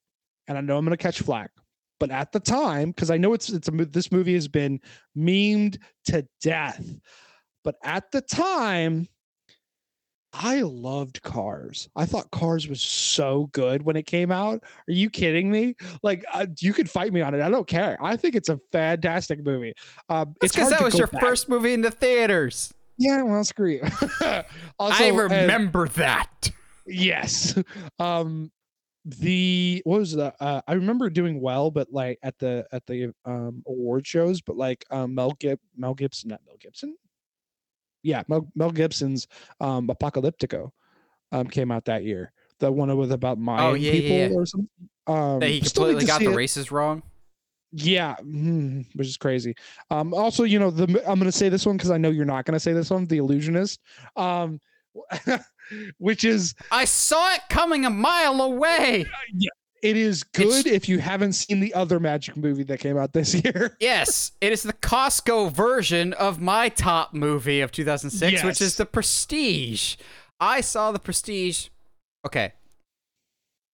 Speaker 2: and I know I'm gonna catch flack, but at the time, because I know it's it's a this movie has been memed to death, but at the time, I loved Cars. I thought Cars was so good when it came out. Are you kidding me? Like, uh, you could fight me on it. I don't care. I think it's a fantastic movie. Um, it's
Speaker 1: because that was your
Speaker 2: back.
Speaker 1: first movie in the theaters.
Speaker 2: Yeah, well, screw you. also,
Speaker 1: I
Speaker 2: uh,
Speaker 1: remember that.
Speaker 2: Yes. Um, the what was the? Uh, I remember doing well, but like at the at the um award shows, but like um Mel Gib Mel Gibson, not Mel Gibson. Yeah, Mel, Mel Gibson's um Apocalyptico um came out that year. The one with about Mayan
Speaker 1: Oh, yeah, yeah,
Speaker 2: people
Speaker 1: yeah.
Speaker 2: or something. Um,
Speaker 1: That he completely got the
Speaker 2: it.
Speaker 1: races wrong.
Speaker 2: Yeah, mm, which is crazy. Um, also, you know, the I'm going to say this one because I know you're not going to say this one, The Illusionist, um, which is
Speaker 1: I saw it coming a mile away.
Speaker 2: it is good if you haven't seen the other magic movie that came out this year.
Speaker 1: Yes, it is the Costco version of my top movie of 2006, which is The Prestige. I saw The Prestige. Okay.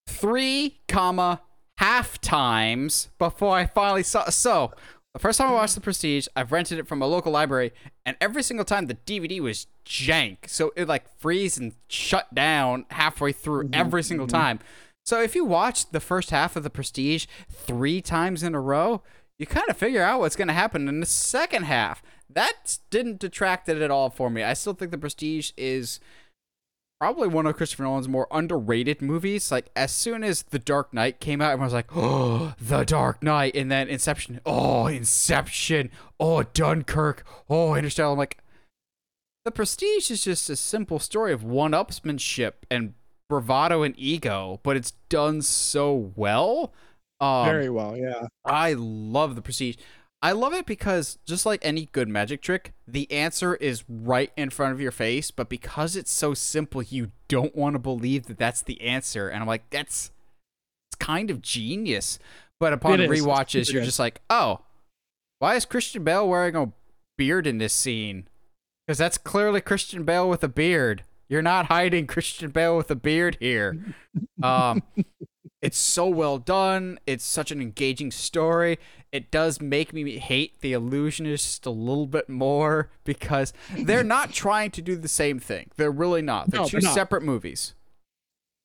Speaker 1: Three comma half times before I finally saw. So the first time I watched The Prestige, I've rented it from a local library, and every single time the DVD was jank, so it like freeze and shut down halfway through mm-hmm. every single mm-hmm. time. So if you watch the first half of The Prestige three times in a row, you kind of figure out what's going to happen in the second half. That didn't detract it at all for me. I still think The Prestige is probably one of Christopher Nolan's more underrated movies. Like as soon as The Dark Knight came out, everyone was like, "Oh, The Dark Knight," and then Inception. Oh, Inception. Oh, Dunkirk. Oh, Interstellar. I'm like, The Prestige is just a simple story of one-upsmanship and bravado and ego, but it's done so well. Um,
Speaker 2: Very well, yeah.
Speaker 1: I love the prestige. I love it because just like any good magic trick, the answer is right in front of your face, but because it's so simple, you don't want to believe that that's the answer. And I'm like, that's it's kind of genius. But upon
Speaker 2: It
Speaker 1: rewatches, you're just like, oh, why is Christian Bale wearing a beard in this scene? Because that's clearly Christian Bale with a beard. You're not hiding Christian Bale with a beard here. Um, it's so well done. It's such an engaging story. It does make me hate the illusionist a little bit more because they're not trying to do the same thing. They're really not. They're
Speaker 2: No,
Speaker 1: 2
Speaker 2: they're not.
Speaker 1: separate movies.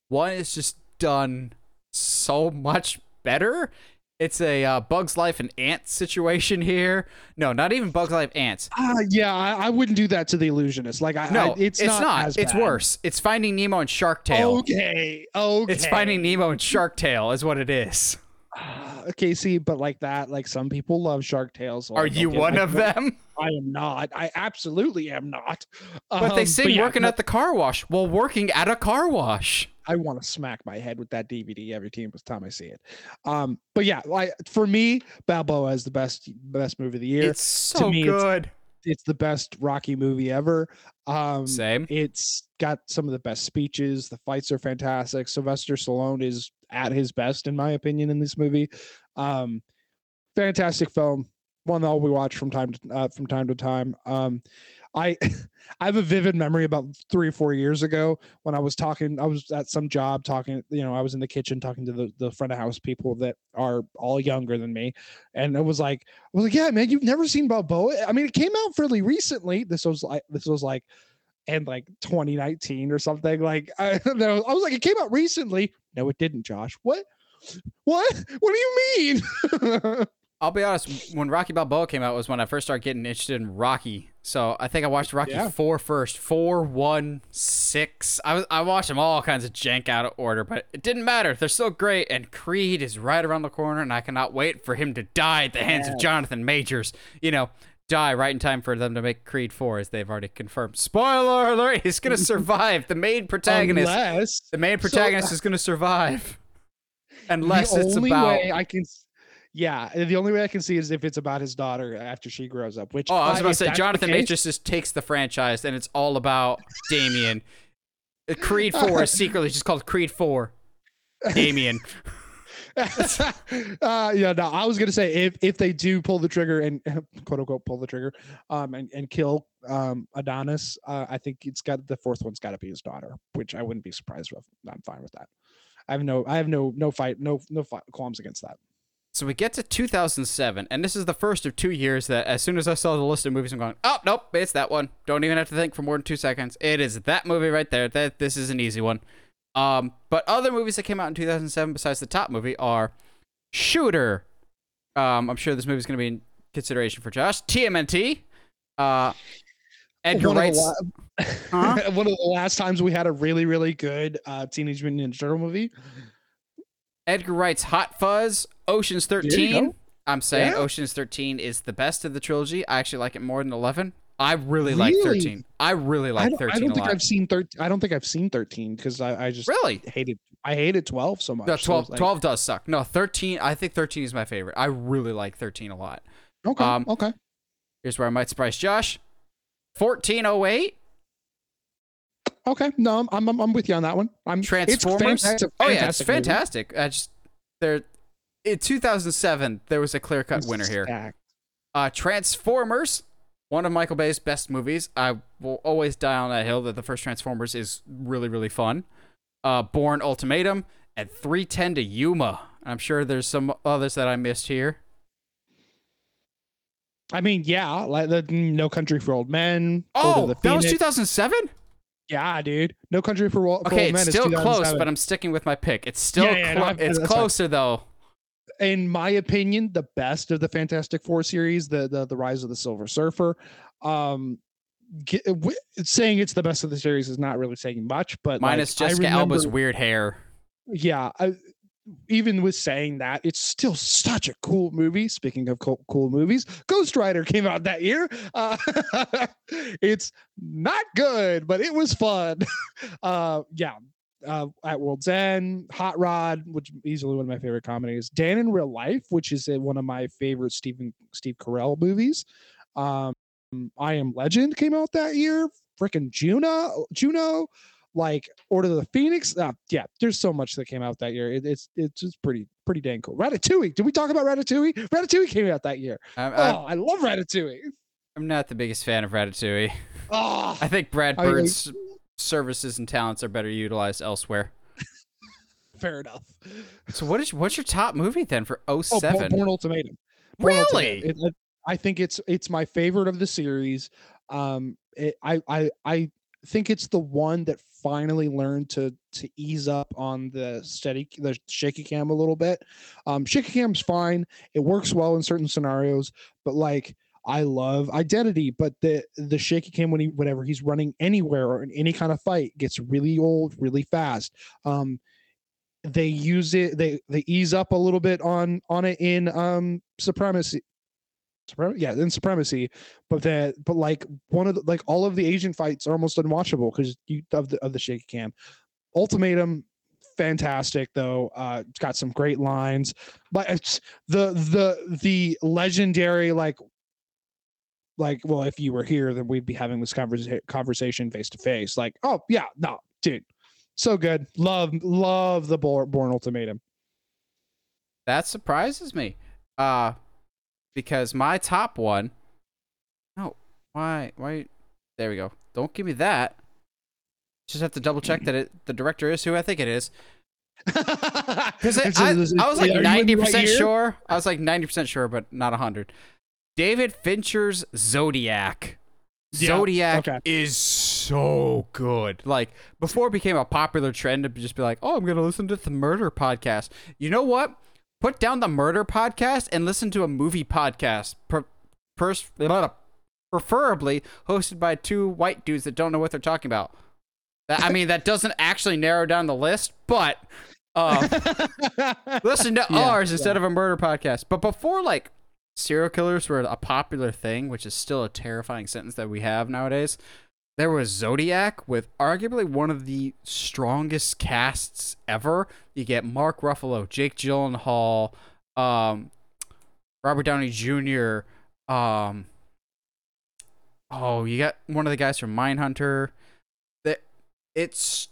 Speaker 1: One is just done so much better. It's a uh, Bugs Life and Antz situation here. No, not even Bugs Life Antz.
Speaker 2: Uh, yeah, I, I wouldn't do that to the illusionist. Like, I,
Speaker 1: No,
Speaker 2: I, it's,
Speaker 1: it's, not.
Speaker 2: as
Speaker 1: It's
Speaker 2: bad.
Speaker 1: worse. It's Finding Nemo and Shark Tale.
Speaker 2: Okay, okay.
Speaker 1: It's Finding Nemo and Shark Tale is what it is.
Speaker 2: Okay, see, but like that, like some people love Shark Tales. so
Speaker 1: Are you one of them?
Speaker 2: I am not. I absolutely am not.
Speaker 1: But they
Speaker 2: Um,
Speaker 1: sing
Speaker 2: yeah,
Speaker 1: working
Speaker 2: no,
Speaker 1: at the car wash while working at a car wash.
Speaker 2: I want to smack my head with that DVD every time I see it. Um, but yeah, like for me, Balboa is the best best movie of the year.
Speaker 1: It's so
Speaker 2: me,
Speaker 1: good.
Speaker 2: it's the best Rocky movie ever. Um,
Speaker 1: Same.
Speaker 2: It's got some of the best speeches. The fights are fantastic. Sylvester Stallone is at his best, in my opinion, in this movie. Um, fantastic film. One that we watch from time to uh, from time to time. Um, I I have a vivid memory about three or four years ago when I was talking. I was at some job talking. You know, I was in the kitchen talking to the the front of house people that are all younger than me, and it was like, I was like, yeah, man, you've never seen Balboa. I mean, it came out fairly recently. This was like this was like, and like 2019 or something. Like I, I was like, it came out recently. No, it didn't, Josh. What? What? What do you mean?
Speaker 1: I'll be honest. When Rocky Balboa came out was when I first started getting interested in Rocky. So I think I watched Rocky
Speaker 2: Yeah.
Speaker 1: four first, four, one, six. I was I watched them all kinds of jank out of order, but it didn't matter. They're still great. And Creed is right around the corner, and I cannot wait for him to die at the hands of Jonathan Majors. You know, die right in time for them to make Creed four, as they've already confirmed. Spoiler alert: He's gonna survive. the main protagonist.
Speaker 2: Unless
Speaker 1: the main
Speaker 2: So,
Speaker 1: protagonist is gonna survive, unless
Speaker 2: the
Speaker 1: it's
Speaker 2: only
Speaker 1: about.
Speaker 2: way I can, yeah, the only way I can see is if it's about his daughter after she grows up. Which
Speaker 1: Oh, I was
Speaker 2: uh,
Speaker 1: about to say Jonathan Majors just takes the franchise and it's all about Damian. Uh, Creed Four is secretly just called Creed Four. Damian.
Speaker 2: uh, yeah, no, I was gonna say if if they do pull the trigger and quote unquote pull the trigger, um, and, and kill um Adonis, uh, I think it's got the fourth one's got to be his daughter, which I wouldn't be surprised with. I'm fine with that. I have no, I have no, no fight, no, no fi- qualms against that.
Speaker 1: So we get to 2007, and this is the first of two years that, as soon as I saw the list of movies, I'm going, oh nope, it's that one. Don't even have to think for more than two seconds. It is that movie right there. That this is an easy one. Um, but other movies that came out in 2007 besides the top movie are Shooter. Um, I'm sure this movie's going to be in consideration for Josh. TMNT. Uh, Edgar
Speaker 2: One of la-
Speaker 1: Huh?
Speaker 2: One of the last times we had a really, really good uh, Teenage Mutant Ninja Turtle movie.
Speaker 1: Edgar Wright's Hot Fuzz, Ocean's 13. I'm saying
Speaker 2: Yeah.
Speaker 1: Ocean's 13 is the best of the trilogy. I actually like it more than 11. I really, like 13. I really
Speaker 2: I
Speaker 1: like
Speaker 2: don't,
Speaker 1: 13
Speaker 2: I don't
Speaker 1: a
Speaker 2: think
Speaker 1: lot.
Speaker 2: I've seen thirteen. I don't think I've seen thirteen because I, I just
Speaker 1: Really?
Speaker 2: hated. I hated twelve so much.
Speaker 1: No, 12,
Speaker 2: it's like-
Speaker 1: 12 does suck. No, 13. I think 13 is my favorite. I really like 13 a lot.
Speaker 2: Okay.
Speaker 1: um,
Speaker 2: okay.
Speaker 1: Here's where I might surprise Josh. 1408.
Speaker 2: Okay. No, I'm, I'm I'm with you on that one. I'm
Speaker 1: Transformers.
Speaker 2: It's fantastic,
Speaker 1: oh yeah, it's
Speaker 2: fantastic movie.
Speaker 1: I just there in 2007 there was a clear cut winner here. Uh, Transformers, one of Michael Bay's best movies. I will always die on that hill that the first Transformers is really, really fun. Uh, Bourne Ultimatum and 310 to Yuma. I'm sure there's some others that I missed here.
Speaker 2: I mean, yeah, like the No Country for Old Men.
Speaker 1: Oh, that was 2007?
Speaker 2: Yeah, dude. No Country for, for
Speaker 1: Okay,
Speaker 2: Old Men
Speaker 1: it's
Speaker 2: is
Speaker 1: still close, but I'm sticking with my pick. It's still
Speaker 2: Yeah, yeah, no,
Speaker 1: clo-
Speaker 2: I've-
Speaker 1: it's
Speaker 2: fine.
Speaker 1: closer though.
Speaker 2: In my opinion, the best of the Fantastic Four series, the the, the Rise of the Silver Surfer. Um, ge- wi- saying it's the best of the series is not really saying much, but
Speaker 1: Minus
Speaker 2: like,
Speaker 1: Jessica Alba's weird hair.
Speaker 2: yeah I, even with saying that it's still such a cool movie speaking of cool, cool movies ghost rider came out that year uh, it's not good but it was fun uh yeah uh, at World's End, Hot Rod, which is easily one of my favorite comedies. Dan in Real Life, which is uh, one of my favorite Stephen Steve Carell movies. Um, I Am Legend came out that year. Freaking Juno, Juno, like Order of the Phoenix. Uh, yeah, there's so much that came out that year. It, it's it's just pretty pretty dang cool. Ratatouille. Did we talk about Ratatouille? Ratatouille came out that year.
Speaker 1: I'm,
Speaker 2: Oh,
Speaker 1: I'm,
Speaker 2: I love Ratatouille.
Speaker 1: I'm not the biggest fan of Ratatouille.
Speaker 2: Oh,
Speaker 1: I think Brad
Speaker 2: I- I-
Speaker 1: Bird's services and talents are better utilized elsewhere.
Speaker 2: fair enough.
Speaker 1: So what is what's your top movie then for
Speaker 2: Oh, Bo-
Speaker 1: 07?
Speaker 2: Bourne Ultimatum. Bourne Ultimatum.
Speaker 1: really?
Speaker 2: It- it- I think it's it's my favorite of the series. Um, it, I I I think it's the one that finally learned to to ease up on the steady the shaky cam a little bit. Um, shaky cam's fine. It works well in certain scenarios, but like I love identity, but the the shaky cam when he whenever he's running anywhere or in any kind of fight gets really old really fast. Um, they use it they they ease up a little bit on on it in um supremacy yeah in supremacy but that but like one of the like all of the asian fights are almost unwatchable because you of the of the shaky cam ultimatum fantastic though uh it's got some great lines but it's the the the legendary like like well if you were here then we'd be having this conversa- conversation face to face like oh yeah no dude so good love love the Bor- Bourne ultimatum
Speaker 1: That surprises me. Uh because my top one No, why why There we go. Don't give me that. Just have to double check that it the director is who I think it is. Because I, I, I was like ninety percent sure. I was like ninety percent sure, but not hundred. David Fincher's Zodiac.
Speaker 2: Yeah,
Speaker 1: Zodiac
Speaker 2: okay.
Speaker 1: is so good. Like before it became a popular trend to just be like, "Oh, I'm gonna listen to the murder podcast." You know what? Put down the murder podcast and listen to a movie podcast. Per, pers- preferably hosted by two white dudes that don't know what they're talking about. I mean, that doesn't actually narrow down the list, but uh, listen to
Speaker 2: Yeah,
Speaker 1: ours instead of a murder podcast. But before like serial killers were a popular thing, which is still a terrifying sentence that we have nowadays, there was Zodiac with arguably one of the strongest casts ever. You get Mark Ruffalo, Jake Gyllenhaal, um, Robert Downey Jr. Um, oh, you got one of the guys from Mindhunter. That it's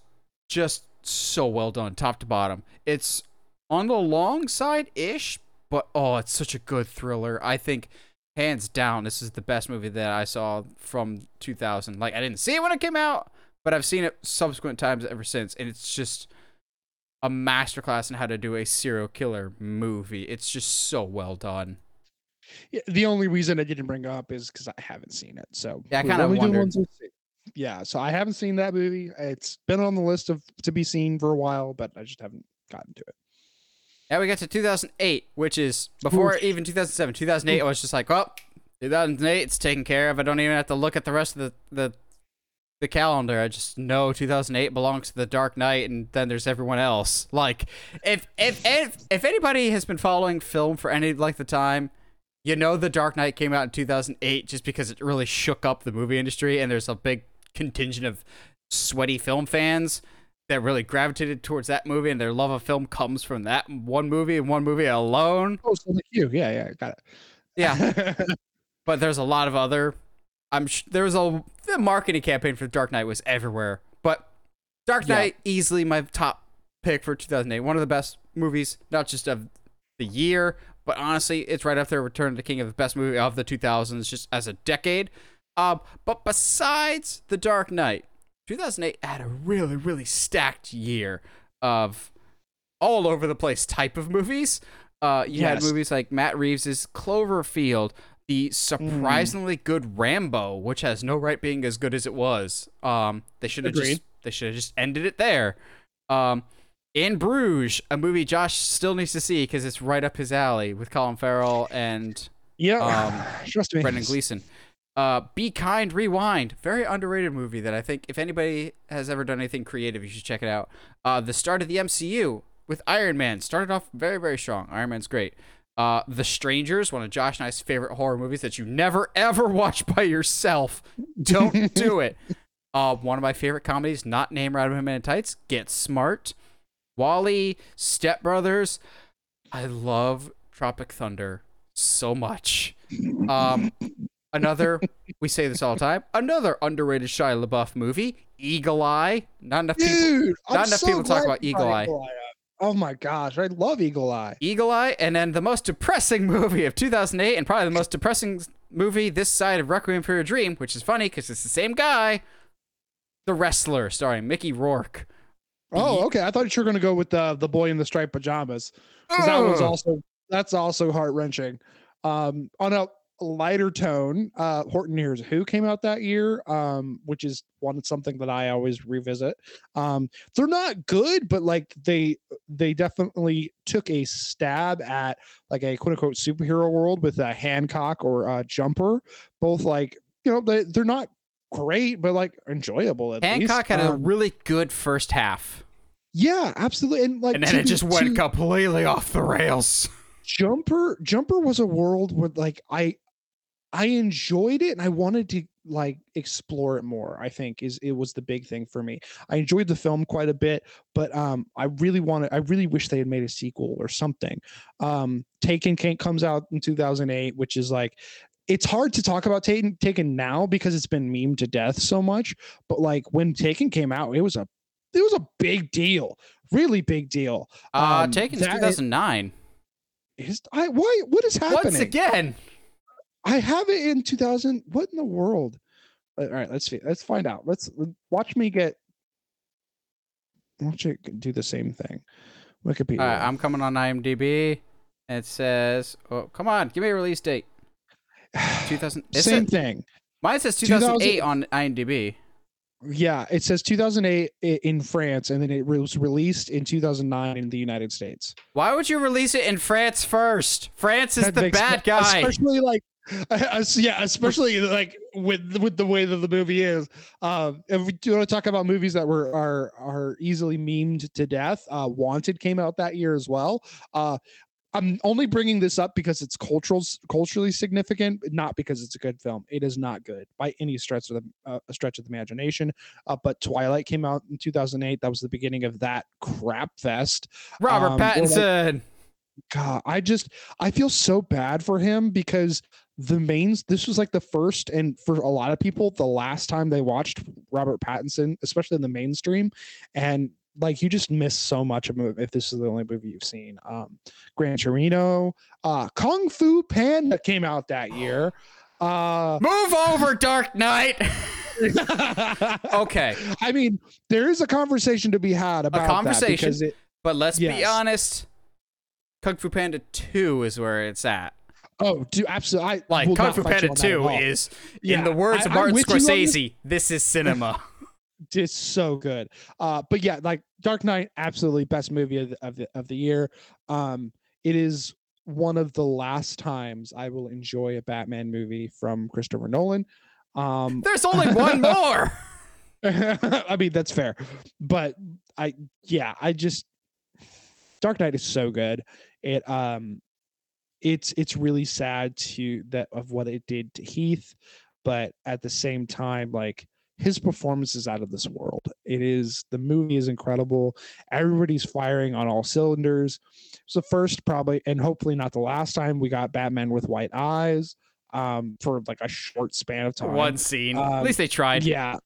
Speaker 1: just so well done, top to bottom. It's on the long side ish, but oh, it's such a good thriller. I think hands down, this is the best movie that I saw from 2000. Like I didn't see it when it came out, but I've seen it subsequent times ever since, and it's just a masterclass in how to do a serial killer movie. It's just so well done.
Speaker 2: Yeah, the only reason I didn't bring it up is because I haven't seen it. So
Speaker 1: Yeah, I kinda
Speaker 2: only
Speaker 1: wondered.
Speaker 2: ones we've seen. Yeah, so I haven't seen that movie. It's been on the list of to be seen for a while, but I just haven't gotten to it.
Speaker 1: Now we get to 2008, which is before
Speaker 2: Oof.
Speaker 1: even 2007. 2008, I was just like, well, 2008, it's taken care of. I don't even have to look at the rest of the the the calendar. I just know 2008 belongs to the Dark Knight, and then there's everyone else. Like, if if if, if anybody has been following film for any like the time. You know, The Dark Knight came out in 2008 just because it really shook up the movie industry, and there's a big contingent of sweaty film fans that really gravitated towards that movie, and their love of film comes from that one movie and one movie alone.
Speaker 2: Oh, so like you, yeah, yeah, got it.
Speaker 1: Yeah, but there's a lot of other. I'm sh- there was a the marketing campaign for Dark Knight was everywhere, but Dark
Speaker 2: Yeah.
Speaker 1: Knight easily my top pick for 2008. One of the best movies, not just of the year, but honestly, it's right up there. Return of the King of the best movie of the 2000s, just as a decade. Um, but besides the Dark Knight, 2008 had a really, really stacked year of all over the place type of movies. Uh, you had movies like Matt Reeves's Cloverfield, the surprisingly good Rambo, which has no right being as good as it was. Um, they should have just they should have just ended it there. Um, in Bruges, a movie Josh still needs to see because it's right up his alley with Colin Farrell and
Speaker 2: yeah,
Speaker 1: Um,
Speaker 2: trust me.
Speaker 1: Brendan Gleeson. Uh, Be Kind, Rewind, very underrated movie that I think if anybody has ever done anything creative, you should check it out. Uh, the start of the MCU with Iron Man started off very, very strong. Iron Man's great. Uh, the Strangers, one of Josh and I's favorite horror movies that you never ever watch by yourself. Don't do it. Uh, one of my favorite comedies, not named Ride of Man in Tights, Get Smart, WALL-E, Step Brothers. I love Tropic Thunder so much. Um, another, we say this all the time, another underrated Shia LaBeouf movie, Eagle Eye. Not enough people.
Speaker 2: Dude, I'm
Speaker 1: not enough
Speaker 2: so
Speaker 1: people talk about
Speaker 2: you
Speaker 1: Eagle Eye.
Speaker 2: Oh my gosh, I love Eagle Eye.
Speaker 1: Eagle Eye, and then the most depressing movie of 2008, and probably the most depressing movie this side of Requiem for a Dream, which is funny because it's the same guy, The Wrestler, starring Mickey Rourke.
Speaker 2: Oh, okay. I thought you were gonna go with the the boy in the striped pajamas. that was also that's also heart wrenching. Um, on a lighter tone, uh, Horton Hears Who came out that year, um, which is one something that I always revisit. Um, they're not good, but like they they definitely took a stab at like a quote unquote superhero world with a Hancock or a Jumper. Both like you know they they're not great, but like enjoyable. At
Speaker 1: Hancock
Speaker 2: least.
Speaker 1: had a
Speaker 2: Um,
Speaker 1: really good first half,
Speaker 2: yeah, absolutely, and like
Speaker 1: and then
Speaker 2: to
Speaker 1: it just went
Speaker 2: to-
Speaker 1: completely off the rails.
Speaker 2: jumper jumper was a world where like i i enjoyed it and i wanted to like explore it more i think is it was the big thing for me i enjoyed the film quite a bit but um i really wanted i really wish they had made a sequel or something um taken Can't comes out in 2008 which is like it's hard to talk about taken taken now because it's been memed to death so much but like when taken came out it was a it was a big deal really big deal
Speaker 1: Uh,
Speaker 2: Um,
Speaker 1: Taken's
Speaker 2: that-
Speaker 1: 2009.
Speaker 2: is I why what is happening?
Speaker 1: Once again,
Speaker 2: I have it in 2000. What in the world? Uh, all right, let's see. Let's find out. Let's watch me get. Watch it do the same thing. Wikipedia.
Speaker 1: All right, I'm coming on IMDb. It says, "Oh, come on, give me a release date." 2000.
Speaker 2: same
Speaker 1: it?
Speaker 2: thing.
Speaker 1: Mine says
Speaker 2: 2000
Speaker 1: 2008 on IMDb.
Speaker 2: Yeah, it says 2008 in France, and then it was released in 2009 in the United States.
Speaker 1: Why would you release it in France first? France is
Speaker 2: That
Speaker 1: the bad guy.
Speaker 2: especially like. Uh, yeah, especially like with with the way that the movie is. Um, if we do want to talk about movies that were are are easily memed to death, uh, Wanted came out that year as well. Uh, I'm only bringing this up because it's cultural culturally significant, not because it's a good film. It is not good by any stretch of the uh, stretch of the imagination. Uh, but Twilight came out in 2008. That was the beginning of that crap fest.
Speaker 1: Robert
Speaker 2: um, like-
Speaker 1: Pattinson.
Speaker 2: God, I just I feel so bad for him because the mains this was like the first and for a lot of people the last time they watched Robert Pattinson, especially in the mainstream, and like you just miss so much of if this is the only movie you've seen. Um, Gran Torino, uh, Kung Fu Panda came out that year. Uh,
Speaker 1: Move over, Dark Knight. okay,
Speaker 2: I mean, there is a conversation to be had about that
Speaker 1: conversation.
Speaker 2: because it,
Speaker 1: but let's be honest. Kung Fu Panda 2 is where it's at.
Speaker 2: Oh, dude, absolutely. I
Speaker 1: Like Kung Fu Panda
Speaker 2: on that at
Speaker 1: 2 is,
Speaker 2: Yeah,
Speaker 1: in the words
Speaker 2: I-
Speaker 1: of Martin
Speaker 2: on this.
Speaker 1: Scorsese, this is cinema.
Speaker 2: it's so good. Uh, but yeah, like Dark Knight, absolutely best movie of the, of the of the year. Um, it is one of the last times I will enjoy a Batman movie from Christopher Nolan. Um,
Speaker 1: There's only one more.
Speaker 2: I mean that's fair, but I yeah, I just Dark Knight is so good. It um, it's it's really sad to that of what it did to Heath, but at the same time, like his performance is out of this world. It is the movie is incredible. Everybody's firing on all cylinders. It's the first probably and hopefully not the last time we got Batman with white eyes um for like a short span of time.
Speaker 1: one scene. At
Speaker 2: Um,
Speaker 1: least they tried.
Speaker 2: Yeah,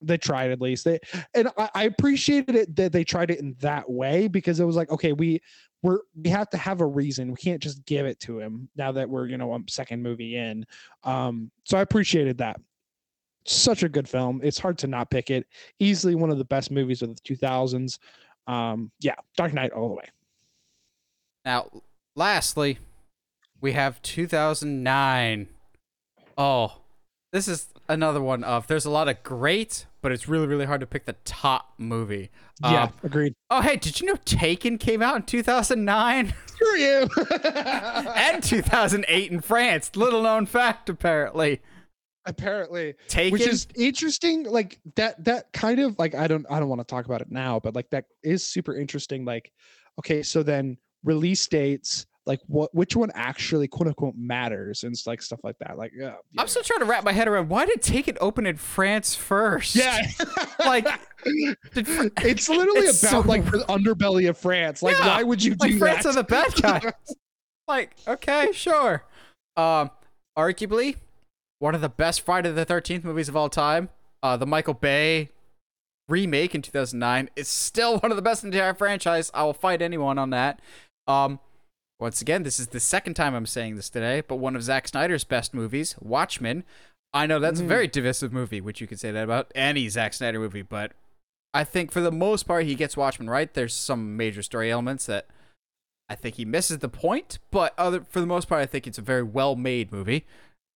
Speaker 2: they tried at least. They and I, I appreciated it that they tried it in that way because it was like, okay, we we're we have to have a reason. We can't just give it to him now that we're you know a second movie in. Um, so I appreciated that. Such a good film. It's hard to not pick it. Easily one of the best movies of the 2000s. Um, yeah, Dark Knight all the way.
Speaker 1: Now, lastly, we have 2009. Oh, this is another one of. There's a lot of great, but it's really, really hard to pick the top movie.
Speaker 2: Yeah,
Speaker 1: Um,
Speaker 2: agreed.
Speaker 1: oh, hey, did you know Taken came out in 2009
Speaker 2: Screw you.
Speaker 1: and 2008 in France? Little known fact, apparently.
Speaker 2: Apparently.
Speaker 1: Taken.
Speaker 2: which is interesting like that that kind of like i don't i don't want to talk about it now but like that is super interesting like okay so then release dates like what which one actually quote unquote matters and like stuff like that like yeah, yeah.
Speaker 1: I'm still trying to wrap my head around why did Taken open in France first?
Speaker 2: yeah
Speaker 1: Like,
Speaker 2: it's literally
Speaker 1: It's
Speaker 2: about
Speaker 1: so-
Speaker 2: like the underbelly of france like
Speaker 1: Yeah,
Speaker 2: why would you do
Speaker 1: like France
Speaker 2: that
Speaker 1: are the bad guys. like, okay, sure. Um, arguably one of the best Friday the Thirteenth movies of all time. Uh, the Michael Bay remake in 2009 is still one of the best in the entire franchise. I will fight anyone on that. Um, once again, this is the second time I'm saying this today, but one of Zack Snyder's best movies, Watchmen. I know that's a
Speaker 2: Mhm.
Speaker 1: very divisive movie, which you could say that about any Zack Snyder movie, but I think for the most part he gets Watchmen right. There's some major story elements that I think he misses the point, but other for the most part I think it's a very well-made movie.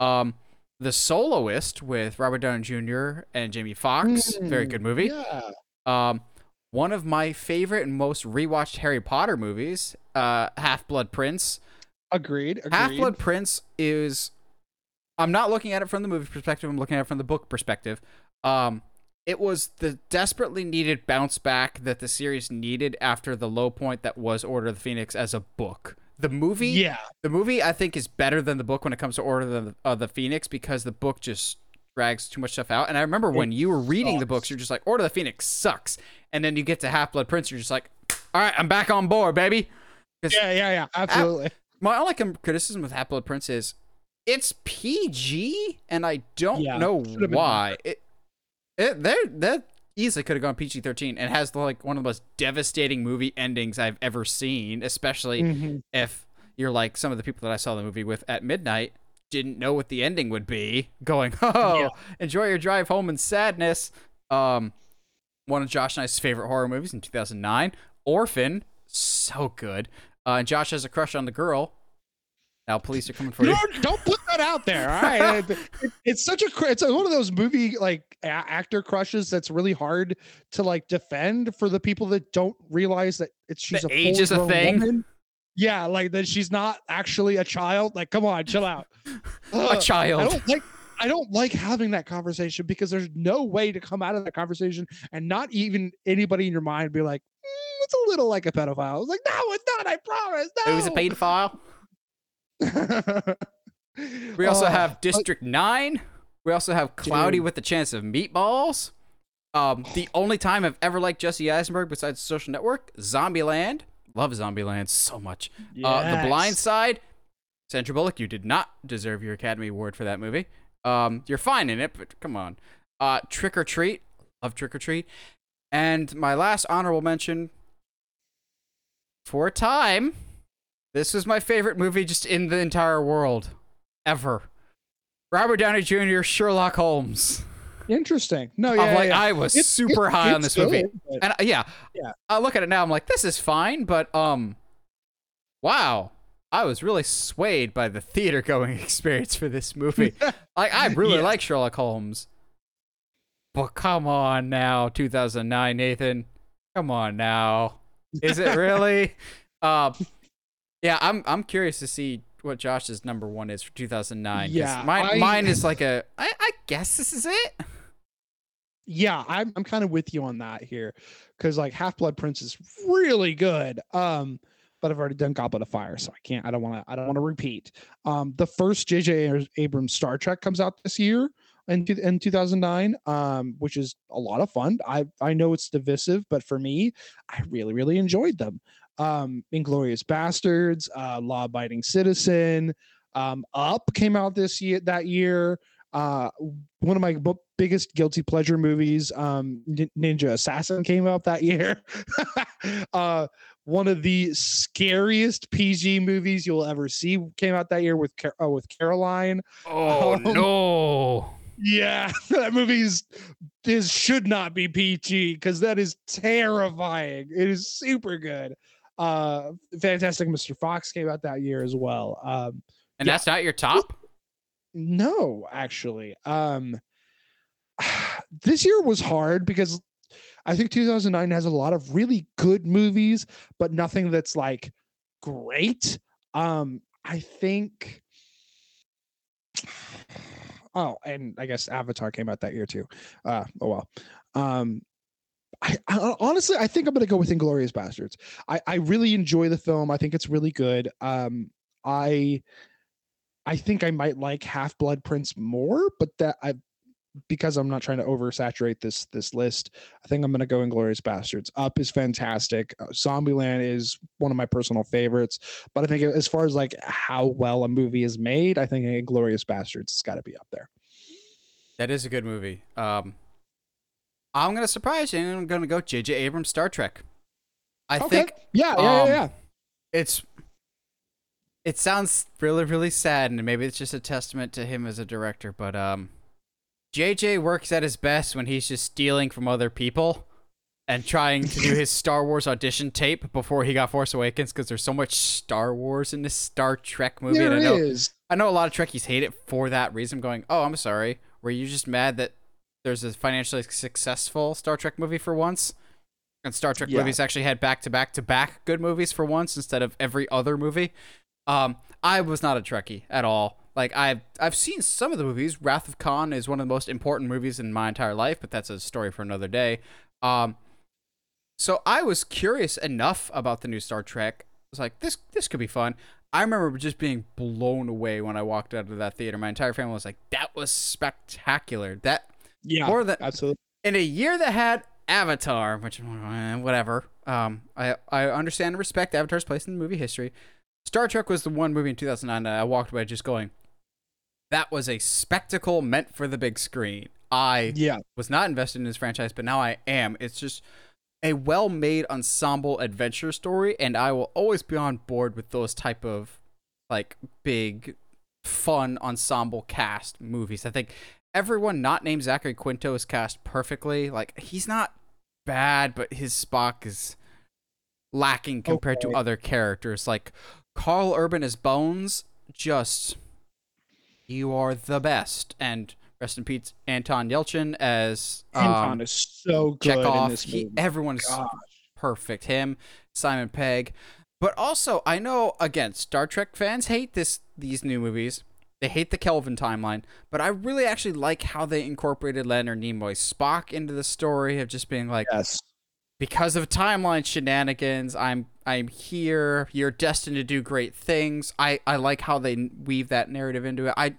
Speaker 1: Um, The Soloist with Robert Downey Jr. and Jamie Foxx, very good movie.
Speaker 2: yeah
Speaker 1: Um, one of my favorite and most rewatched Harry Potter movies, uh, Half Blood Prince.
Speaker 2: agreed agreed
Speaker 1: Half Blood Prince is. I'm not looking at it from the movie perspective. I'm looking at it from the book perspective. Um, it was the desperately needed bounce back that the series needed after the low point that was Order of the Phoenix as a book. The movie,
Speaker 2: yeah
Speaker 1: the movie, I think is better than the book when it comes to Order of the, of the Phoenix because the book just drags too much stuff out. And I remember when you were reading the books, you're just like, Order of the Phoenix sucks, and then you get to Half Blood Prince, you're just like, all right, I'm back on board, baby.
Speaker 2: Yeah yeah yeah absolutely
Speaker 1: My only criticism with Half Blood Prince is it's PG, and I don't
Speaker 2: Yeah,
Speaker 1: know why. It, it, there, that easily could have gone PG thirteen, and has like one of the most devastating movie endings I've ever seen. Especially
Speaker 2: Mhm.
Speaker 1: if you're like some of the people that I saw the movie with at midnight. didn't know what the ending would be, going, "Oh,
Speaker 2: Yeah.
Speaker 1: enjoy your drive home in sadness." Um, one of Josh and I's favorite horror movies in 2009, Orphan, so good. Uh, and Josh has a crush on the girl. Now police are coming for you.
Speaker 2: Don't, don't put that out there. All right, It- it- it's such a it's a, one of those movie like a- actor crushes that's really hard to like defend for the people that don't realize that it's she's
Speaker 1: The
Speaker 2: a
Speaker 1: age is a thing.
Speaker 2: woman. Yeah, like that she's not actually a child. Like, come on, chill out.
Speaker 1: a
Speaker 2: Ugh. I
Speaker 1: child.
Speaker 2: don't like I don't like having that conversation because there's no way to come out of that conversation and not even anybody in your mind be like, "Mm, it's a little like a pedophile. I was like, no, it's not. I promise. No.
Speaker 1: It was a pedophile. We also
Speaker 2: Oh,
Speaker 1: have District Nine. We also have Cloudy
Speaker 2: Dude.
Speaker 1: with the Chance of Meatballs. Um, the only time I've ever liked Jesse Eisenberg besides Social Network, Zombieland. Love Zombieland so much. Uh, the. Blind Side. Sandra Bullock, you did not deserve your Academy Award for that movie. Um, you're fine in it, but come on. Uh, Trick 'r Treat. Love Trick 'r Treat. And my last honorable mention. For a time, this was my favorite movie just in the entire world, ever. Robert Downey Jr. Sherlock Holmes.
Speaker 2: Interesting. No, yeah,
Speaker 1: like,
Speaker 2: yeah.
Speaker 1: I was
Speaker 2: It's-
Speaker 1: super high on this movie.
Speaker 2: good, but-
Speaker 1: And uh, yeah,
Speaker 2: Yeah.
Speaker 1: I look at it now. I'm like, this is fine, but um, wow, I was really swayed by the theater going experience for this movie. like, I really
Speaker 2: Yeah.
Speaker 1: like Sherlock Holmes, but come on now, 2009, Nathan, come on now, is it really? uh, yeah, I'm I'm curious to see what Josh's number one is for 2009.
Speaker 2: Yeah,
Speaker 1: mine
Speaker 2: I-
Speaker 1: mine is like a. I, I guess this is it.
Speaker 2: yeah, I'm I'm kind of with you on that here, because like Half Blood Prince is really good. Um, but I've already done Goblet of Fire, so I can't. I don't want to. I don't want to repeat. Um, the first J.J. Abrams Star Trek comes out this year in two- in 2009, um, which is a lot of fun. I I know it's divisive, but for me, I really really enjoyed them. Um, Inglourious Basterds, uh, Law Abiding Citizen, um, Up came out this year that year. Uh, one of my b- biggest guilty pleasure movies, um, Nin- Ninja Assassin, came out that year. uh, one of the scariest PG movies you'll ever see came out that year with Car- uh, with Coraline.
Speaker 1: Oh
Speaker 2: Um,
Speaker 1: no.
Speaker 2: Yeah, that movie is, is should not be PG because that is terrifying. It is super good. Uh, Fantastic Mr. Fox came out that year as well. Um,
Speaker 1: And
Speaker 2: yeah.
Speaker 1: that's not your top?
Speaker 2: no, actually. Um this year was hard because I think 2009 has a lot of really good movies, but nothing that's like great. Um I think Oh, and I guess Avatar came out that year too. Uh oh well. Um I, I honestly I think I'm gonna go with Inglourious Basterds. I, I really enjoy the film. I think it's really good. Um I I think I might like Half Blood Prince more, but that I because I'm not trying to oversaturate this this list. I think I'm going to go Inglourious Basterds. Up is fantastic. Uh, Zombieland is one of my personal favorites, but I think as far as like how well a movie is made, I think Inglourious Basterds has got to be up there.
Speaker 1: That is a good movie. Um, I'm gonna surprise you. and I'm gonna go J.J. Abrams Star Trek. I
Speaker 2: Okay.
Speaker 1: think
Speaker 2: Yeah, yeah, yeah,
Speaker 1: um,
Speaker 2: yeah.
Speaker 1: it's. It sounds really, really sad, and maybe it's just a testament to him as a director. But um, JJ works at his best when he's just stealing from other people and trying to do his Star Wars audition tape before he got Force Awakens because there's so much Star Wars in this Star Trek movie.
Speaker 2: There
Speaker 1: and I know
Speaker 2: is.
Speaker 1: I know a lot of Trekkies hate it for that reason. Going, oh, I'm sorry. Were you just mad that there's a financially successful Star Trek movie for once, and Star Trek
Speaker 2: Yeah.
Speaker 1: movies actually had back to back to back good movies for once instead of every other movie? Um, I was not a Trekkie at all. Like I've I've seen some of the movies. Wrath of Khan is one of the most important movies in my entire life, but that's a story for another day. Um, so I was curious enough about the new Star Trek. I was like, this this could be fun. I remember just being blown away when I walked out of that theater. My entire family was like, "That was spectacular." That
Speaker 2: Yeah,
Speaker 1: more than
Speaker 2: absolutely.
Speaker 1: in a year that had Avatar, which eh, whatever. Um, I I understand and respect Avatar's place in the movie history. Star Trek was the one movie in 2009 that I walked away just going, "That was a spectacle meant for the big screen." I
Speaker 2: Yeah,
Speaker 1: was not invested in this franchise, but now I am. It's just a well-made ensemble adventure story, and I will always be on board with those type of like big fun ensemble cast movies. I think everyone not named Zachary Quinto is cast perfectly. Like he's not bad, but his Spock is lacking compared
Speaker 2: Okay.
Speaker 1: to other characters. Like Karl Urban as Bones, just you are the best. And rest in peace, Anton Yelchin as um,
Speaker 2: Anton is so good in this
Speaker 1: He,
Speaker 2: movie.
Speaker 1: everyone's
Speaker 2: Gosh.
Speaker 1: perfect. Him, Simon Pegg. But also, I know again, Star Trek fans hate this these new movies. They hate the Kelvin timeline, but I really actually like how they incorporated Leonard Nimoy's Spock into the story of just being like,
Speaker 2: Yes.
Speaker 1: because of timeline shenanigans, I'm I'm here. You're destined to do great things. I I like how they weave that narrative into it. I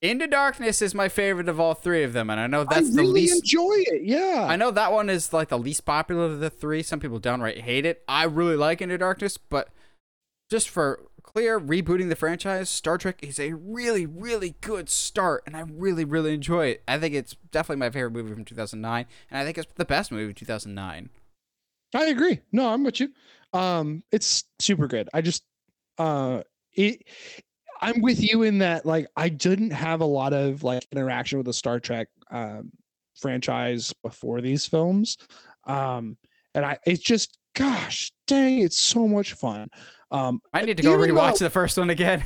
Speaker 1: Into Darkness is my favorite of all three of them, and I know that's
Speaker 2: I
Speaker 1: the
Speaker 2: really
Speaker 1: least
Speaker 2: enjoy it. Yeah.
Speaker 1: I know that one is like the least popular of the three. Some people downright hate it. I really like Into Darkness, but just for clear rebooting the franchise, Star Trek is a really, really good start, and I really, really enjoy it. I think it's definitely my favorite movie from 2009, and I think it's the best movie of 2009.
Speaker 2: I agree. No, I'm with you. Um, it's super good. I just, uh, it. I'm with you in that. Like, I didn't have a lot of like interaction with the Star Trek um, franchise before these films, um, and I. It's just, gosh, dang, it's so much fun. Um,
Speaker 1: I need to go rewatch
Speaker 2: though-
Speaker 1: the first one again.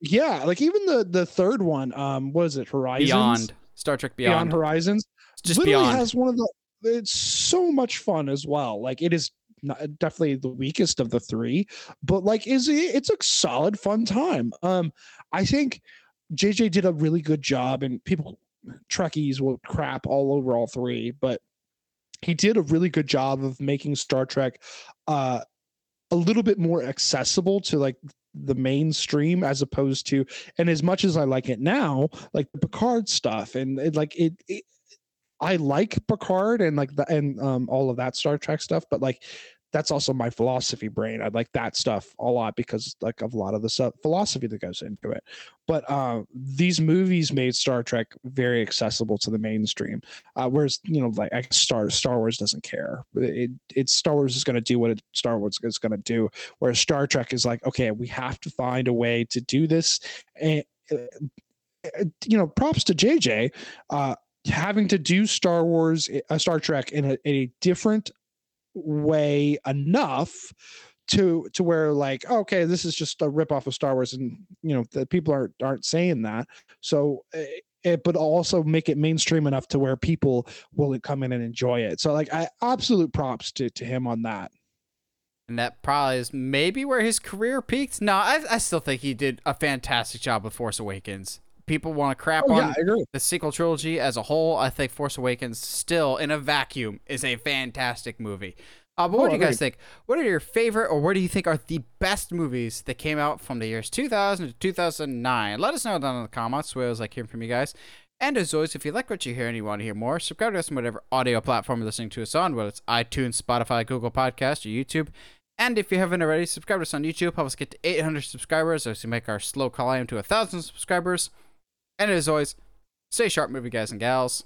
Speaker 2: yeah, like even the the third one. Um, was it Horizons?
Speaker 1: Beyond Star Trek
Speaker 2: Beyond
Speaker 1: Beyond,
Speaker 2: Horizons.
Speaker 1: Just
Speaker 2: literally
Speaker 1: Beyond.
Speaker 2: has one of the it's so much fun as well. Like it is not, definitely the weakest of the three but like is it it's a solid fun time. Um i think jj did a really good job and people trekkies will crap all over all three but he did a really good job of making star trek uh a little bit more accessible to like the mainstream as opposed to and as much as i like it now like the picard stuff and it, like it, it I like Picard and like the and um all of that Star Trek stuff, but like that's also my philosophy brain. I like that stuff a lot because like of a lot of the stuff philosophy that goes into it. But uh, these movies made Star Trek very accessible to the mainstream. Uh, whereas you know like Star Star Wars doesn't care. It it's Star Wars is going to do what it, Star Wars is going to do. Whereas Star Trek is like okay, we have to find a way to do this. And uh, you know, props to JJ. Uh, having to do Star Wars, uh, Star Trek in a, a different way enough to to where like okay this is just a rip off of Star Wars and you know the people aren't aren't saying that so it, but also make it mainstream enough to where people will come in and enjoy it so like I absolute props to to him on that
Speaker 1: And that probably is maybe where his career peaked. No, I, I still think he did a fantastic job with Force Awakens. People want to crap
Speaker 2: oh,
Speaker 1: on
Speaker 2: yeah
Speaker 1: the sequel trilogy as a whole. I think Force Awakens still, in a vacuum, is a fantastic movie. Uh, but what
Speaker 2: Oh,
Speaker 1: do you guys think? What are your favorite, or what do you think are the best movies that came out from the years 2000 to 2009? Let us know down in the comments. We always like hearing from you guys. And as always, if you like what you hear and you want to hear more, subscribe to us on whatever audio platform you're listening to us on, whether it's iTunes, Spotify, Google Podcast, or YouTube. And if you haven't already, subscribe to us on YouTube. Help us get to 800 subscribers as we make our slow climb to 1,000 subscribers. And as always, stay sharp, movie guys and gals.